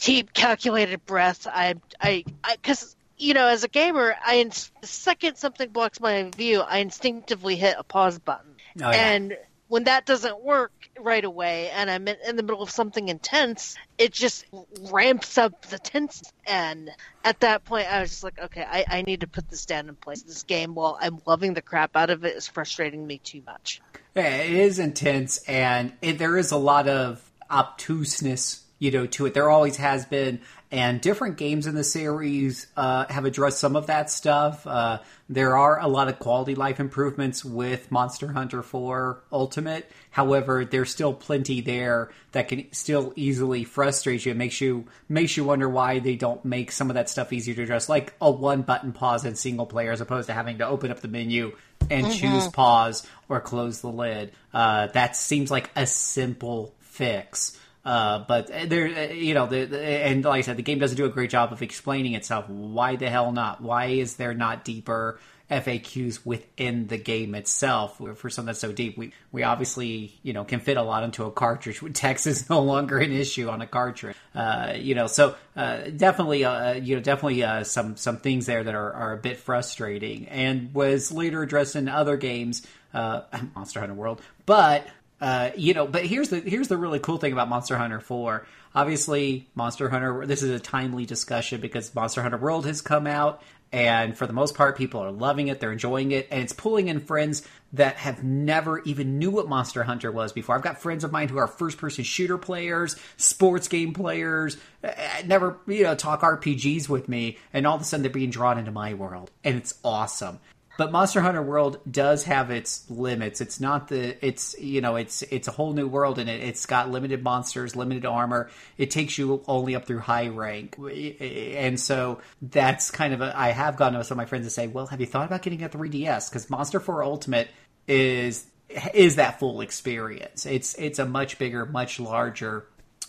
deep, calculated breath. I, I, because you know, as a gamer, I the second something blocks my view, I instinctively hit a pause button, Oh, yeah. and when that doesn't work right away, and I'm in, the middle of something intense, it just ramps up the tense. And at that point, I was just like, okay, I, I need to put this down in place. This game, while I'm loving the crap out of it, is frustrating me too much. Yeah, it is intense, and it, there is a lot of obtuseness, you know, to it. There always has been, and different games in the series uh, have addressed some of that stuff. Uh, there are a lot of quality life improvements with Monster Hunter 4 Ultimate. However, there's still plenty there that can still easily frustrate you. It makes you makes you wonder why they don't make some of that stuff easier to address, like a one button pause in single player, as opposed to having to open up the menu and choose pause or close the lid. Uh, that seems like a simple fix. Uh, but there, uh, you know, the, the, and like I said, the game doesn't do a great job of explaining itself. Why the hell not? Why is there not deeper FAQs within the game itself for something that's so deep? We we obviously you know can fit a lot into a cartridge. Text is no longer an issue on a cartridge. Uh, you know, so uh, definitely, uh, you know, definitely uh, some some things there that are, are a bit frustrating, and was later addressed in other games, uh, Monster Hunter World, but uh, you know, but here's the here's the really cool thing about Monster Hunter 4. Obviously, Monster Hunter. This is a timely discussion because Monster Hunter World has come out, and for the most part, people are loving it. They're enjoying it, and it's pulling in friends that have never even knew what Monster Hunter was before. I've got friends of mine who are first person shooter players, sports game players, uh, never you know talk RPGs with me, and all of a sudden they're being drawn into my world, and it's awesome but Monster Hunter World does have its limits. It's not the it's you know it's it's a whole new world and it, it's got limited monsters, limited armor. It takes you only up through high rank, and so that's kind of a. I have gone to some of my friends and say, well, have you thought about getting a 3DS? Because Monster 4 Ultimate is is that full experience. It's it's a much bigger, much larger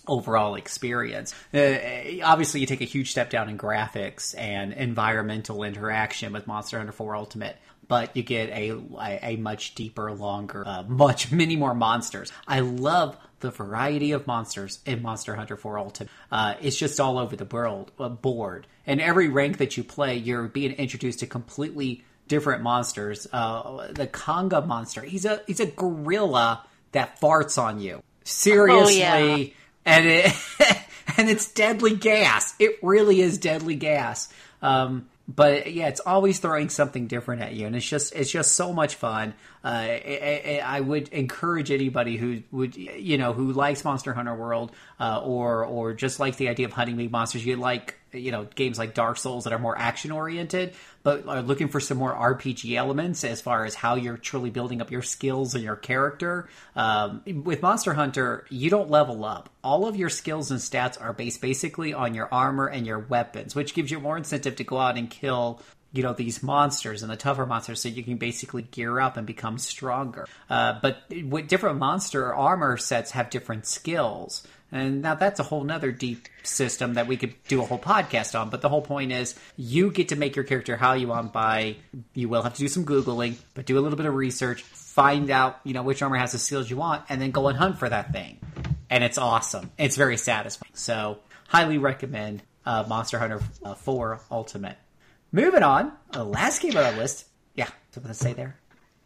overall experience. Uh, obviously, you take a huge step down in graphics and environmental interaction with Monster Hunter 4 Ultimate, but you get a a, much deeper, longer, uh, much many more monsters. I love the variety of monsters in Monster Hunter 4 Ultimate. Uh, it's just all over the world uh, board, and every rank that you play, you're being introduced to completely different monsters. Uh, the Conga monster, he's a he's a gorilla that farts on you. Seriously yeah. And it and it's deadly gas. It really is deadly gas. Um, but yeah, it's always throwing something different at you, and it's just it's just so much fun. Uh, I, I, I would encourage anybody who would you know who likes Monster Hunter World uh, or or just like the idea of hunting big monsters. You like you know games like Dark Souls that are more action oriented, but are looking for some more RPG elements as far as how you're truly building up your skills and your character. Um, with Monster Hunter, you don't level up. All of your skills and stats are based basically on your armor and your weapons, which gives you more incentive to go out and kill you know these monsters and the tougher monsters so you can basically gear up and become stronger. Uh, but with different monster armor sets have different skills. And now that's a whole nother deep system that we could do a whole podcast on. But the whole point is you get to make your character how you want by you will have to do some googling but do a little bit of research find out you know which armor has the skills you want and then go and hunt for that thing. And it's awesome. It's very satisfying. So highly recommend uh, monster hunter uh, 4 ultimate Moving on, the last game on our list. Yeah, something to say there.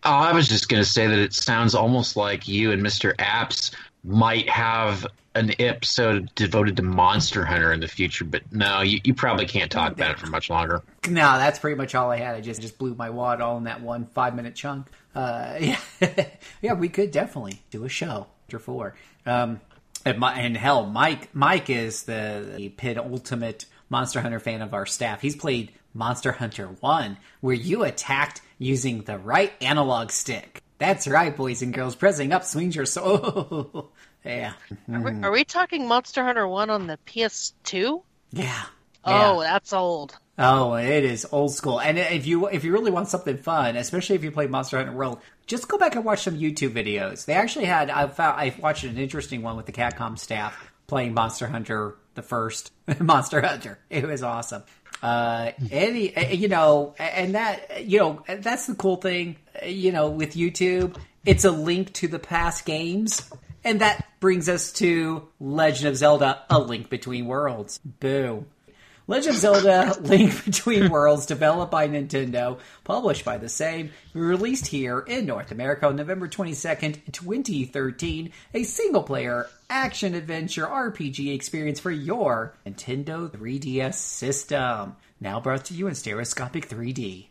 Oh, I was just going to say that it sounds almost like you and Mr. Apps might have an episode devoted to Monster Hunter in the future, but no, you, you probably can't talk about it for much longer. No, that's pretty much all I had. I just just blew my wad all in that one five minute chunk. Uh, yeah, yeah, we could definitely do a show after four. Um, and, my, and hell, Mike Mike is the, the penultimate Monster Hunter fan of our staff. He's played Monster Hunter 1, where you attacked using the right analog stick. That's right, boys and girls. Pressing up swings your soul. yeah. Are we, mm-hmm. are we talking Monster Hunter 1 on the PS2? Yeah. Oh, Yeah. that's old. Oh, it is old school. And if you if you really want something fun, especially if you play Monster Hunter World, just go back and watch some YouTube videos. They actually had I found I watched an interesting one with the Capcom staff playing Monster Hunter the first Monster Hunter. It was awesome. Uh, any you know, and that you know that's the cool thing. You know, with YouTube, It's a link to the past games. And that brings us to Legend of Zelda A Link Between Worlds. Boo. Legend of Zelda Link Between Worlds, developed by Nintendo, published by the same, released here in North America on November 22nd, 2013, a single player action adventure RPG experience for your Nintendo 3DS system. Now brought to you in stereoscopic 3D.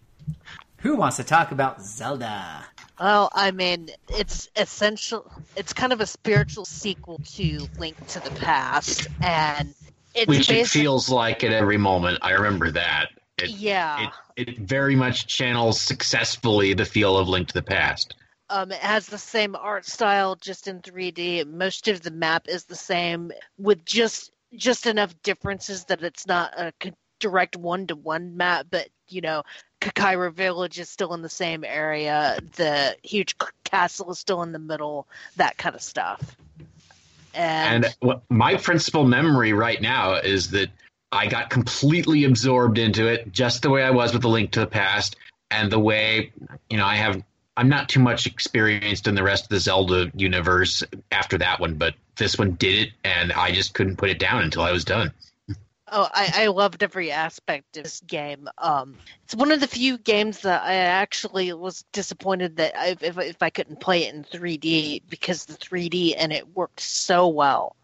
Who wants to talk about Zelda? Well, I mean, it's essential. It's kind of a spiritual sequel to Link to the Past, and it's Which it feels like at every moment. I remember that. It, Yeah. It, it very much channels successfully the feel of Link to the Past. Um, it has the same art style, just in 3D. Most of the map is the same, with just just enough differences that it's not a direct one-to-one map. But you know, Kakariko Village is still in the same area. The huge castle is still in the middle. That kind of stuff. And, And my principal memory right now is that I got completely absorbed into it, just the way I was with the Link to the Past, and the way you know I have. I'm not too much experienced in the rest of the Zelda universe after that one, but this one did it, and I just couldn't put it down until I was done. Oh, I, I loved every aspect of this game. Um, it's one of the few games that I actually was disappointed that I, if if I couldn't play it in 3D because the 3D and it worked so well.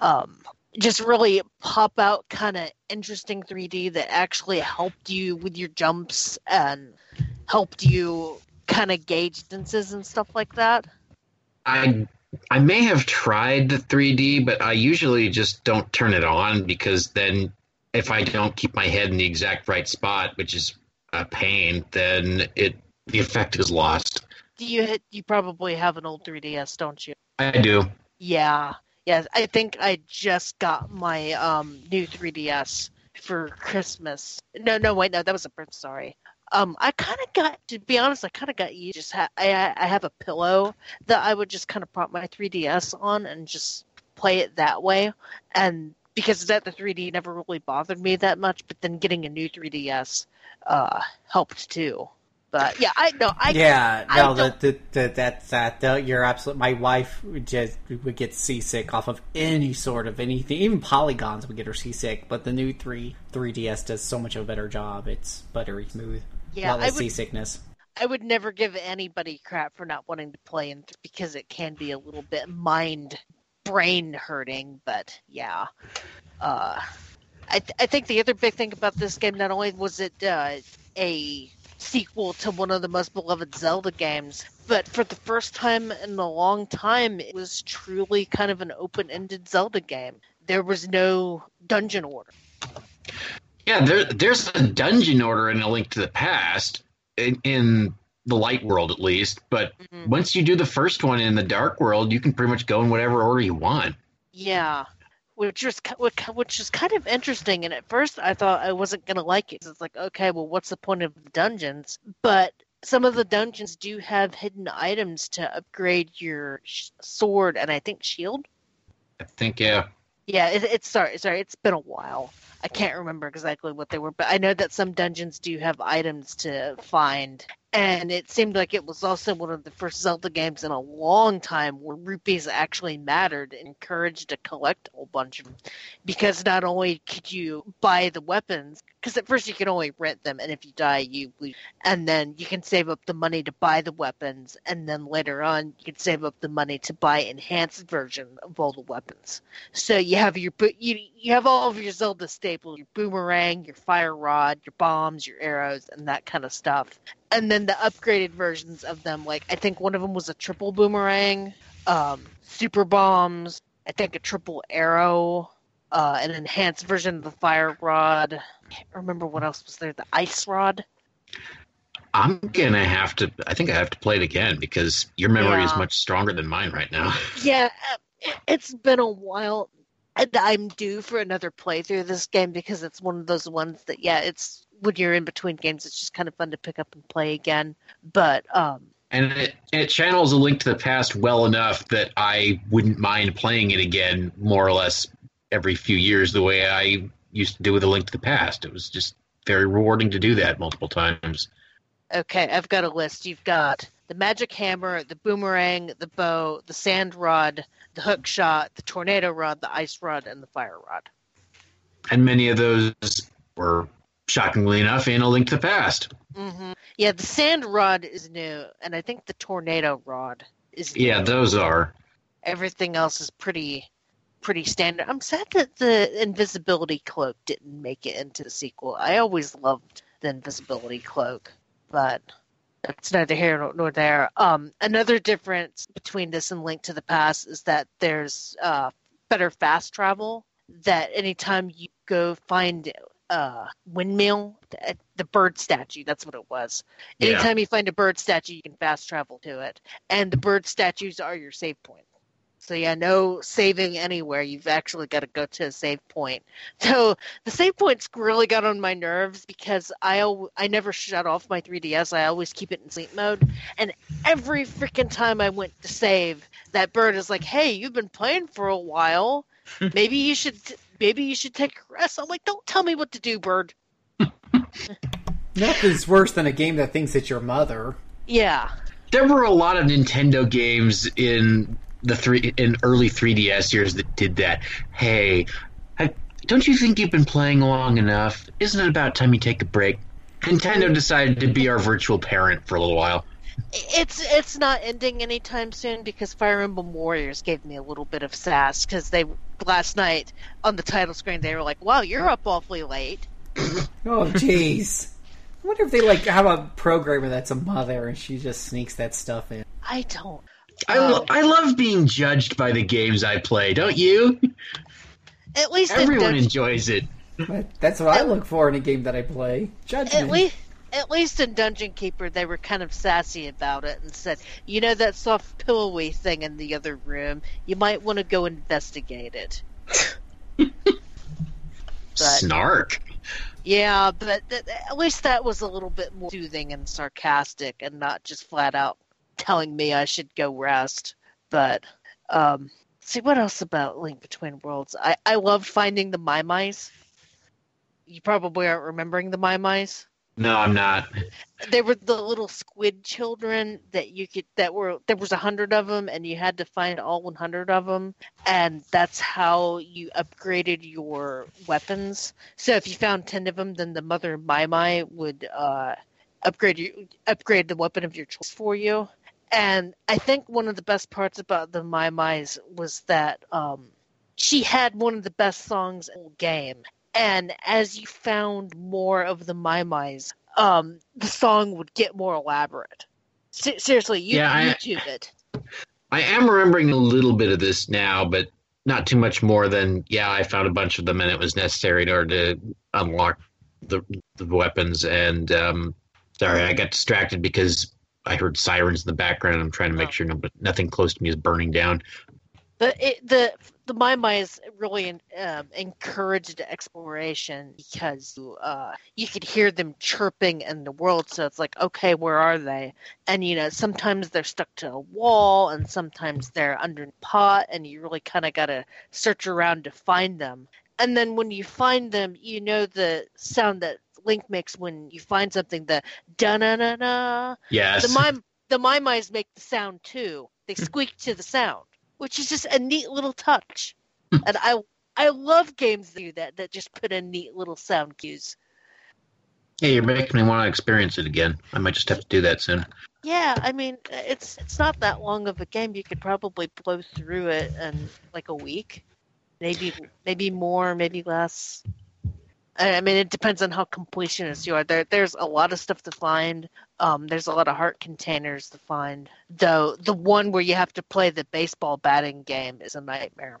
Um, just really pop out kind of interesting 3D that actually helped you with your jumps and helped you kind of gauge distances and stuff like that. I I may have tried the 3D, but I usually just don't turn it on because then if I don't keep my head in the exact right spot, which is a pain, then it the effect is lost. Do you you probably have an old 3DS, don't you? I do. Yeah, yeah. I think I just got my um new 3DS for Christmas. No, no, wait, no, that was a birth. Sorry. Um, I kind of got to be honest. I kind of got you. Just ha- I I have a pillow that I would just kind of prop my 3DS on and just play it that way. And because that the 3D never really bothered me that much, but then getting a new 3DS uh helped too. But yeah, I know I yeah, I no, don't- the, the, the, that's that. The, you're absolutely. My wife would just would get seasick off of any sort of anything, even polygons would get her seasick. But the new three 3DS does so much of a better job. It's buttery smooth. Yeah, a lot less I would- seasickness. I would never give anybody crap for not wanting to play in because it can be a little bit mind brain hurting. But yeah, uh, I th- I think the other big thing about this game not only was it uh, a sequel to one of the most beloved Zelda games, but for the first time in a long time, it was truly kind of an open ended Zelda game. There was no dungeon order. Yeah, there, there's a dungeon order in A Link to the Past in, in the light world at least, but Mhm. once you do the first one in the dark world, you can pretty much go in whatever order you want. Yeah, which which which is kind of interesting. And at first, I thought I wasn't gonna like it. It's like, okay, well, what's the point of the dungeons? But some of the dungeons do have hidden items to upgrade your sh- sword and I think shield. I think, yeah. Yeah, it, it's sorry, sorry, it's been a while. I can't remember exactly what they were, but I know that some dungeons do have items to find. And it seemed like it was also one of the first Zelda games in a long time where rupees actually mattered encouraged to collect a whole bunch of them. Because not only could you buy the weapons, because at first you could only rent them, and if you die, you lose. And then you can save up the money to buy the weapons, and then later on, you can save up the money to buy enhanced version of all the weapons. So you have your you you have all of your Zelda staples: your boomerang, your fire rod, your bombs, your arrows, and that kind of stuff. And then the upgraded versions of them, like I think one of them was a triple boomerang, um, super bombs. I think a triple arrow, uh, an enhanced version of the fire rod. I can't remember what else was there. The ice rod. I'm gonna have to. I think I have to play it again because your memory is much stronger than mine right now. Yeah, uh, it's been a while. And I'm due for another playthrough of this game because it's one of those ones that, yeah, it's when you're in between games, it's just kind of fun to pick up and play again. But um, And it, it channels a link to the past well enough that I wouldn't mind playing it again, more or less every few years, the way I used to do with a link to the past. It was just very rewarding to do that multiple times. okay, I've got a list. You've got the magic hammer, the boomerang, the bow, the sand rod, the hook shot, the tornado rod, the ice rod, and the fire rod. And many of those were shockingly enough in A Link to the Past. Mm-hmm. Yeah, the sand rod is new, and I think the tornado rod is new. Yeah, those are. Everything else is pretty pretty standard. I'm sad that the invisibility cloak didn't make it into the sequel. I always loved the invisibility cloak, but that's neither here nor- there. Um, another difference between this and Link to the Past is that there's uh, better fast travel. That anytime you go find uh, windmill, the, bird statue, that's what it was. Yeah. Anytime you find a bird statue, you can fast travel to it, and the bird statues are your save point. So yeah, no saving anywhere. You've actually got to go to a save point. So the save points really got on my nerves because I al- I never shut off my 3DS. I always keep it in sleep mode, and every freaking time I went to save, that bird is like, "Hey, you've been playing for a while. Maybe you should maybe you should take a rest." I'm like, "Don't tell me what to do, bird." Nothing's worse than a game that thinks it's your mother. Yeah. There were a lot of Nintendo games in the three in early 3DS years that did that. Hey, I, don't you think you've been playing long enough? Isn't it about time you take a break? Nintendo decided to be our virtual parent for a little while. It's it's not ending anytime soon because Fire Emblem Warriors gave me a little bit of sass because they last night on the title screen they were like, "Wow, you're up awfully late." Oh, jeez. I wonder if they like have a programmer that's a mother and she just sneaks that stuff in. I don't. I, um, lo- I love being judged by the games I play, don't you? At least Everyone Dun- enjoys it. That's what I look for in a game that I play. Judgment. at least at least in Dungeon Keeper they were kind of sassy about it and said, "You know that soft pillowy thing in the other room? You might want to go investigate it." Snark. Yeah, but th- th- at least that was a little bit more soothing and sarcastic, and not just flat out telling me I should go rest. But um, see what else about Link Between Worlds? I I loved finding the Maiamais. You probably aren't remembering the Maiamais. No, I'm not. They were the little squid children that you could that were there was a hundred of them, and you had to find all one hundred of them, and that's how you upgraded your weapons. So if you found ten of them, then the mother Maiamai would uh, upgrade you upgrade the weapon of your choice for you. And I think one of the best parts about the Maiamais was that um, she had one of the best songs in the game. And as you found more of the Maiamais, um, the song would get more elaborate. Se- seriously, you Yeah, I- YouTube it. I am remembering a little bit of this now, but not too much more than yeah. I found a bunch of them, and it was necessary in order to unlock the the weapons. And um, sorry, I got distracted because I heard sirens in the background. I'm trying to make Oh. sure no, nothing close to me is burning down. But it, the the Maiamais really um, encouraged exploration because uh, you could hear them chirping in the world. So it's like, okay, where are they? And you know, sometimes they're stuck to a wall, and sometimes they're under a pot, and you really kind of got to search around to find them. And then when you find them, you know the sound that Link makes when you find something. The da na na na. Yes, The mime the Maiamais make the sound too. They hmm. squeak to the sound, which is just a neat little touch. Hmm. and I I love games that do that that just put in neat little sound cues. hey, you're making me want to experience it again. I might just have to do that soon. Yeah, I mean it's it's not that long of a game. You could probably blow through it in like a week, maybe maybe more, maybe less. I mean, it depends on how completionist you are. There, there's a lot of stuff to find. Um, there's a lot of heart containers to find. Though the one where you have to play the baseball batting game is a nightmare.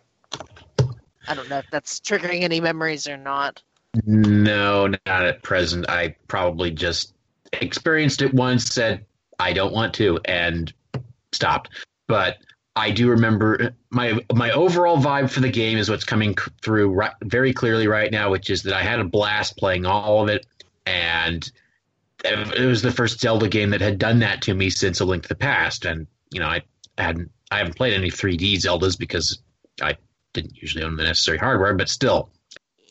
I don't know if that's triggering any memories or not. No, not at present. I probably just experienced it once, said I don't want to, and stopped. But I do remember uh, my my overall vibe for the game is what's coming through right, very clearly right now, which is that I had a blast playing all of it, and it was the first Zelda game that had done that to me since A Link to the Past. And you know, I hadn't I haven't played any 3D Zeldas because I didn't usually own the necessary hardware, but still,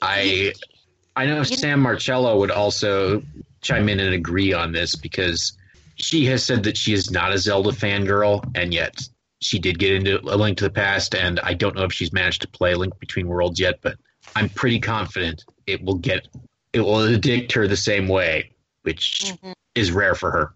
I I know Sam Marcello would also chime in and agree on this because she has said that she is not a Zelda fangirl, and yet she did get into A Link to the Past, and I don't know if she's managed to play Link Between Worlds yet, but I'm pretty confident it will get it will addict her the same way, which Mhm. is rare for her.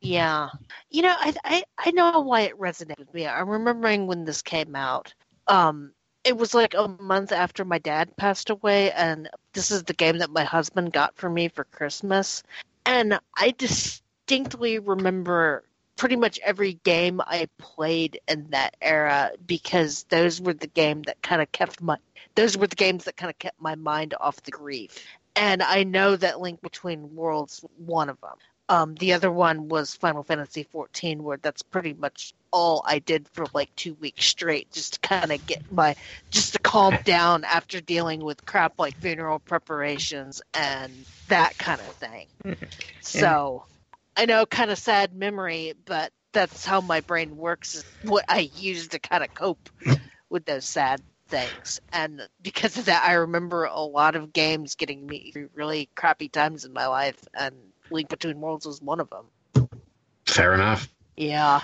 Yeah. You know, I, I I know why it resonated with me. I'm remembering when this came out. Um, it was like a month after my dad passed away, and this is the game that my husband got for me for Christmas. And I distinctly remember pretty much every game I played in that era because those were the game that kind of kept my those were the games that kind of kept my mind off the grief. And I know that Link Between Worlds one of them. Um, the other one was Final Fantasy XIV, where that's pretty much all I did for like two weeks straight, just to kind of get my, just to calm down after dealing with crap like funeral preparations and that kind of thing. So, I know, kind of sad memory, but that's how my brain works. Is what I use to kind of cope with those sad things, and because of that, I remember a lot of games getting me through really crappy times in my life, and Link Between Worlds was one of them. Fair enough. Yeah.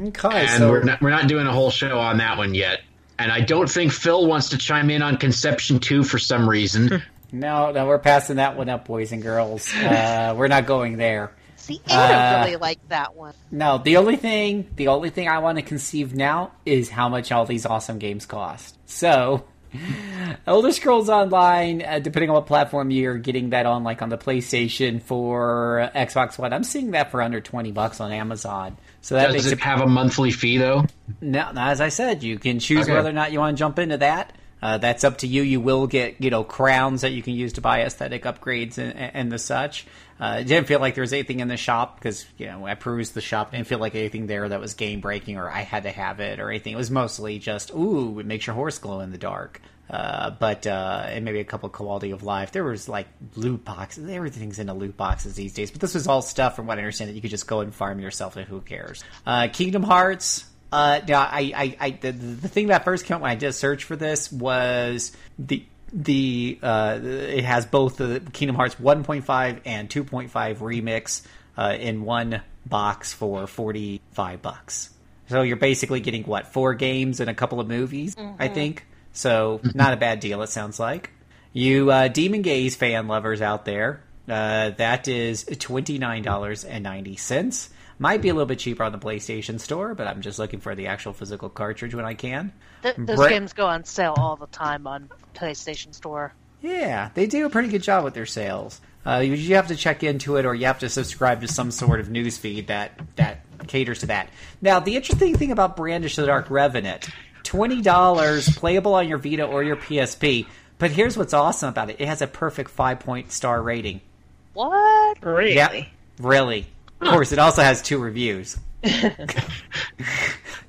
Okay, and so we're not we're not doing a whole show on that one yet. And I don't think Phil wants to chime in on Conception Two for some reason. no, no, we're passing that one up, boys and girls. Uh, we're not going there. See, Anna Uh, really liked that one. No, the only thing, the only thing I want to conceive now is how much all these awesome games cost. So, Elder Scrolls Online, uh, depending on what platform you're getting that on, like on the PlayStation for Xbox One, I'm seeing that for under twenty bucks on Amazon. So that Does makes it it have a monthly fee though? now, now, as I said, you can choose Okay. whether or not you want to jump into that. Uh, that's up to you. You will get, you know, crowns that you can use to buy aesthetic upgrades and, and the such. Uh, didn't feel like there was anything in the shop because, you know, I perused the shop. Didn't feel like anything there that was game breaking or I had to have it or anything. It was mostly just, ooh, it makes your horse glow in the dark. Uh, but uh, and maybe a couple quality of life. There was like loot boxes. Everything's into loot boxes these days. But this was all stuff, from what I understand, that you could just go and farm yourself, and who cares? Uh, Kingdom Hearts. Uh, now, I, I, I the, the thing that first came up when I did a search for this was the the uh, it has both the Kingdom Hearts 1.5 and 2.5 remix uh, in one box for 45 bucks. So you're basically getting what four games and a couple of movies, I think. So not a bad deal. It sounds like you uh, Demon Gaze fan lovers out there. Uh, that is twenty nine dollars and ninety cents. Might be a little bit cheaper on the PlayStation Store, but I'm just looking for the actual physical cartridge when I can. Th- those Brett- games go on sale all the time on PlayStation Store. Yeah, they do a pretty good job with their sales. Uh, you, you have to check into it, or you have to subscribe to some sort of news feed that that caters to that. Now, the interesting thing about Brandish the Dark Revenant, twenty dollars, playable on your Vita or your PSP. But here's what's awesome about it: it has a perfect five point star rating. What? Really? Yeah, really. Of course, it also has two reviews.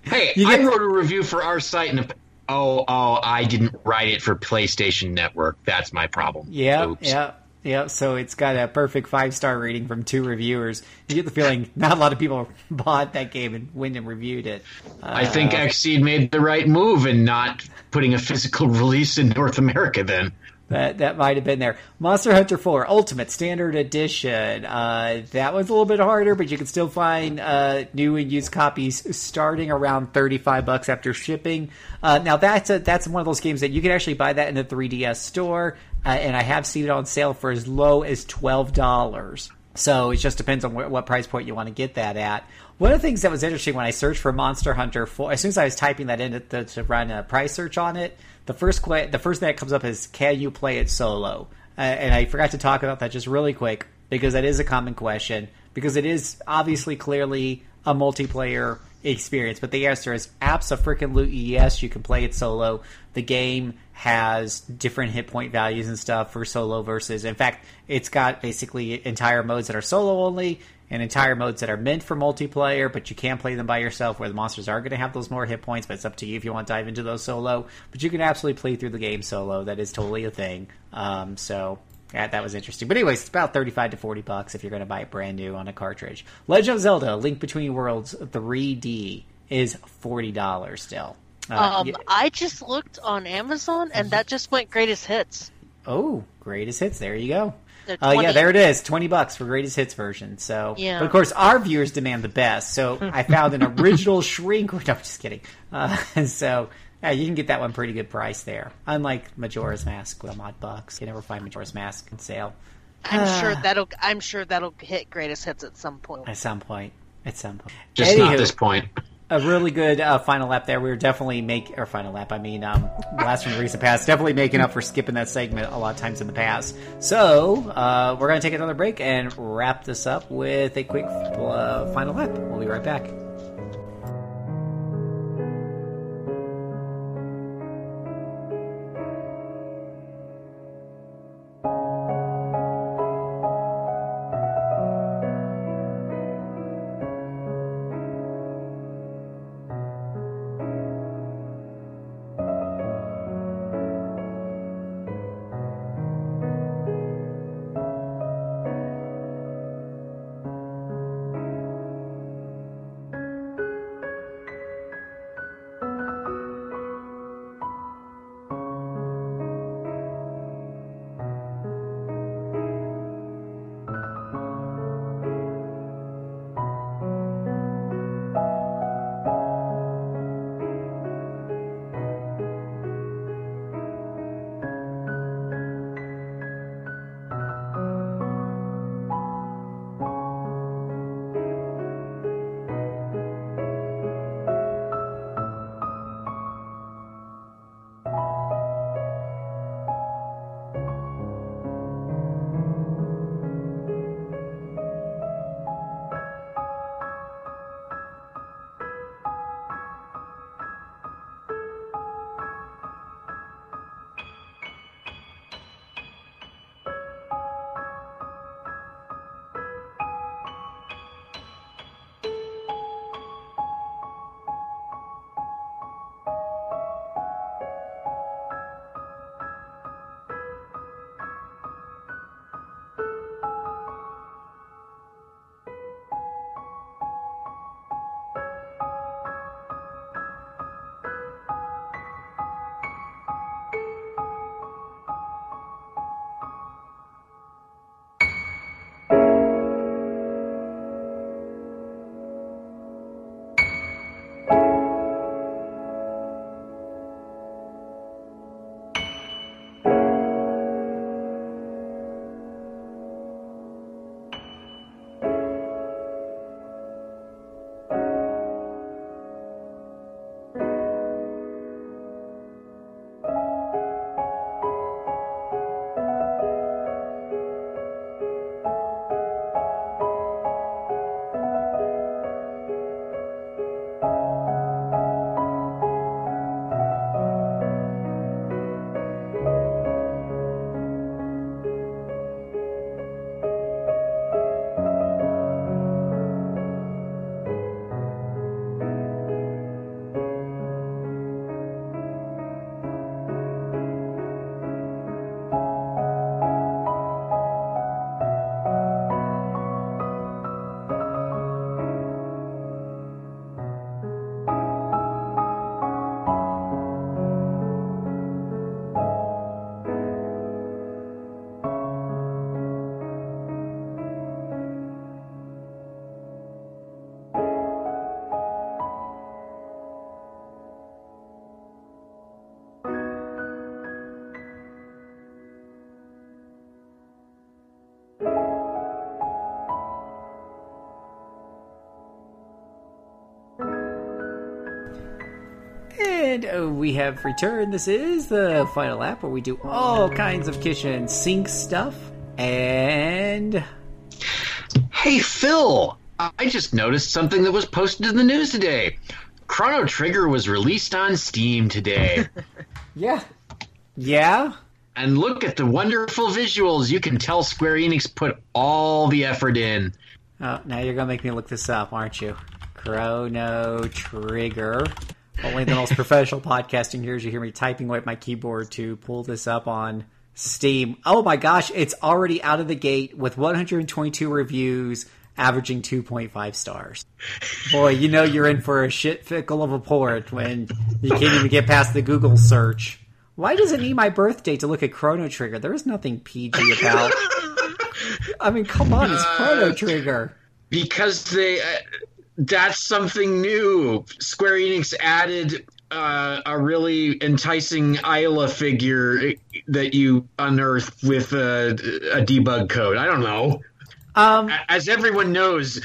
Hey, You I wrote a review for our site, and oh, oh, I didn't write it for PlayStation Network. That's my problem. Yeah, yeah, yeah. So it's got a perfect five star rating from two reviewers. You get the feeling not a lot of people bought that game and went and reviewed it. I think uh, Xseed made the right move in not putting a physical release in North America. Then That that might have been there. Monster Hunter 4 Ultimate Standard Edition. Uh, that one's a little bit harder, but you can still find uh, new and used copies starting around 35 bucks after shipping. Uh, now that's a, that's one of those games that you can actually buy that in the 3DS store, uh, and I have seen it on sale for as low as twelve dollars. So it just depends on wh- what price point you want to get that at. One of the things that was interesting when I searched for Monster Hunter 4, as soon as I was typing that in to, to run a price search on it, the first que- the first thing that comes up is can you play it solo? Uh, and I forgot to talk about that just really quick because that is a common question because it is obviously clearly a multiplayer experience. But the answer is absolutely yes. You can play it solo. The game has different hit point values and stuff for solo versus. In fact, it's got basically entire modes that are solo only and entire modes that are meant for multiplayer, but you can play them by yourself. Where the monsters are going to have those more hit points, but it's up to you if you want to dive into those solo. But you can absolutely play through the game solo. That is totally a thing. Um, so yeah, that was interesting. But anyways, it's about thirty-five to forty bucks if you're going to buy it brand new on a cartridge. Legend of Zelda: Link Between Worlds 3D is forty dollars still. Uh, Um, yeah- I just looked on Amazon, and that just went greatest hits. oh, greatest hits! There you go. They're Oh yeah, there it is. Twenty bucks for greatest hits version. So, Yeah. but of course, our viewers demand the best. So I found an original shrink. No, I'm just kidding. Uh, so yeah, you can get that one pretty good price there. Unlike Majora's Mask with a mod bucks, you never find Majora's Mask on sale I'm sure that'll. I'm sure that'll hit greatest hits at some point. at some point. At some point, Just Anywho, not this point. A really good uh, final lap there. We were definitely make or final lap. I mean, um, last from the recent past, definitely making up for skipping that segment a lot of times in the past. So uh, we're gonna take another break and wrap this up with a quick uh, final lap. We'll be right back. We have returned. This is the final app where we do all kinds of kitchen sink stuff. And Hey, Phil! I just noticed something that was posted in the news today. Chrono Trigger was released on Steam today. yeah, yeah. and look at the wonderful visuals. You can tell Square Enix put all the effort in. Oh, now you're gonna make me look this up, aren't you? Chrono Trigger. Only the most professional podcasting here is you hear me typing away at my keyboard to pull this up on Steam. Oh my gosh, it's already out of the gate with 122 reviews, averaging 2.5 stars. Boy, you know you're in for a shit fickle of a port when you can't even get past the Google search. Why does it need my birthday to look at Chrono Trigger? There is nothing PG about I mean, come on, it's Chrono Trigger. because they uh, that's something new. Square Enix added uh, a really enticing Ayla figure that you unearth with a, a debug code. I don't know. Um, As everyone knows,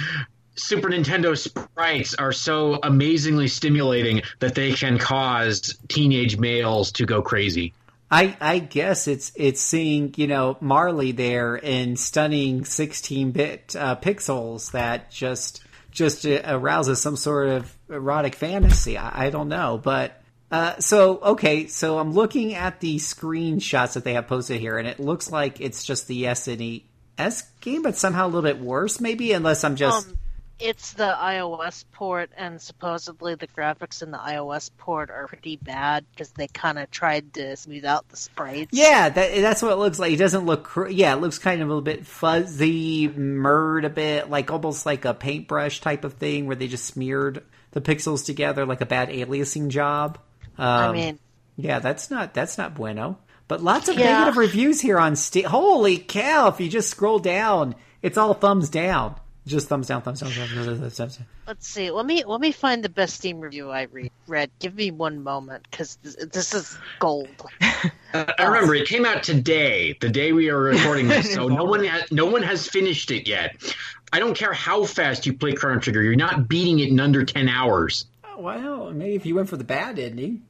Super Nintendo sprites are so amazingly stimulating that they can cause teenage males to go crazy. I, I guess it's it's seeing you know Marle there in stunning 16-bit uh, pixels that just just arouses some sort of erotic fantasy. I, I don't know, but uh, so okay, so I'm looking at the screenshots that they have posted here, and it looks like it's just the SNES game, but somehow a little bit worse, maybe, unless I'm just. Um, it's the iOS port, and supposedly the graphics in the iOS port are pretty bad because they kind of tried to smooth out the sprites. Yeah, that, that's what it looks like. It doesn't look. Cr- yeah, it looks kind of a little bit fuzzy, mirrored a bit, like almost like a paintbrush type of thing, where they just smeared the pixels together like a bad aliasing job. Um, I mean, yeah, that's not that's not bueno. But lots of Yeah. negative reviews here on Steam. Holy cow! If you just scroll down, it's all thumbs down. Just thumbs down, thumbs down, thumbs down, let's see. Let me let me find the best Steam review I re- read. Give me one moment because this, this is gold. Uh, I remember it came out today, the day we are recording this. So no one has, no one has finished it yet. I don't care how fast you play Chrono Trigger, you're not beating it in under ten hours. Oh, well, maybe if you went for the bad ending.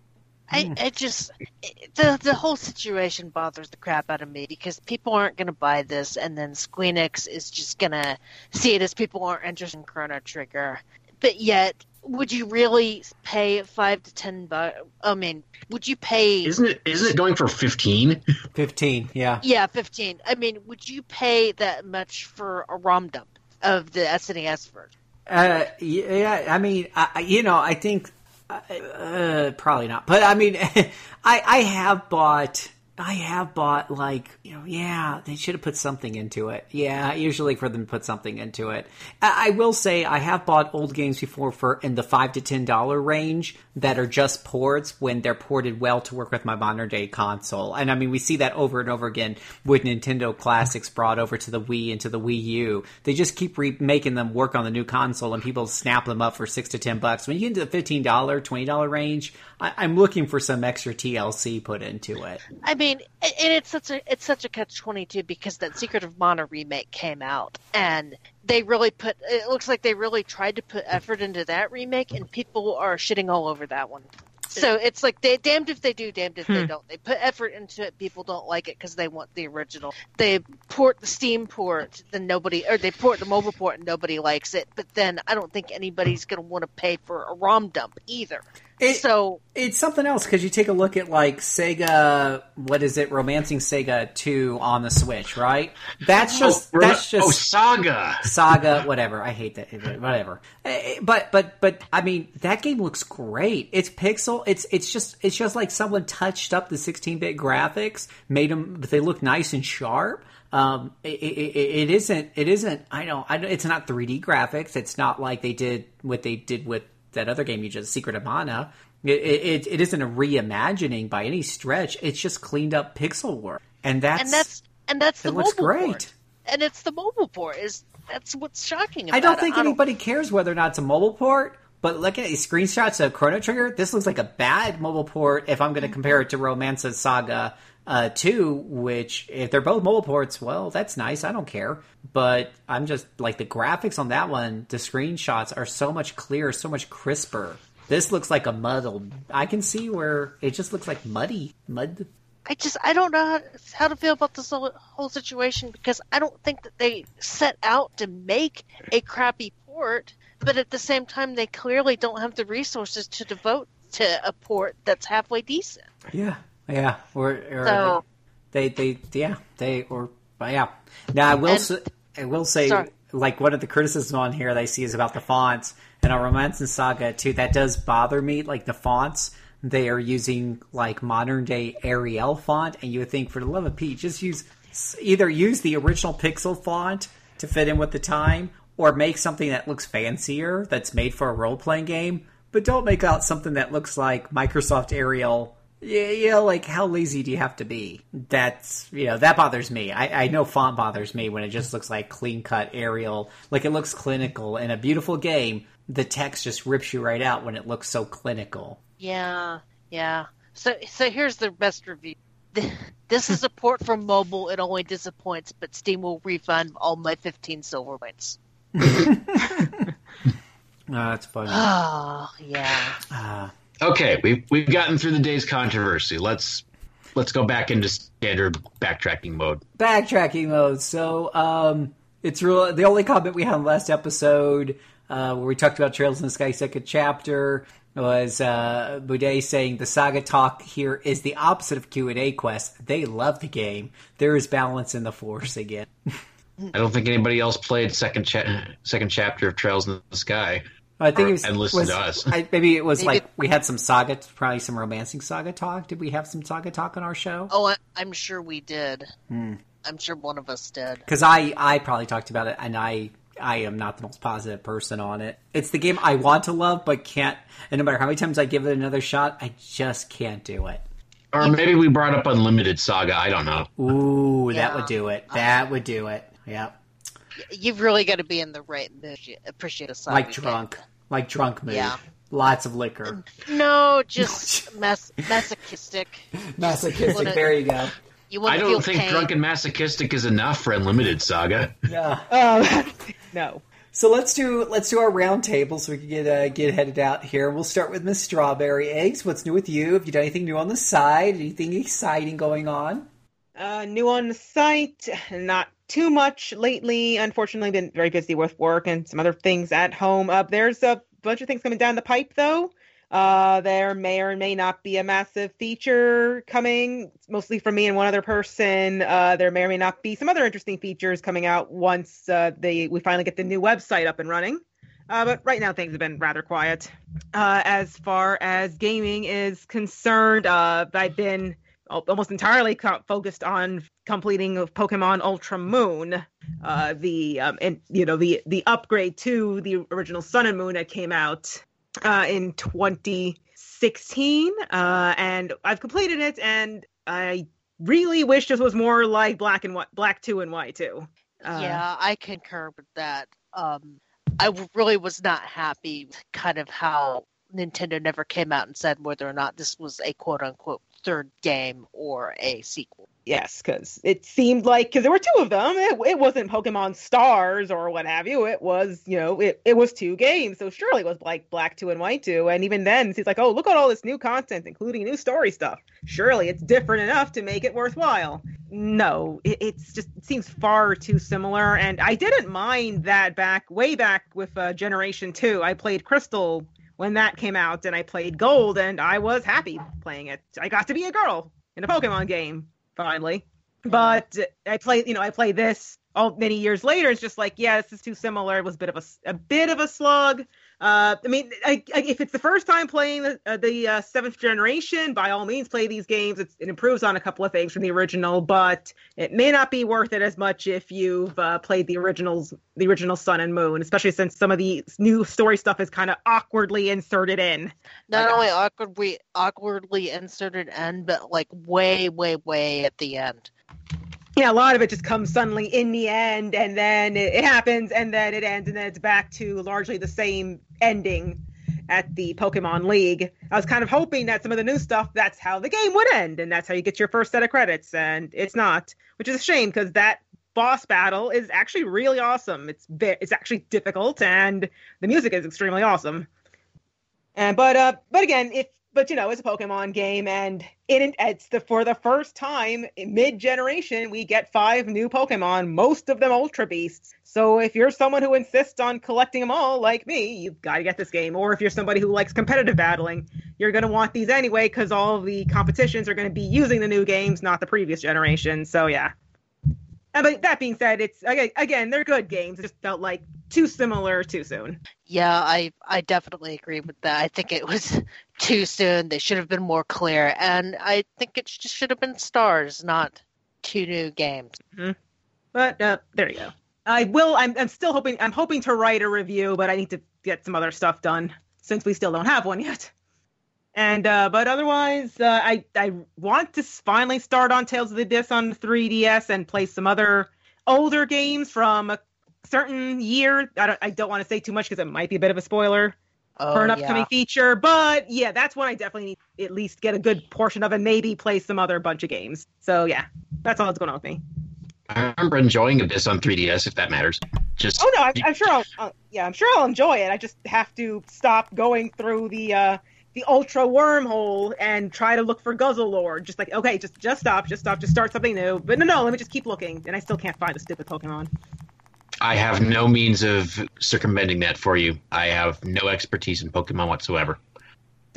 I, I just the the whole situation bothers the crap out of me because people aren't going to buy this, and then Squeenix is just going to see it as people aren't interested in Chrono Trigger. But yet, would you really pay five to ten bucks? I mean, would you pay? Isn't it? Isn't it going for fifteen? Fifteen, yeah. yeah, fifteen. I mean, would you pay that much for a ROM dump of the SNES version? Uh, yeah, I mean, I, I- you know, I think uh, probably not, but I mean, I I have bought. I have bought like you know yeah they should have put something into it. Yeah usually for them to put something into it. I, I will say I have bought old games before for in the five to ten dollar range that are just ports when they're ported well to work with my modern day console. And I mean we see that over and over again with Nintendo classics brought over to the Wii and to the Wii U. They just keep making them work on the new console and people snap them up for six to ten bucks. When you get into the fifteen dollar twenty dollar range I, I'm looking for some extra TLC put into it. I mean, a- and it's such a it's such a catch twenty two because that Secret of Mana remake came out, and they really put. It looks like they really tried to put effort into that remake, and people are shitting all over that one. So it's like they damned if they do, damned if they hmm. don't. They put effort into it. People don't like it because they want the original. They port the Steam port, then nobody, or they port the mobile port and nobody likes it. But then I don't think anybody's going to want to pay for a ROM dump either. It- so it's something else because you take a look at like Sega, what is it, Romancing Sega Two on the Switch, right? That's just oh, that's oh, just Saga. Saga, whatever. I hate that, whatever. Eh, But but but I mean, that game looks great. It's pixel. It's it's just it's just like someone touched up the 16-bit graphics, made them, but they look nice and sharp. Um, it, it, it isn't. It isn't. I know. I. It's not 3D graphics. It's not like they did what they did with that other game you just Secret of Mana. It, it, it isn't a reimagining by any stretch. It's just cleaned up pixel work, and that's and that's and that's the it looks great. port. And it's the mobile port is that's what's shocking about I don't it. think anybody cares whether or not it's a mobile port. But looking at these screenshots of Chrono Trigger, this looks like a bad mobile port. If I'm going to mm-hmm. compare it to Romancing Saga uh, 2, which if they're both mobile ports, well, that's nice. I don't care. But I'm just like the graphics on that one. The screenshots are so much clearer, so much crisper. This looks like a muddled. I can see where it just looks like muddy mud. I just I don't know how, how to feel about this whole, whole situation because I don't think that they set out to make a crappy port, but at the same time they clearly don't have the resources to devote to a port that's halfway decent. Yeah, yeah. Or, or So- they, they, yeah, they, or yeah. Now I will, And- say, I will say, Sorry. like one of the criticisms on here that I see is about the fonts. And on Romancing Saga too, that does bother me. Like the fonts, they are using like modern day Arial font, and you would think, for the love of Pete, just use either use the original Pixel font to fit in with the time, or make something that looks fancier that's made for a role playing game. But don't make out something that looks like Microsoft Arial Yeah, you know, like how lazy do you have to be? That's you know that bothers me. I, I know font bothers me when it just looks like clean cut Arial, like it looks clinical in a beautiful game. The text just rips you right out when it looks so clinical. Yeah, yeah. So, so here's the best review. This is a port from mobile. It only disappoints, but Steam will refund all my 15 silver points. Oh, that's funny. Oh, yeah. Uh, Okay, we've we've gotten through the day's controversy. Let's let's go back into standard backtracking mode. backtracking mode. So, um, it's real. The only comment we had in the last episode, uh, where we talked about Trails in the Sky second chapter, was uh, Boudet saying the saga talk here is the opposite of Q and A quest. They love the game. There is balance in the force again. I don't think anybody else played second cha- second chapter of Trails in the Sky. I think Or- it was, and listen was- to us. I, maybe it was Maybe- like we had some saga, probably some romancing saga talk. Did we have some saga talk on our show? Oh, I, I'm sure we did. Hmm. I'm sure one of us did. because I I probably talked about it, and I I am not the most positive person on it. It's the game I want to love, but can't. And no matter how many times I give it another shot, I just can't do it. Or maybe we brought up Unlimited Saga. I don't know. Ooh, that would do it. That would do it. Yep, You've really got to be in the right mood to appreciate a song. like drunk, like drunk mood. Yeah. Lots of liquor, No, just mas- masochistic. masochistic. Wanna- There you go. You want I to feel don't think pain. drunk and masochistic is enough for Unlimited Saga. Yeah. Oh, no. So let's do let's do our round table so we can get uh, get headed out here. We'll start with Miss Strawberry Eggs. What's new with you? Have you done anything new on the side? Anything exciting going on? Uh, new on the site, not too much lately. Unfortunately, been very busy with work and some other things at home. Uh, there's a bunch of things coming down the pipe, though. Uh, there may or may not be a massive feature coming, mostly from me and one other person. Uh, there may or may not be some other interesting features coming out once uh, they we finally get the new website up and running. Uh, but right now things have been rather quiet. Uh, as far as gaming is concerned, uh, I've been almost entirely focused on completing of Pokemon Ultra Moon, uh, the um, and you know the the upgrade to the original Sun and Moon that came out uh, in 2016, uh, and I've completed it, and I really wish this was more like Black and White, Black Two and White Two. Uh, yeah, I concur with that. Um, I really was not happy kind of how Nintendo never came out and said whether or not this was a quote unquote third game or a sequel. Yes, because it seemed like because there were two of them. It, it wasn't Pokemon Stars or what have you. It was you know it, it was two games. So surely it was like Black Two and White Two. And even then, he's like, oh look at all this new content, including new story stuff. Surely it's different enough to make it worthwhile. No, it, it's just it seems far too similar. And I didn't mind that back way back with uh, Generation Two. I played Crystal when that came out, and I played Gold, and I was happy playing it. I got to be a girl in a Pokemon game finally. But I played, you know, I played this all many years later. It's just like, yeah, this is too similar. It was a bit of a, a bit of a slug. Uh, I mean, I, I, if it's the first time playing the, uh, the uh, seventh generation, by all means, play these games. It's, it improves on a couple of things from the original, but it may not be worth it as much if you've uh, played the originals, the original Sun and Moon, especially since some of the new story stuff is kind of awkwardly inserted in. Not Like- only awkwardly awkwardly inserted end, but like way, way, way at the end. Yeah, a lot of it just comes suddenly in the end, and then it, it happens, and then it ends, and then it's back to largely the same ending at the Pokemon League. I was kind of hoping that some of the new stuff, that's how the game would end, and that's how you get your first set of credits, and it's not, which is a shame because that boss battle is actually really awesome. It's it's actually difficult, and the music is extremely awesome. And but uh, but again, if but you know, it's a Pokemon game, and it it's the for the first time mid generation we get five new Pokemon, most of them Ultra Beasts. So if you're someone who insists on collecting them all, like me, you've got to get this game. Or if you're somebody who likes competitive battling, you're going to want these anyway because all the competitions are going to be using the new games, not the previous generation. So yeah. And but that being said, it's again, they're good games. It just felt like too similar too soon. Yeah, I I definitely agree with that. I think it was too soon. They should have been more clear, and I think it just should have been stars, not two new games. But uh, there you go. I will. I'm, I'm still hoping. I'm hoping to write a review, but I need to get some other stuff done since we still don't have one yet. And uh, but otherwise, uh, I I want to finally start on Tales of the Abyss on the 3DS and play some other older games from a certain year. I don't I don't want to say too much because it might be a bit of a spoiler Oh, for an upcoming yeah. feature. But yeah, that's one I definitely need to at least get a good portion of and maybe play some other bunch of games. So yeah, that's all that's going on with me. I remember enjoying Abyss on 3DS, if that matters. Just Oh no, I'm, I'm sure I'll uh, yeah, I'm sure I'll enjoy it. I just have to stop going through the uh the ultra wormhole and try to look for Guzzlord. Just like okay, just just stop, just stop, just start something new. But no, no, let me just keep looking, and I still can't find the stupid Pokemon. I have no means of circumventing that for you. I have no expertise in Pokemon whatsoever.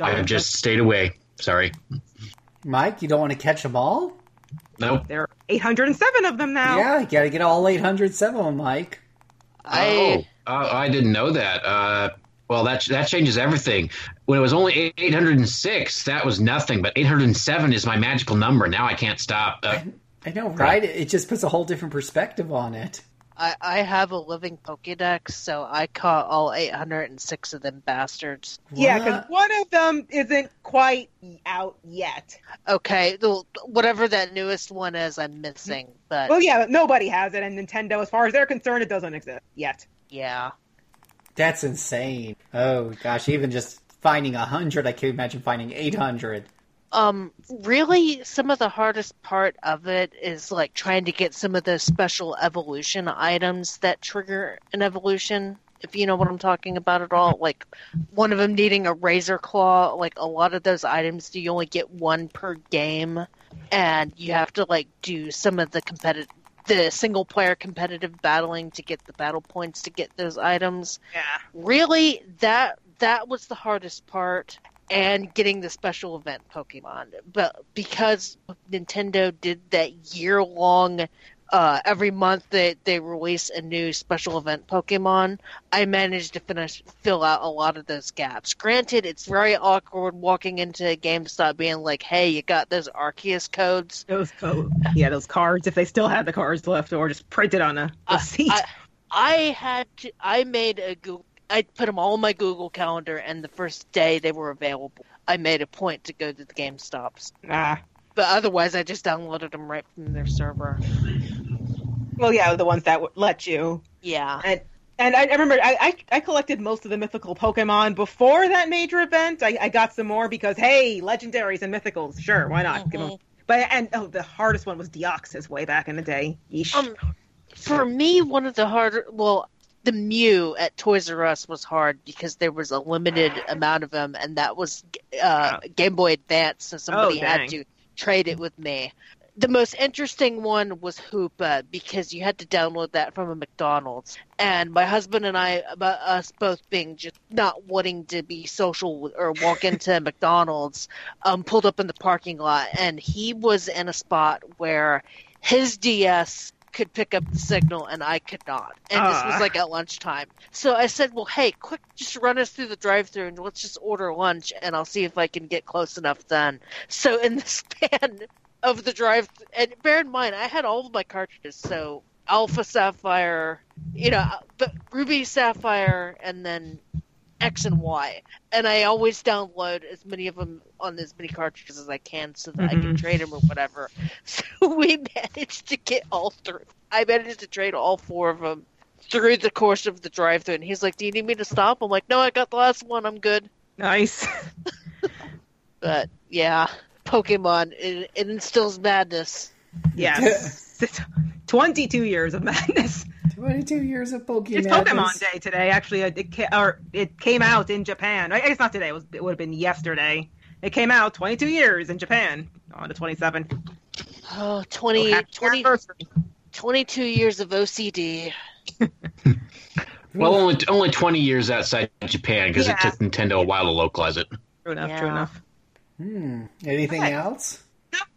I have just stayed away. Sorry. Mike, you don't want to catch them all? Nope. there are 807 of them now. Yeah, you got to get all 807 of them, Mike. I oh, uh, I didn't know that. Uh, well, that that changes everything. When it was only 806, that was nothing. But 807 is my magical number. Now I can't stop. Uh, I know, right? It just puts a whole different perspective on it. I, I have a living Pokédex, so I caught all 806 of them bastards. Yeah, because one of them isn't quite out yet. Okay, the, whatever that newest one is, I'm missing. But Well, yeah, nobody has it, and Nintendo, as far as they're concerned, it doesn't exist yet. yeah, That's insane. Oh gosh, even just finding a hundred, I can't imagine finding eight hundred. um, really, some of the hardest part of it is like trying to get some of those special evolution items that trigger an evolution. If you know what I'm talking about at all, like one of them needing a razor claw, like a lot of those items, do you only get one per game, and you have to like do some of the competitive, the single player competitive battling to get the battle points to get those items Yeah. really that that was the hardest part and getting the special event pokemon but because nintendo did that year long uh, every month they, they release a new special event Pokemon. I managed to finish fill out a lot of those gaps. Granted, it's very awkward walking into a GameStop being like, "Hey, you got those Arceus codes?" Those co- yeah, those cards, if they still have the cards left, or just printed on a I- receipt. I, I had to. I made a Google. I put them all in my Google Calendar, and the first day they were available, I made a point to go to the GameStops. ah. But otherwise, I just downloaded them right from their server. Well, yeah, the ones that let you. Yeah. And and I, I remember I, I I collected most of the mythical Pokemon before that major event. I, I got some more because hey, legendaries and mythicals, sure, why not? Mhm. But and oh, the hardest one was Deoxys way back in the day. Yeesh. Um, for me, one of the harder. Well, the Mew at Toys R Us was hard because there was a limited amount of them, and that was uh, Game Boy Advance, so somebody Oh, had to trade it with me. The most interesting one was Hoopa because you had to download that from a McDonald's, and my husband and I, about us both being just not wanting to be social or walk into McDonald's, um, pulled up in the parking lot, and he was in a spot where his DS could pick up the signal and I could not. And this was Ah. like at lunchtime. So I said, Well, hey, quick, just run us through the drive through and let's just order lunch and I'll see if I can get close enough then. So in the span of the drive, and bear in mind, I had all of my cartridges. So Alpha Sapphire, you know, but Ruby Sapphire, and then X and Y. And I always download as many of them on as many cartridges as I can so that I can Mhm. trade them or whatever. So we managed to get all through. I managed to trade all four of them through the course of the drive through. And he's like, Do you need me to stop? I'm like, No, I got the last one. I'm good. nice. But yeah, Pokemon, it, it instills madness. yes. Twenty-two years of madness. Twenty-two years of Pokemon. It's Pokemon Day today. Actually, uh, it ca- or it came out in Japan. I guess not today. It was it would have been yesterday. It came out 22 years in Japan on the 27th. Oh, 20, happy 20 22 years of OCD. well, only only 20 years outside Japan because it took Nintendo a while to localize it. True enough. True enough. Hmm. Anything Okay. else?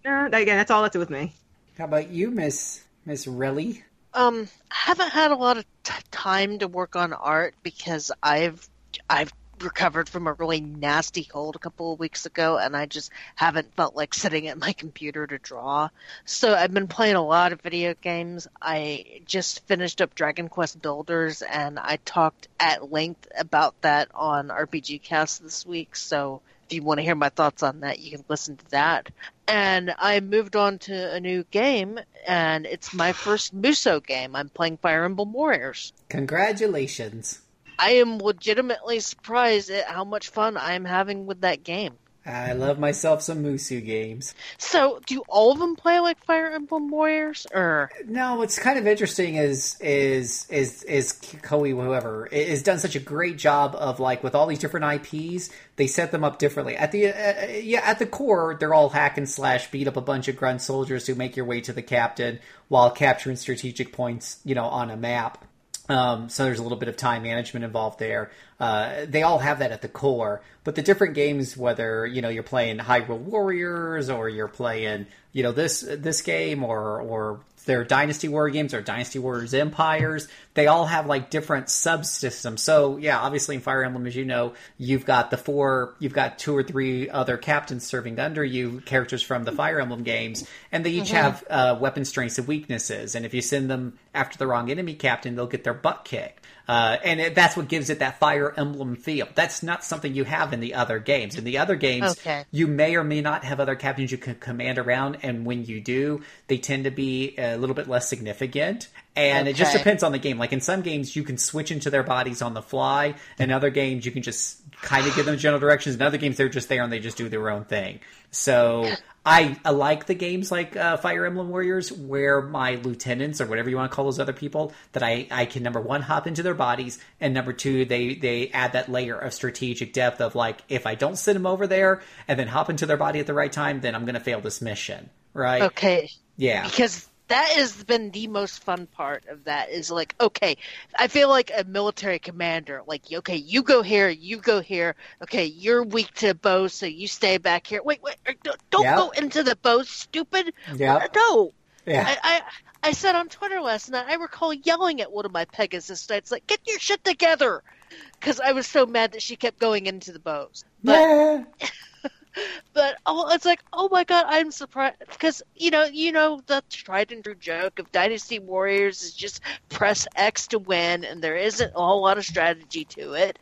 No, no, again, that's all that's with me. How about you, Miss Miss Relly? Um, I haven't had a lot of t- time to work on art because I've I've recovered from a really nasty cold a couple of weeks ago, and I just haven't felt like sitting at my computer to draw. So I've been playing a lot of video games. I just finished up Dragon Quest Builders, and I talked at length about that on RPG Cast this week. So if you want to hear my thoughts on that, you can listen to that. And I moved on to a new game, and it's my first Muso game. I'm playing Fire Emblem Warriors. Congratulations. I am legitimately surprised at how much fun I am having with that game. I love myself some Musu games. So, do all of them play like Fire Emblem Warriors, or No, what's kind of interesting is is is is Koei whoever has done such a great job of like with all these different IPs, they set them up differently. At the uh, yeah, at the core, they're all hack and slash, beat up a bunch of grunt soldiers who make your way to the captain while capturing strategic points, you know, on a map. Um, so there's a little bit of time management involved there. Uh, they all have that at the core, but the different games, whether you know you're playing Hyrule Warriors or you're playing you know this this game or or their Dynasty Warrior games or Dynasty Warriors Empires, they all have like different subsystems. So yeah, obviously in Fire Emblem, as you know, you've got the four, you've got two or three other captains serving under you, characters from the Fire Emblem games, and they each have uh, weapon strengths and weaknesses. And if you send them after the wrong enemy captain, they'll get their butt kicked. Uh, and it, that's what gives it that Fire Emblem feel. That's not something you have in the other games. In the other games, Okay. you may or may not have other captains you can command around, and when you do, they tend to be a little bit less significant. And it just depends on the game. Like in some games, you can switch into their bodies on the fly. In other games, you can just kind of give them general directions. In other games, they're just there and they just do their own thing. So I, I like the games like uh, Fire Emblem Warriors, where my lieutenants or whatever you want to call those other people, that I, I can number one hop into their bodies, and number two they they add that layer of strategic depth of like if I don't send them over there and then hop into their body at the right time, then I'm going to fail this mission, right? okay, Yeah. because that has been the most fun part of that is like okay i feel like a military commander like okay you go here you go here okay you're weak to bows so you stay back here wait wait er, don't, don't Yep. go into the bow stupid Yep. no Yeah. I, I i said on twitter last night i recall yelling at one of my pegasus knights like get your shit together because i was so mad that she kept going into the bows but yeah. But oh, it's like, oh my god, I'm surprised because you know, you know the tried and true joke of Dynasty Warriors is just press X to win, and there isn't a whole lot of strategy to it.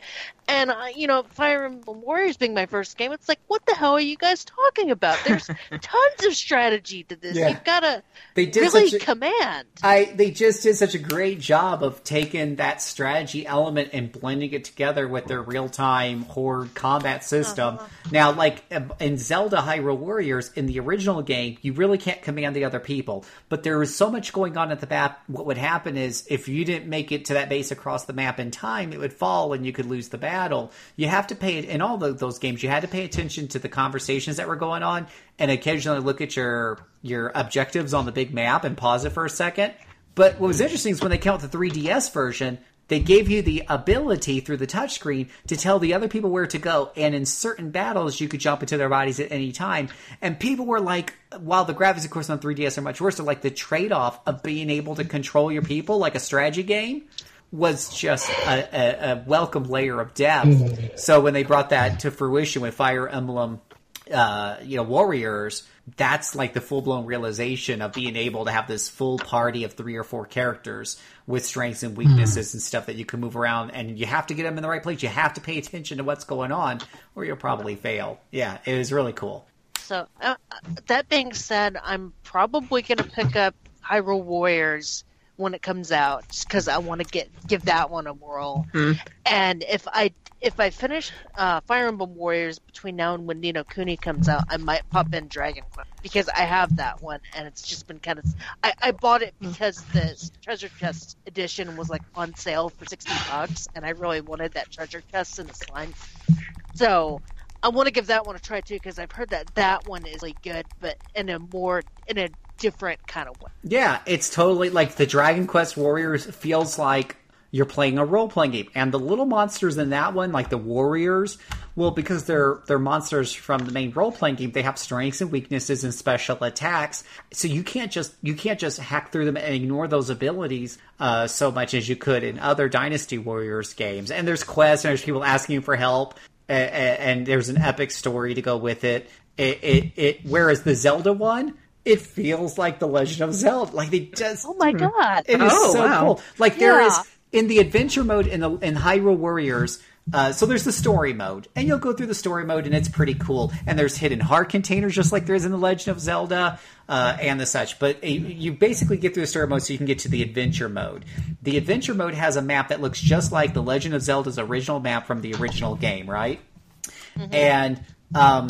And uh, you know, Fire Emblem Warriors being my first game, it's like, what the hell are you guys talking about? There's tons of strategy to this. Yeah. You've got to They did really such a- command. I they just did such a great job of taking that strategy element and blending it together with their real time horde combat system. Now, like in Zelda Hyrule Warriors, in the original game, you really can't command the other people, but there was so much going on at the map. What would happen is if you didn't make it to that base across the map in time, it would fall and you could lose the battle. You have to pay in all of those games. You had to pay attention to the conversations that were going on and occasionally look at your your objectives on the big map and pause it for a second. But what was interesting is when they came out the 3DS version, they gave you the ability through the touchscreen to tell the other people where to go. And in certain battles, you could jump into their bodies at any time. And people were like, while the graphics, of course, on 3DS are much worse, they're like the trade off of being able to control your people like a strategy game was just a, a, a welcome layer of depth. so when they brought that to fruition with Fire Emblem uh, you know, warriors, that's like the full blown realization of being able to have this full party of three or four characters with strengths and weaknesses and stuff that you can move around. And you have to get them in the right place. You have to pay attention to what's going on, or you'll probably fail. Yeah, it was really cool. So uh, that being said, I'm probably going to pick up Hyrule Warriors when it comes out, because I want to get give that one a whirl. And if I if I finish uh, Fire Emblem Warriors between now and when Ni no Kuni comes out, I might pop in Dragon Quest because I have that one, and it's just been kind of. I, I bought it because the treasure chest edition was like on sale for sixty bucks, and I really wanted that treasure chest and the slime. So I want to give that one a try too because I've heard that that one is really good, but in a more in a different kind of way. Yeah, it's totally like the Dragon Quest Warriors feels like you're playing a role playing game. And the little monsters in that one, like the warriors, well, because they're they're monsters from the main role playing game, they have strengths and weaknesses and special attacks. So you can't just you can't just hack through them and ignore those abilities uh, so much as you could in other Dynasty Warriors games. And there's quests and there's people asking for help, a- a- and there's an epic story to go with it. It, it, it whereas the Zelda one. It feels like the Legend of Zelda. Like they just Oh my god! it is Oh, so wow. cool. Like there Yeah. is in the adventure mode in the in Hyrule Warriors, Uh, so there's the story mode, and you'll go through the story mode, and it's pretty cool. And there's hidden heart containers, just like there is in the Legend of Zelda, uh, and the such. But uh, you basically get through the story mode, so you can get to the adventure mode. The adventure mode has a map that looks just like the Legend of Zelda's original map from the original game, right? And um,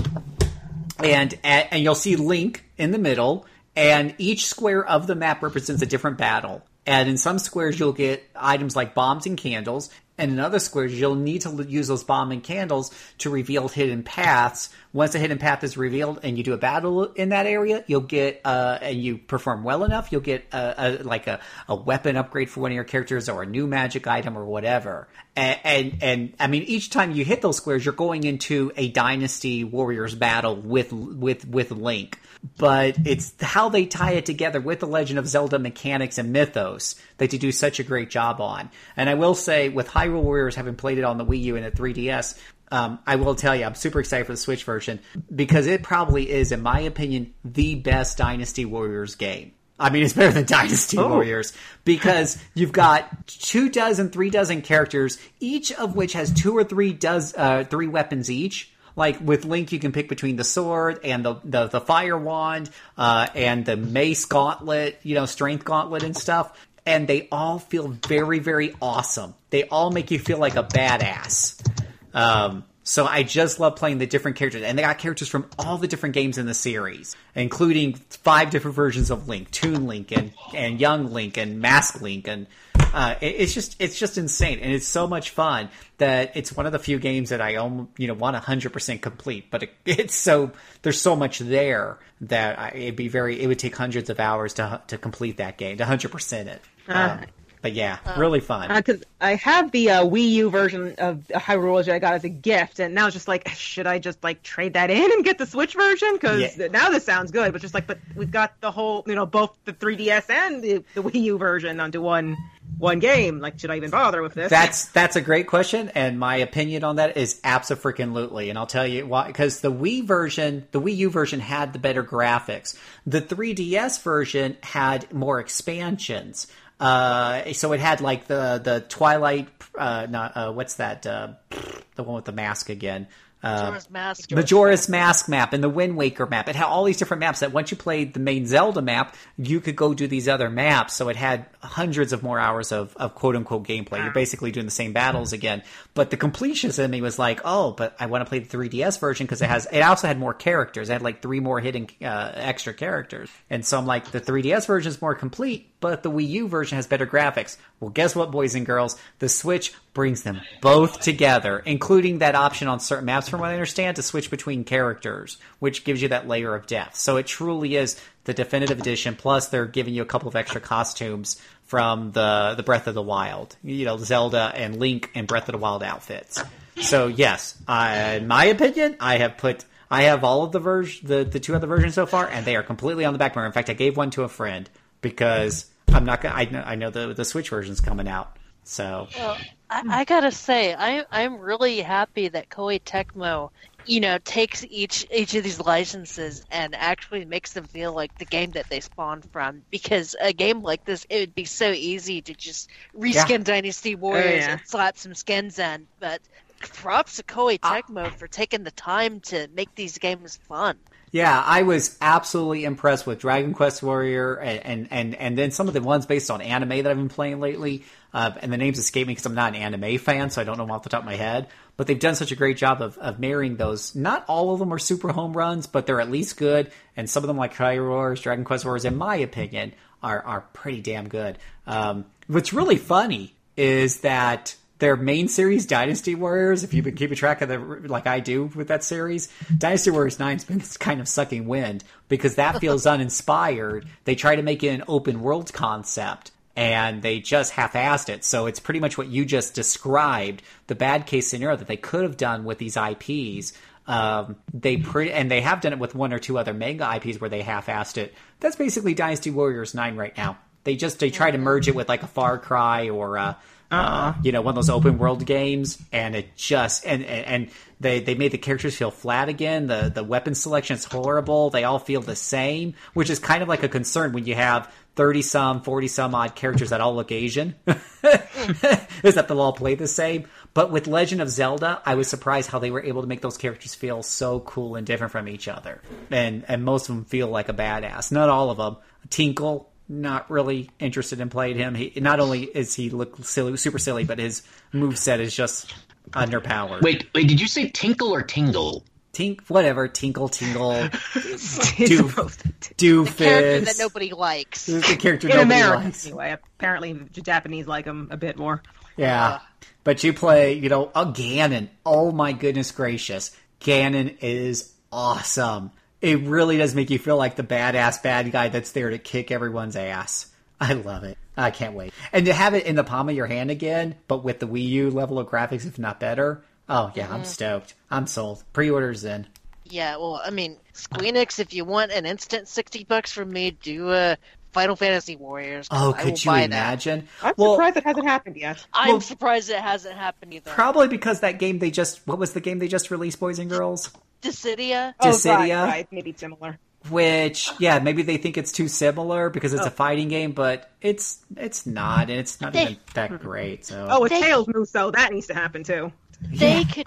and and you'll see Link in the middle, and each square of the map represents a different battle. And in some squares, you'll get items like bombs and candles, and in other squares, you'll need to use those bomb and candles to reveal hidden paths. Once a hidden path is revealed, and you do a battle in that area, you'll get uh, and you perform well enough, you'll get a, a like a, a weapon upgrade for one of your characters, or a new magic item, or whatever. And, and I mean, each time you hit those squares, you're going into a Dynasty Warriors battle with with with Link but it's how they tie it together with the Legend of Zelda mechanics and mythos that they do such a great job on. And I will say, with Hyrule Warriors having played it on the Wii U and the 3DS, um, I will tell you, I'm super excited for the Switch version because it probably is, in my opinion, the best Dynasty Warriors game. I mean, it's better than Dynasty Warriors because you've got two dozen, three dozen characters, each of which has two or three does uh, three weapons each. Like with Link, you can pick between the sword and the the, the fire wand uh, and the mace gauntlet, you know, strength gauntlet and stuff. And they all feel very, very awesome. They all make you feel like a badass. Um, so I just love playing the different characters, and they got characters from all the different games in the series, including five different versions of Link, Toon Link, and and Young Link, and Mask Link, and uh, it- it's just it's just insane, and it's so much fun that it's one of the few games that I almost you know want hundred percent complete, but it, it's so there's so much there that I, it'd be very it would take hundreds of hours to to complete that game to hundred percent it. Um, but yeah, really fun. because I have the uh, Wii U version of Hyrule Warriors that I got as a gift, and now it's just like, should I just like trade that in and get the Switch version? Because Yeah. now this sounds good, but just like, but we've got the whole, you know, both the 3DS and the, the Wii U version onto one one game. Like, should I even bother with this? That's that's a great question, and my opinion on that is absolutely, and I'll tell you why. Because the Wii version, the Wii U version, had the better graphics. The 3DS version had more expansions. Uh, so it had like the the Twilight, uh, not uh, what's that? Uh, the one with the mask again. Uh, Majora's Mask. Majora's Mask map and the Wind Waker map. It had all these different maps that once you played the main Zelda map, you could go do these other maps. So it had hundreds of more hours of, of quote unquote gameplay. You're basically doing the same battles again. But the completionist in me was like, oh, but I want to play the 3DS version because it has, it also had more characters. It had like three more hidden uh, extra characters. And so I'm like, the 3DS version is more complete, but the Wii U version has better graphics. Well, guess what, boys and girls? The Switch brings them both together, including that option on certain maps, from what I understand, to switch between characters, which gives you that layer of depth. So it truly is the definitive edition. Plus, they're giving you a couple of extra costumes from the the Breath of the Wild, you know, Zelda and Link and Breath of the Wild outfits. So yes, I, in my opinion, I have put. I have all of the version, the, the two other versions so far, and they are completely on the back burner. In fact, I gave one to a friend because I'm not gonna. I know, I know the the Switch version's coming out, so I, I gotta say, I, I'm really happy that Koei Tecmo, you know, takes each each of these licenses and actually makes them feel like the game that they spawned from. Because a game like this, it would be so easy to just reskin Dynasty oh, Warriors yeah. and slap some skins in. But props to Koei ah. Tecmo for taking the time to make these games fun. Yeah, I was absolutely impressed with Dragon Quest Warrior and and and, then some of the ones based on anime that I've been playing lately. Uh, and the names escape me because I'm not an anime fan, so I don't know them off the top of my head. But they've done such a great job of, of marrying those. Not all of them are super home runs, but they're at least good. And some of them, like Warriors, Dragon Quest Warriors, in my opinion, are are pretty damn good. Um, what's really funny is that their main series, Dynasty Warriors, if you've been keeping track of the, like I do with that series, Dynasty Warriors 9's been kind of sucking wind because that feels uninspired. They try to make it an open world concept and they just half-assed it. So it's pretty much what you just described, the bad case scenario that they could have done with these IPs. Um, they pre- and they have done it with one or two other mega IPs where they half-assed it. That's basically Dynasty Warriors 9 right now. They just they try to merge it with like a Far Cry or uh, uh, you know one of those open world games, and it just and and, they they made the characters feel flat again. The the weapon selection is horrible. They all feel the same, which is kind of like a concern when you have. 30 some, 40 some odd characters that all look Asian. is that they'll all play the same. But with Legend of Zelda, I was surprised how they were able to make those characters feel so cool and different from each other. And and most of them feel like a badass. Not all of them. Tinkle, not really interested in playing him. He not only is he look silly, super silly, but his move set is just underpowered. Wait, wait, did you say tinkle or tingle? Tink, whatever. Tinkle, tingle, It's Doof- supposed to- Character that nobody likes. the character in nobody America, likes. anyway. Apparently, the Japanese like him a bit more. Yeah. Uh. But you play, you know, a Ganon. Oh my goodness gracious. Ganon is awesome. It really does make you feel like the badass bad guy that's there to kick everyone's ass. I love it. I can't wait. And to have it in the palm of your hand again, but with the Wii U level of graphics, if not better. Oh yeah, I'm stoked. I'm sold. Pre-orders in. Yeah, well, I mean, Squeenix, if you want an instant sixty bucks from me, do uh, Final Fantasy Warriors. Oh, I will could you buy imagine? I'm well, surprised it hasn't happened yet. I'm Well- surprised it hasn't happened either. probably because that game they just what was the game they just released, boys and girls? Dissidia. Oh, right, Dissidia? right, maybe similar. which yeah maybe they think it's too similar because it's a oh. fighting game but it's it's not and it's not They- even that great so Oh, a They- Tails So that needs to happen too. They could.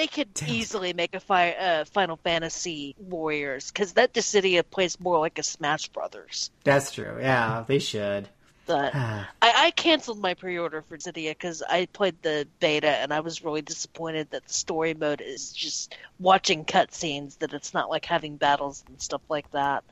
They could easily make a fi- uh, Final Fantasy Warriors because that Dissidia plays more like a Smash Brothers. that's true yeah they should But I, I canceled my pre-order for Dissidia because I played the beta and I was really disappointed that the story mode is just watching cutscenes. That it's not like having battles and stuff like that.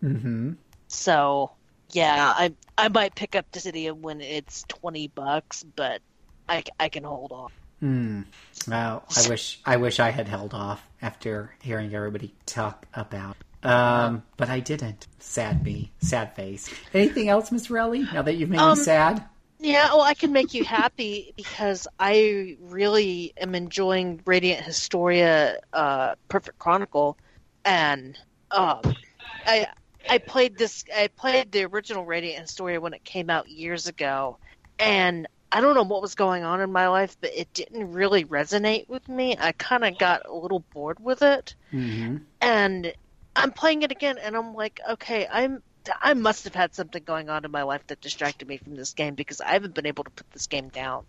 hmm So yeah, I I might pick up Dissidia when it's twenty bucks, but I, I can hold on. Hmm well i wish i wish i had held off after hearing everybody talk about um but i didn't sad me sad face anything else miss Relly? now that you've made Um, me sad Yeah, well, I can make you happy because I really am enjoying Radiant Historia uh, Perfect Chronicle, and um, I I played this. I played the original Radiant Historia when it came out years ago, and I don't know what was going on in my life, but it didn't really resonate with me. I kind of got a little bored with it, hmm and I'm playing it again, and I'm like, okay, I'm I must have had something going on in my life that distracted me from this game because I haven't been able to put this game down.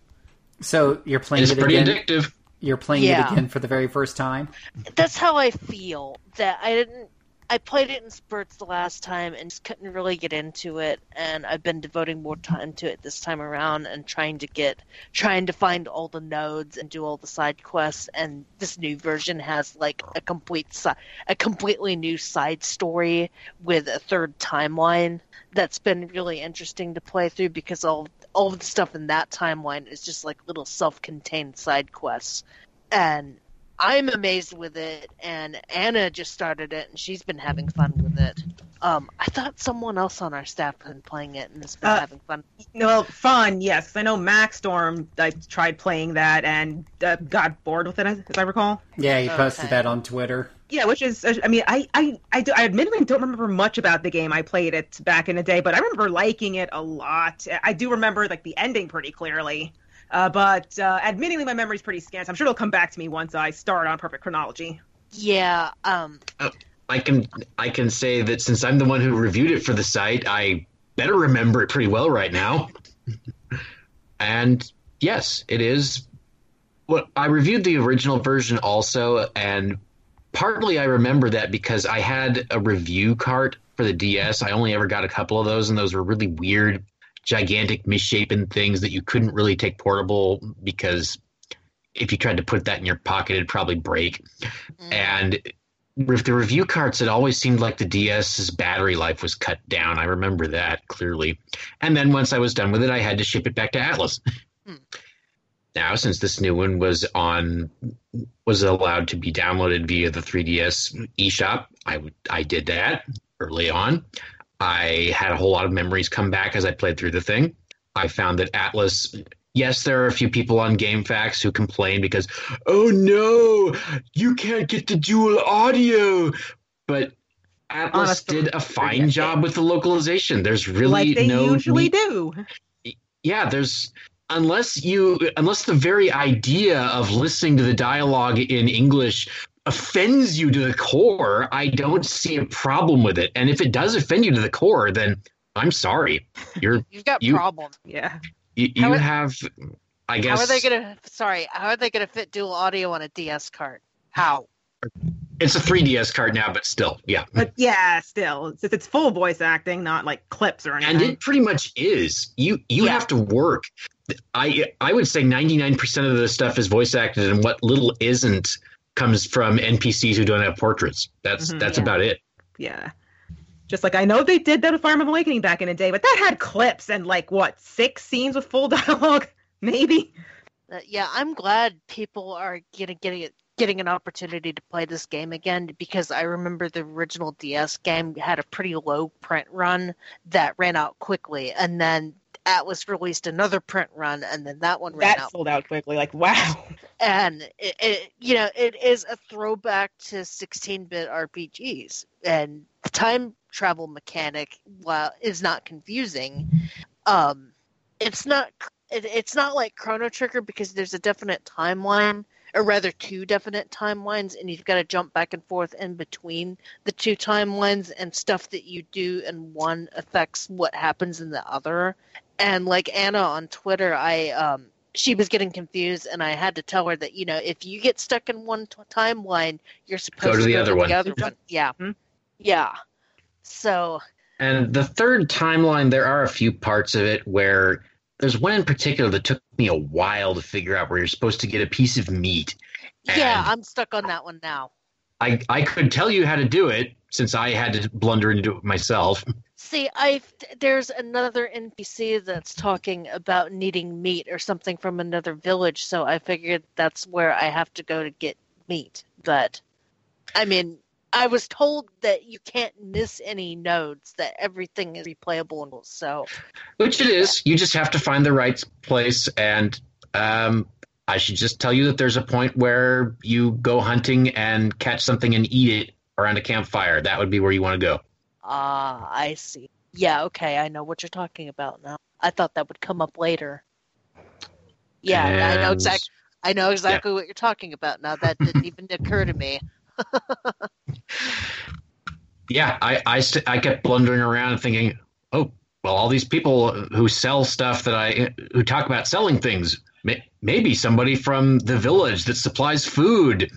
so you're playing It's it pretty again addictive. you're playing Yeah. it again for the very first time That's how I feel. That I didn't. I played it in spurts the last time and just couldn't really get into it. And I've been devoting more time to it this time around and trying to get, trying to find all the nodes and do all the side quests. And this new version has like a complete, a completely new side story with a third timeline. That's been really interesting to play through because all all of the stuff in that timeline is just like little self-contained side quests. And I'm amazed with it, and Anna just started it, and she's been having fun with it. Um, I thought someone else on our staff had been playing it and has been Uh, having fun. No, fun, yes. I know Max Storm. I tried playing that and uh, got bored with it, as I recall. yeah you posted Okay. that on twitter Yeah, which is, I mean, I, I, I, do, I admittedly don't remember much about the game. I played it back in the day, but I remember liking it a lot. I do remember like the ending pretty clearly, uh, but uh, admittingly, my memory's pretty scant. I'm sure it'll come back to me once I start on Perfect Chronology. Yeah, um, I can I can say that since I'm the one who reviewed it for the site, I better remember it pretty well right now. and yes, it is. Well, I reviewed the original version also, and partly I remember that because I had a review cart for the DS. I only ever got a couple of those, and those were really weird, gigantic, misshapen things that you couldn't really take portable because if you tried to put that in your pocket, it'd probably break. And with the review carts, it always seemed like the DS's battery life was cut down. I remember that clearly. And then once I was done with it, I had to ship it back to Atlus. Hmm. Now, since this new one was on, was allowed to be downloaded via the 3DS eShop, I w- I did that early on. I had a whole lot of memories come back as I played through the thing. I found that Atlus yes, there are a few people on GameFAQs who complain because, oh no, you can't get the dual audio. But Atlus Honestly, did a fine job with the localization. There's really like they no usually need- do. yeah there's unless you unless the very idea of listening to the dialogue in english offends you to the core i don't see a problem with it and if it does offend you to the core then i'm sorry you're You've got You- problems. Yeah. you, you How are- have i guess How are they gonna? Sorry, how are they gonna fit dual audio on a DS card? How? it's a 3ds card now but still yeah But yeah, still, it's, it's full voice acting, not like clips or anything. and it pretty much is you you Yeah. have to work i i would say 99% of the stuff is voice acted and what little isn't comes from npcs who don't have portraits that's Mhm. that's Yeah. about it yeah. Just like I know they did that with Farm of Awakening back in the day, but that had clips and like what six scenes with full dialogue, maybe. Uh, yeah, I'm glad people are getting getting it getting an opportunity to play this game again because I remember the original DS game had a pretty low print run that ran out quickly, and then Atlus released another print run, and then that one ran That out. sold out quickly. Like wow. And it, it, you know, it is a throwback to 16-bit RPGs, and the time travel mechanic, while is not confusing, um, it's not it, it's not like Chrono Trigger because there's a definite timeline, or rather two definite timelines, and you've got to jump back and forth in between the two timelines, and stuff that you do in one affects what happens in the other. And like Anna on Twitter, I um she was getting confused, and I had to tell her that you know if you get stuck in one t- timeline, you're supposed to to the go other to one. the other one. Yeah, Hmm. yeah. So And the third timeline, there are a few parts of it where there's one in particular that took me a while to figure out where you're supposed to get a piece of meat. yeah, I'm stuck on that one now. I, I could tell you how to do it since I had to blunder into it myself. See, I there's another NPC that's talking about needing meat or something from another village, so I figured that's where I have to go to get meat. But I mean, I was told that you can't miss any nodes, that everything is replayable, so Which it is. You just have to find the right place. And um, I should just tell you that there's a point where you go hunting and catch something and eat it around a campfire. That would be where you want to go. ah, I see. Yeah, okay, I know what you're talking about now. I thought that would come up later. Yeah, I know exactly. I know exactly what you're talking about now. That didn't even occur to me. yeah, I I, st- I kept blundering around and thinking, oh, well, all these people who sell stuff that I who talk about selling things, maybe somebody from the village that supplies food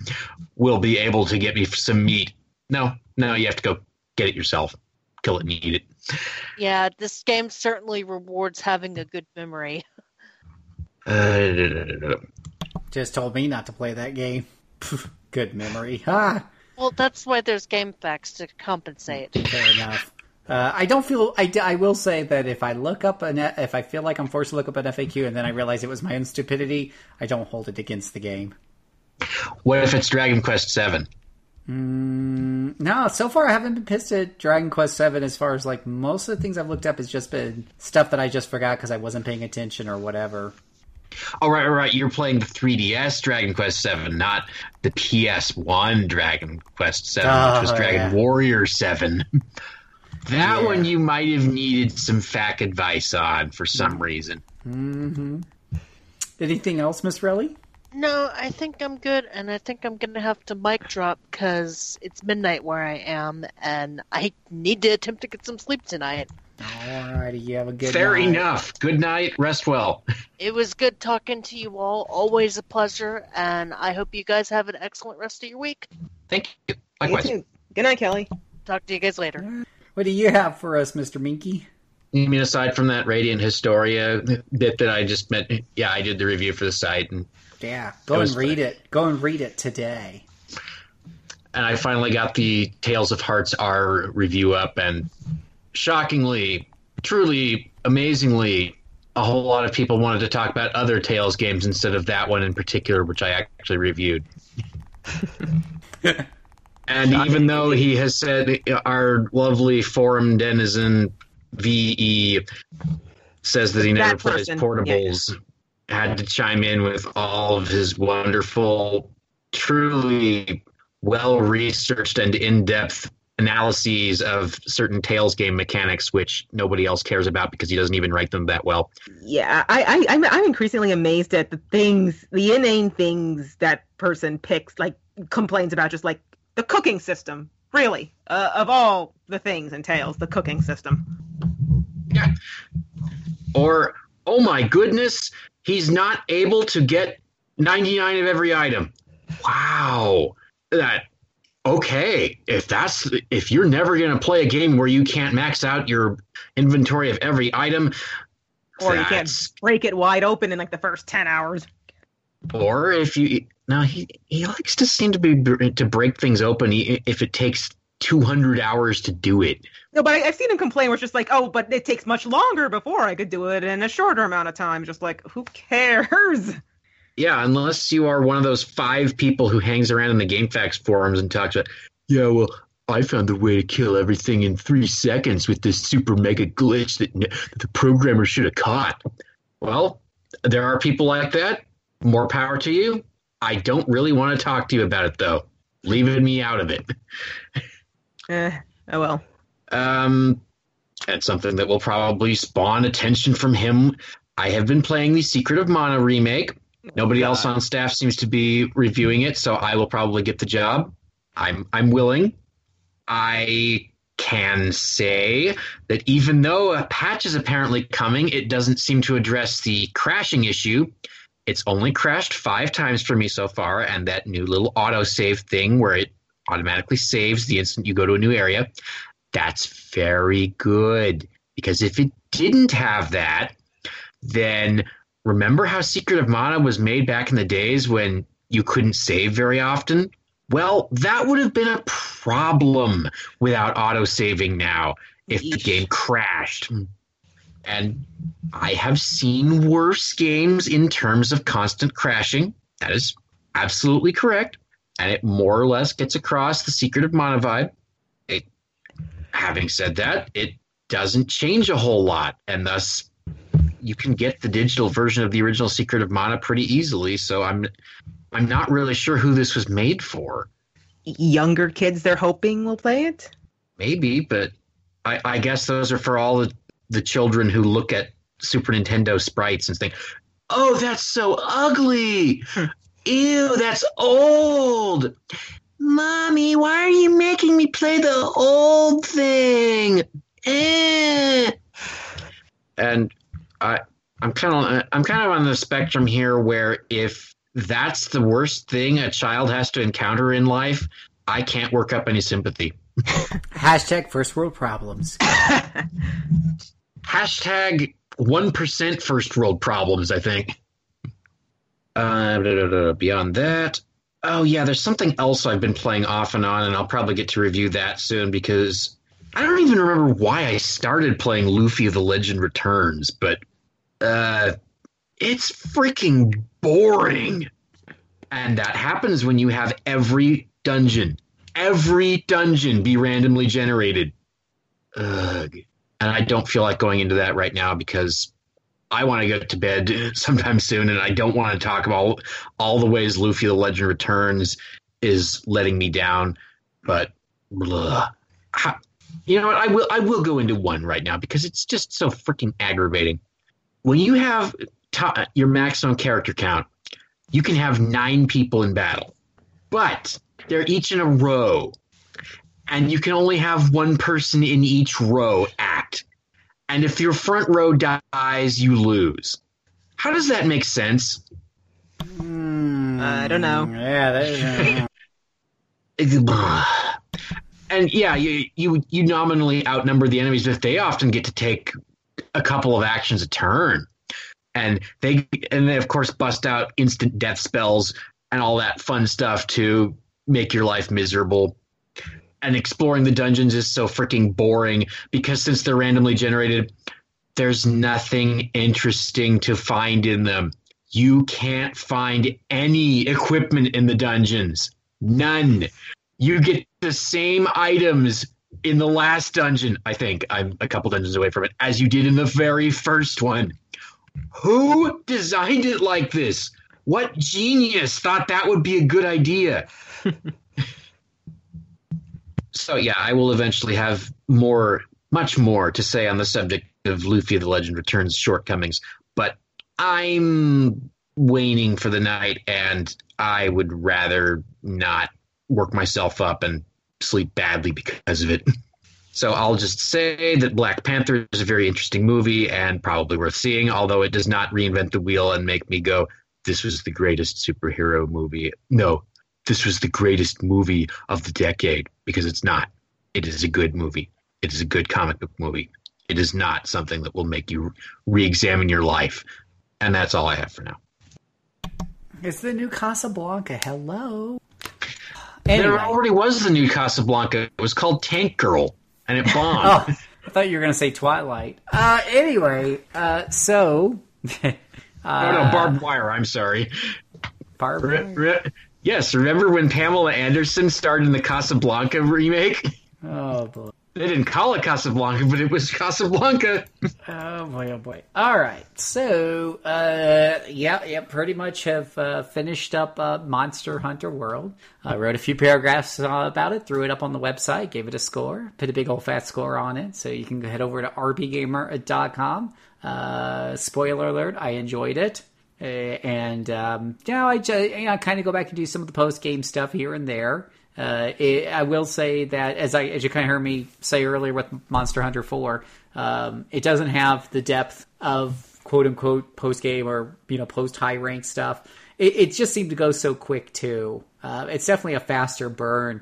will be able to get me some meat. No, no, you have to go get it yourself, kill it and eat it. Yeah, this game certainly rewards having a good memory. Uh, Just told me not to play that game. Good memory. Ah, Well, that's why there's GameFAQs to compensate. fair enough. Uh, I don't feel. I, I will say that if I look up an if I feel like I'm forced to look up an FAQ and then I realize it was my own stupidity, I don't hold it against the game. what if it's Dragon Quest Seven? Mm, no, so far I haven't been pissed at Dragon Quest Seven. As far as like most of the things I've looked up has just been stuff that I just forgot because I wasn't paying attention or whatever. Oh right, right, right. You're playing the 3DS Dragon Quest Seven, not the PS1 Dragon Quest Seven, which was Oh, Dragon yeah. Warrior Seven. that Yeah. one you might have needed some FAQ advice on for some reason. hmm Anything else, Miss Relly? No, I think I'm good, and I think I'm gonna have to mic drop because it's midnight where I am, and I need to attempt to get some sleep tonight. Alrighty, you have a good. Fair night. enough. Good night. Rest well. It was good talking to you all. Always a pleasure, and I hope you guys have an excellent rest of your week. Thank you. You Likewise. too. Good night, Kelly. Talk to you guys later. What do you have for us, Mister Minky? You mean aside from that Radiant Historia bit that I just meant? Yeah, I did the review for the site, and Yeah, go and read fun. it. Go and read it today. and I finally got the Tales of Hearts R review up, and shockingly, truly, amazingly, a whole lot of people wanted to talk about other Tales games instead of that one in particular, which I actually reviewed. and even though he has said our lovely forum denizen VE says that he never That plays person, portables, had to chime in with all of his wonderful, truly well researched and in depth analyses of certain Tales game mechanics, which nobody else cares about because he doesn't even write them that well. Yeah, I, I I'm I'm increasingly amazed at the things, the inane things that person picks, like complains about, just like the cooking system. Really, uh, of all the things in Tales the cooking system. Yeah. Or, oh my goodness, he's not able to get 99 of every item. Wow. That okay, if that's if you're never going to play a game where you can't max out your inventory of every item Or you can't break it wide open in like the first ten hours. or if you now he he likes to seem to be to break things open if it takes 200 hours to do it. No, but I, I've seen him complain where it's just like, oh, but it takes much longer before I could do it in a shorter amount of time. Just like, who cares? Yeah, unless you are one of those five people who hangs around in the GameFAQs forums and talks about, yeah, well, I found the way to kill everything in three seconds with this super mega glitch that the programmer should have caught. Well, there are people like that. More power to you. I don't really want to talk to you about it, though. Leaving me out of it. Eh, oh well. Um, that's something that will probably spawn attention from him. I have been playing the Secret of Mana remake. Nobody else on staff seems to be reviewing it, so I will probably get the job. I'm I'm willing. I can say that even though a patch is apparently coming, it doesn't seem to address the crashing issue. It's only crashed five times for me so far, and that new little autosave thing where it automatically saves the instant you go to a new area. That's very good. Because if it didn't have that, then remember how Secret of Mana was made back in the days when you couldn't save very often? Well, that would have been a problem without autosaving now if the game crashed. And I have seen worse games in terms of constant crashing. That is absolutely correct. And it more or less gets across the Secret of Mana vibe. It, having said that, it doesn't change a whole lot. And thus, you can get the digital version of the original Secret of Mana pretty easily. So I'm, I'm not really sure who this was made for. Younger kids, they're hoping will play it. Maybe, but I, I guess those are for all the, the children who look at Super Nintendo sprites and think, "Oh, that's so ugly! Ew, that's old." Mommy, why are you making me play the old thing? Eh. And I, I'm kind of, I'm kind of on the spectrum here, where if that's the worst thing a child has to encounter in life, I can't work up any sympathy. Hashtag first world problems. hashtag one percent first world problems. I think. Uh, da, da, da, beyond that, oh yeah, there's something else I've been playing off and on, and I'll probably get to review that soon because I don't even remember why I started playing Lufia: The Legend Returns, but uh, it's freaking boring, and that happens when you have every dungeon, every dungeon be randomly generated. Ugh and I don't feel like going into that right now because I want to go to bed sometime soon, and I don't want to talk about all the ways Lufia the Legend Returns is letting me down. But blah. You know what? I will I will go into one right now because it's just so freaking aggravating. When you have to- your maximum character count, you can have nine people in battle, but they're each in a row and you can only have one person in each row act. And if your front row dies, you lose. How does that make sense? Hmm. I don't know. Yeah, that, And yeah, you you you nominally outnumber the enemies, but they often get to take a couple of actions a turn, and they and they of course bust out instant death spells and all that fun stuff to make your life miserable. And exploring the dungeons is so freaking boring because since they're randomly generated, there's nothing interesting to find in them. You can't find any equipment in the dungeons. None. You get the same items in the last dungeon, I think. I'm a couple dungeons away from it, as you did in the very first one. Who designed it like this? What genius thought that would be a good idea? So yeah, I will eventually have more, much more to say on the subject of Lufia: The Legend Returns shortcomings, but I'm waning for the night, and I would rather not work myself up and sleep badly because of it. So I'll just say that Black Panther is a very interesting movie and probably worth seeing, although it does not reinvent the wheel and make me go, this was the greatest superhero movie. No, this was the greatest movie of the decade because it's not. It is a good movie. It is a good comic book movie. It is not something that will make you re examine your life. And that's all I have for now. It's the new Casablanca. Hello. There already was the new Casablanca. It was called Tank Girl, and it bombed. Oh, I thought you were going to say Twilight. Uh, anyway, uh, so. oh no, Barb Wire. I'm sorry. Barbara. Re- re- yes, remember when Pamela Anderson starred in the Casablanca remake? Oh, boy. They didn't call it Casablanca, but it was Casablanca. Oh boy, oh boy. All right. So, uh, yeah, yeah, pretty much have uh, finished up uh, Monster Hunter World. I wrote a few paragraphs uh, about it, threw it up on the website, gave it a score, put a big old fat score on it. So you can head over to rpgamer.com. Uh, spoiler alert, I enjoyed it. Uh, and, um, you know, I, just, you know, kind of go back and do some of the post game stuff here and there. Uh, it, I will say that as I as you kind of heard me say earlier with Monster Hunter Four, um, it doesn't have the depth of quote unquote post game or you know post high rank stuff. It, it just seemed to go so quick too. Uh, it's definitely a faster burn.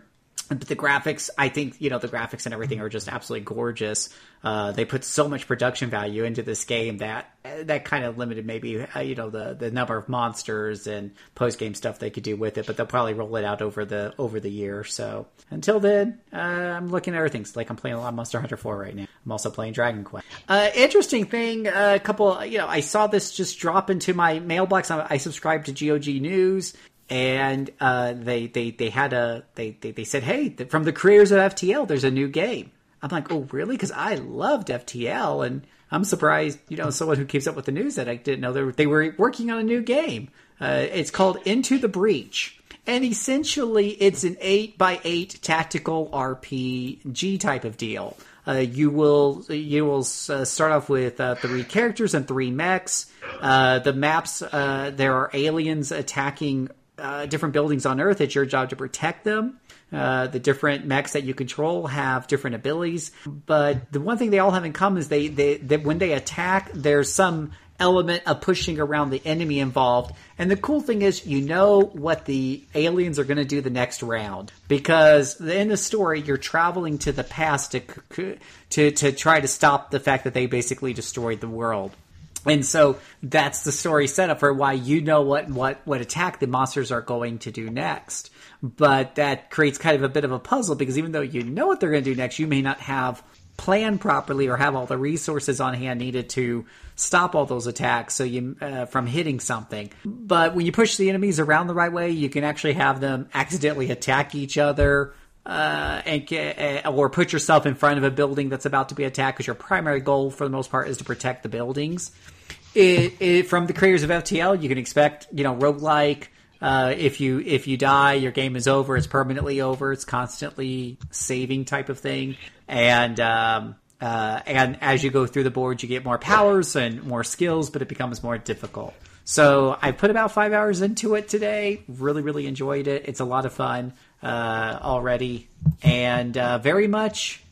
But the graphics, I think, you know, the graphics and everything are just absolutely gorgeous. Uh, they put so much production value into this game that that kind of limited maybe, uh, you know, the, the number of monsters and post game stuff they could do with it. But they'll probably roll it out over the over the year. So until then, uh, I'm looking at everything. It's like I'm playing a lot of Monster Hunter 4 right now. I'm also playing Dragon Quest. Uh, interesting thing, a couple, you know, I saw this just drop into my mailbox. I, I subscribed to GOG News and uh, they they they had a they they, they said, hey, from the creators of FTL, there's a new game. I'm like, oh, really? Because I loved FTL, and I'm surprised, you know, someone who keeps up with the news that I didn't know they were, they were working on a new game. Uh, it's called Into the Breach, and essentially, it's an eight by eight tactical RPG type of deal. Uh, you will you will uh, start off with uh, three characters and three mechs. Uh, the maps uh, there are aliens attacking uh, different buildings on Earth. It's your job to protect them. Uh, the different mechs that you control have different abilities, but the one thing they all have in common is they, they, they when they attack, there's some element of pushing around the enemy involved. And the cool thing is, you know what the aliens are going to do the next round because in the story, you're traveling to the past to to to try to stop the fact that they basically destroyed the world. And so that's the story setup for why you know what, what, what attack the monsters are going to do next. But that creates kind of a bit of a puzzle because even though you know what they're going to do next, you may not have planned properly or have all the resources on hand needed to stop all those attacks so you uh, from hitting something. But when you push the enemies around the right way, you can actually have them accidentally attack each other. Uh, and uh, or put yourself in front of a building that's about to be attacked because your primary goal for the most part is to protect the buildings it, it, from the creators of FTL, you can expect, you know, roguelike. Uh, if you if you die, your game is over. It's permanently over. It's constantly saving type of thing, and um, uh, and as you go through the board, you get more powers and more skills, but it becomes more difficult. So I put about five hours into it today. Really, really enjoyed it. It's a lot of fun uh, already, and uh, very much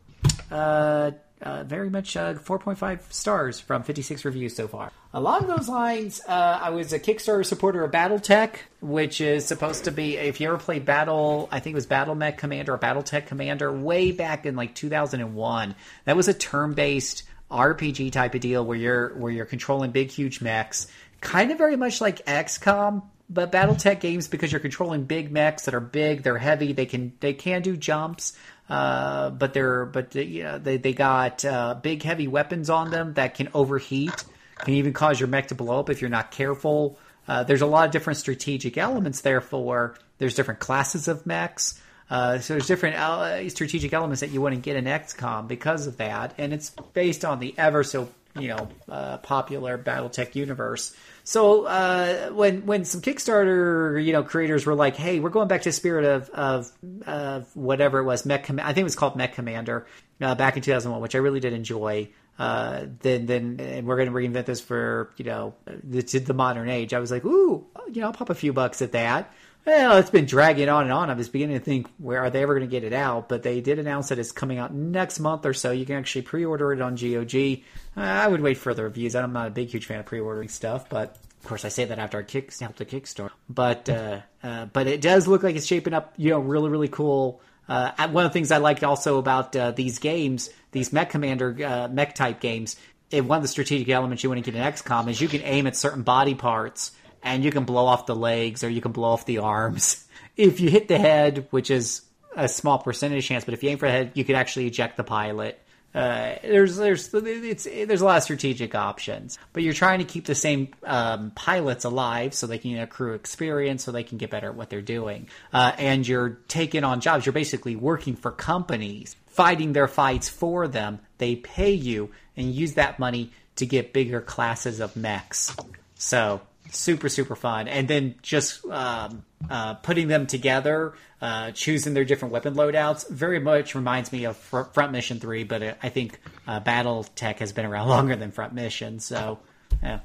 uh, uh, very much uh, 4.5 stars from 56 reviews so far. Along those lines, uh, I was a Kickstarter supporter of BattleTech, which is supposed to be, if you ever played Battle, I think it was Battle Mech Commander or BattleTech Commander way back in like 2001. That was a turn based RPG type of deal where you're where you're controlling big, huge mechs, kind of very much like XCOM, but BattleTech games because you're controlling big mechs that are big, they're heavy, they can they can do jumps. Uh, but they're but they, know, they they got uh, big heavy weapons on them that can overheat, can even cause your mech to blow up if you're not careful. Uh, there's a lot of different strategic elements. Therefore, there's different classes of mechs. Uh, so there's different uh, strategic elements that you wouldn't get in XCOM because of that, and it's based on the ever so you know uh, popular BattleTech universe. So uh, when when some Kickstarter you know creators were like, "Hey, we're going back to the spirit of of, of whatever it was, Mech Com- I think it was called Mech Commander uh, back in 2001, which I really did enjoy." Uh, then then and we're going to reinvent this for you know the, the modern age. I was like, "Ooh, you know, I'll pop a few bucks at that." Well, it's been dragging on and on. I was beginning to think, where are they ever going to get it out? But they did announce that it's coming out next month or so. You can actually pre-order it on GOG. Uh, I would wait for the reviews. I'm not a big, huge fan of pre-ordering stuff, but of course, I say that after I kick helped the Kickstarter. But uh, uh, but it does look like it's shaping up. You know, really, really cool. Uh, one of the things I liked also about uh, these games, these Mech Commander uh, mech type games, one of the strategic elements you want to get in XCOM is you can aim at certain body parts and you can blow off the legs or you can blow off the arms. If you hit the head, which is a small percentage chance, but if you aim for the head, you could actually eject the pilot. Uh, there's there's it's there's a lot of strategic options, but you're trying to keep the same um, pilots alive so they can accrue experience, so they can get better at what they're doing. Uh, and you're taking on jobs. You're basically working for companies, fighting their fights for them. They pay you, and use that money to get bigger classes of mechs. So super super fun. And then just um, uh, putting them together uh, choosing their different weapon loadouts very much reminds me of Fr- front mission 3 but i think uh, battle tech has been around longer than front mission so yeah.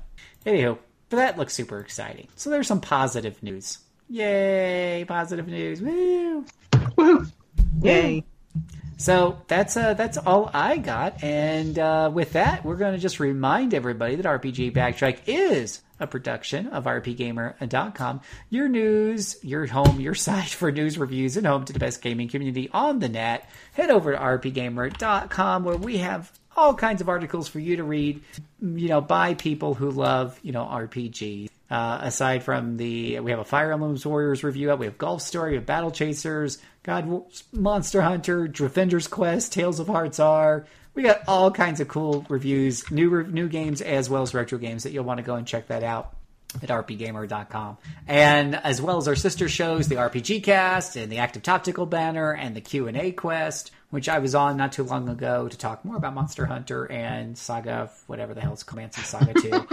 Anywho but that looks super exciting. So there's some positive news. Yay positive news. Woo! Woo! Yay. so that's uh, that's all I got, and uh, with that, we're going to just remind everybody that RPG Backtrack is a production of RPGamer.com, your news, your home, your site for news reviews, and home to the best gaming community on the net. Head over to RPGamer.com where we have all kinds of articles for you to read, you know, by people who love, you know, RPGs. Uh, aside from the, we have a Fire Emblem Warriors review up, we have Golf Story, we have Battle Chasers, God, Monster Hunter, Defender's Quest, Tales of Hearts R. We got all kinds of cool reviews, new new games as well as retro games that you'll want to go and check that out at rpgamer.com. And as well as our sister shows, the RPG Cast and the Active Tactical Banter and the Q&A Quest, which I was on not too long ago to talk more about Monster Hunter and Saga, whatever the hell it's Romancing Saga 2.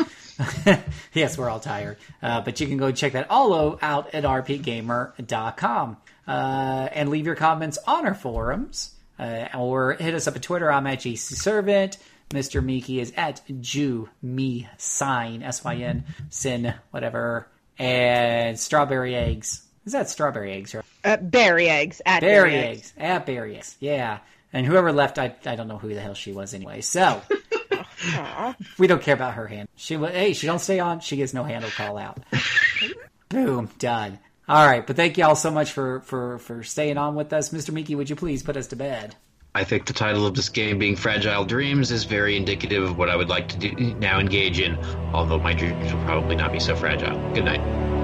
yes, we're all tired. Uh, but you can go check that all out at rpgamer.com. Uh, and leave your comments on our forums. Uh, or hit us up at Twitter. I'm at GC Servant. Mr. Miki is at Jew Me Sign S Y N Sin whatever. And strawberry eggs. Is that strawberry eggs? Right? Uh, berry eggs at Berry eggs. At berry eggs. Yeah. And whoever left, I I don't know who the hell she was anyway. So we don't care about her hand. She hey, she don't stay on. She gets no handle call out. Boom, done. All right, but thank you all so much for for for staying on with us, Mr. Miki. Would you please put us to bed? I think the title of this game being Fragile Dreams is very indicative of what I would like to do, now engage in, although my dreams will probably not be so fragile. Good night.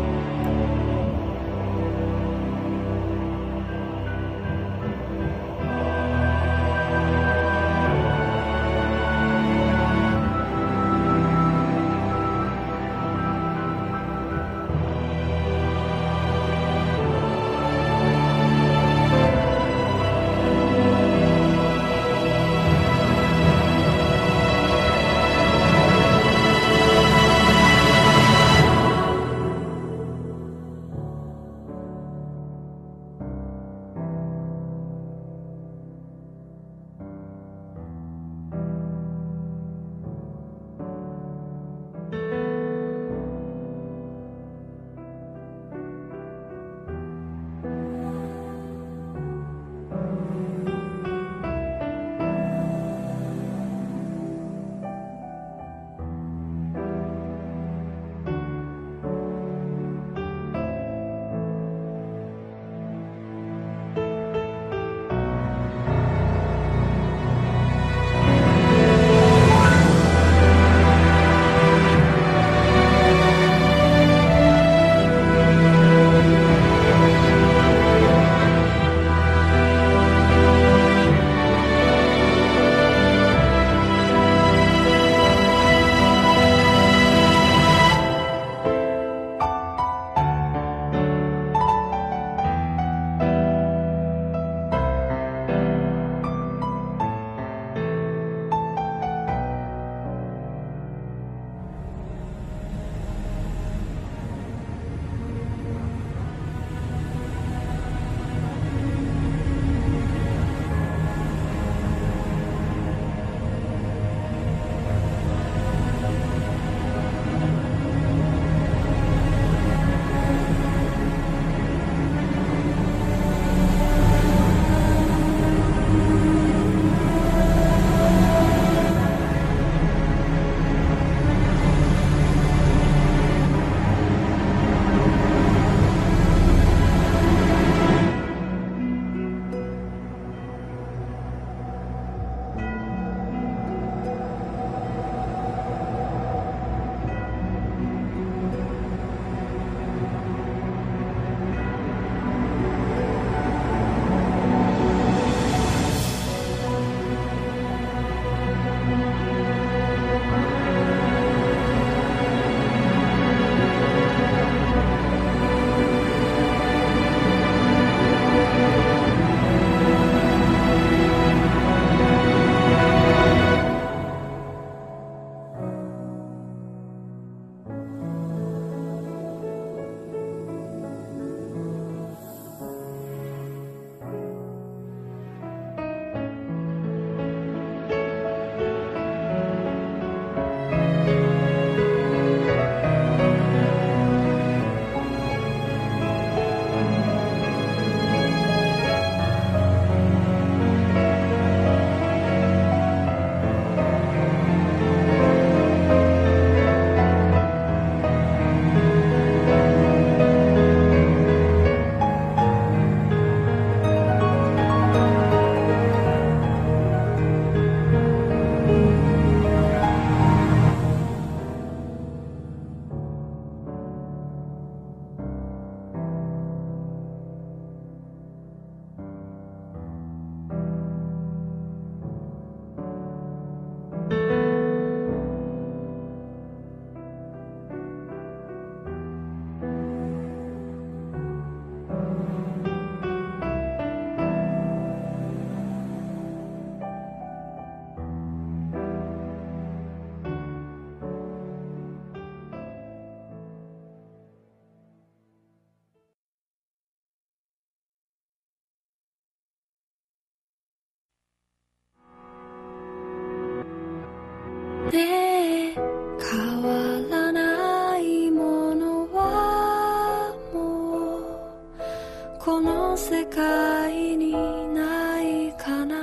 の世界にないかな。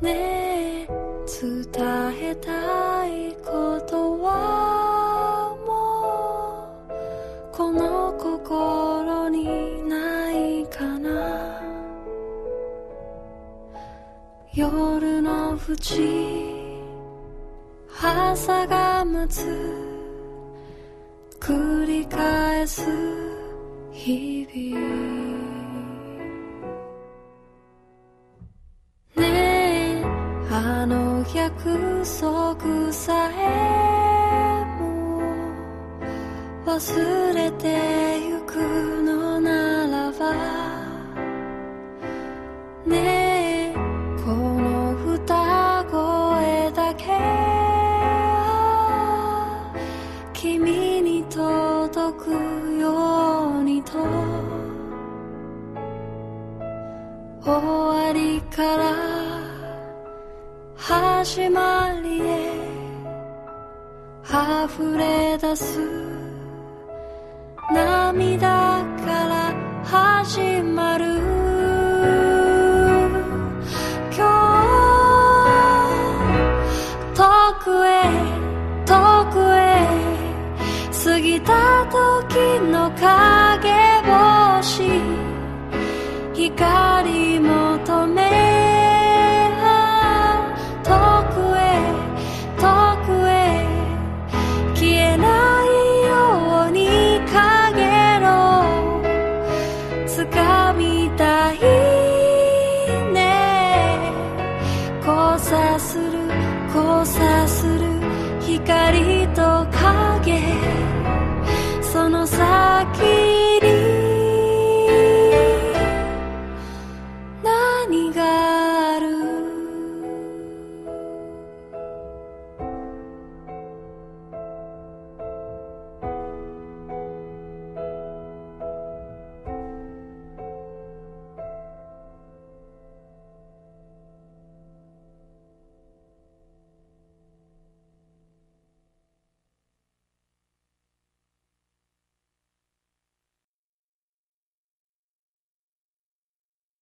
ねえ伝えたいことはもうこの心にないかな。夜の淵朝が待つ。繰り返す日々。ねえあの約束さえも忘れてゆ 시말리에 하후레다수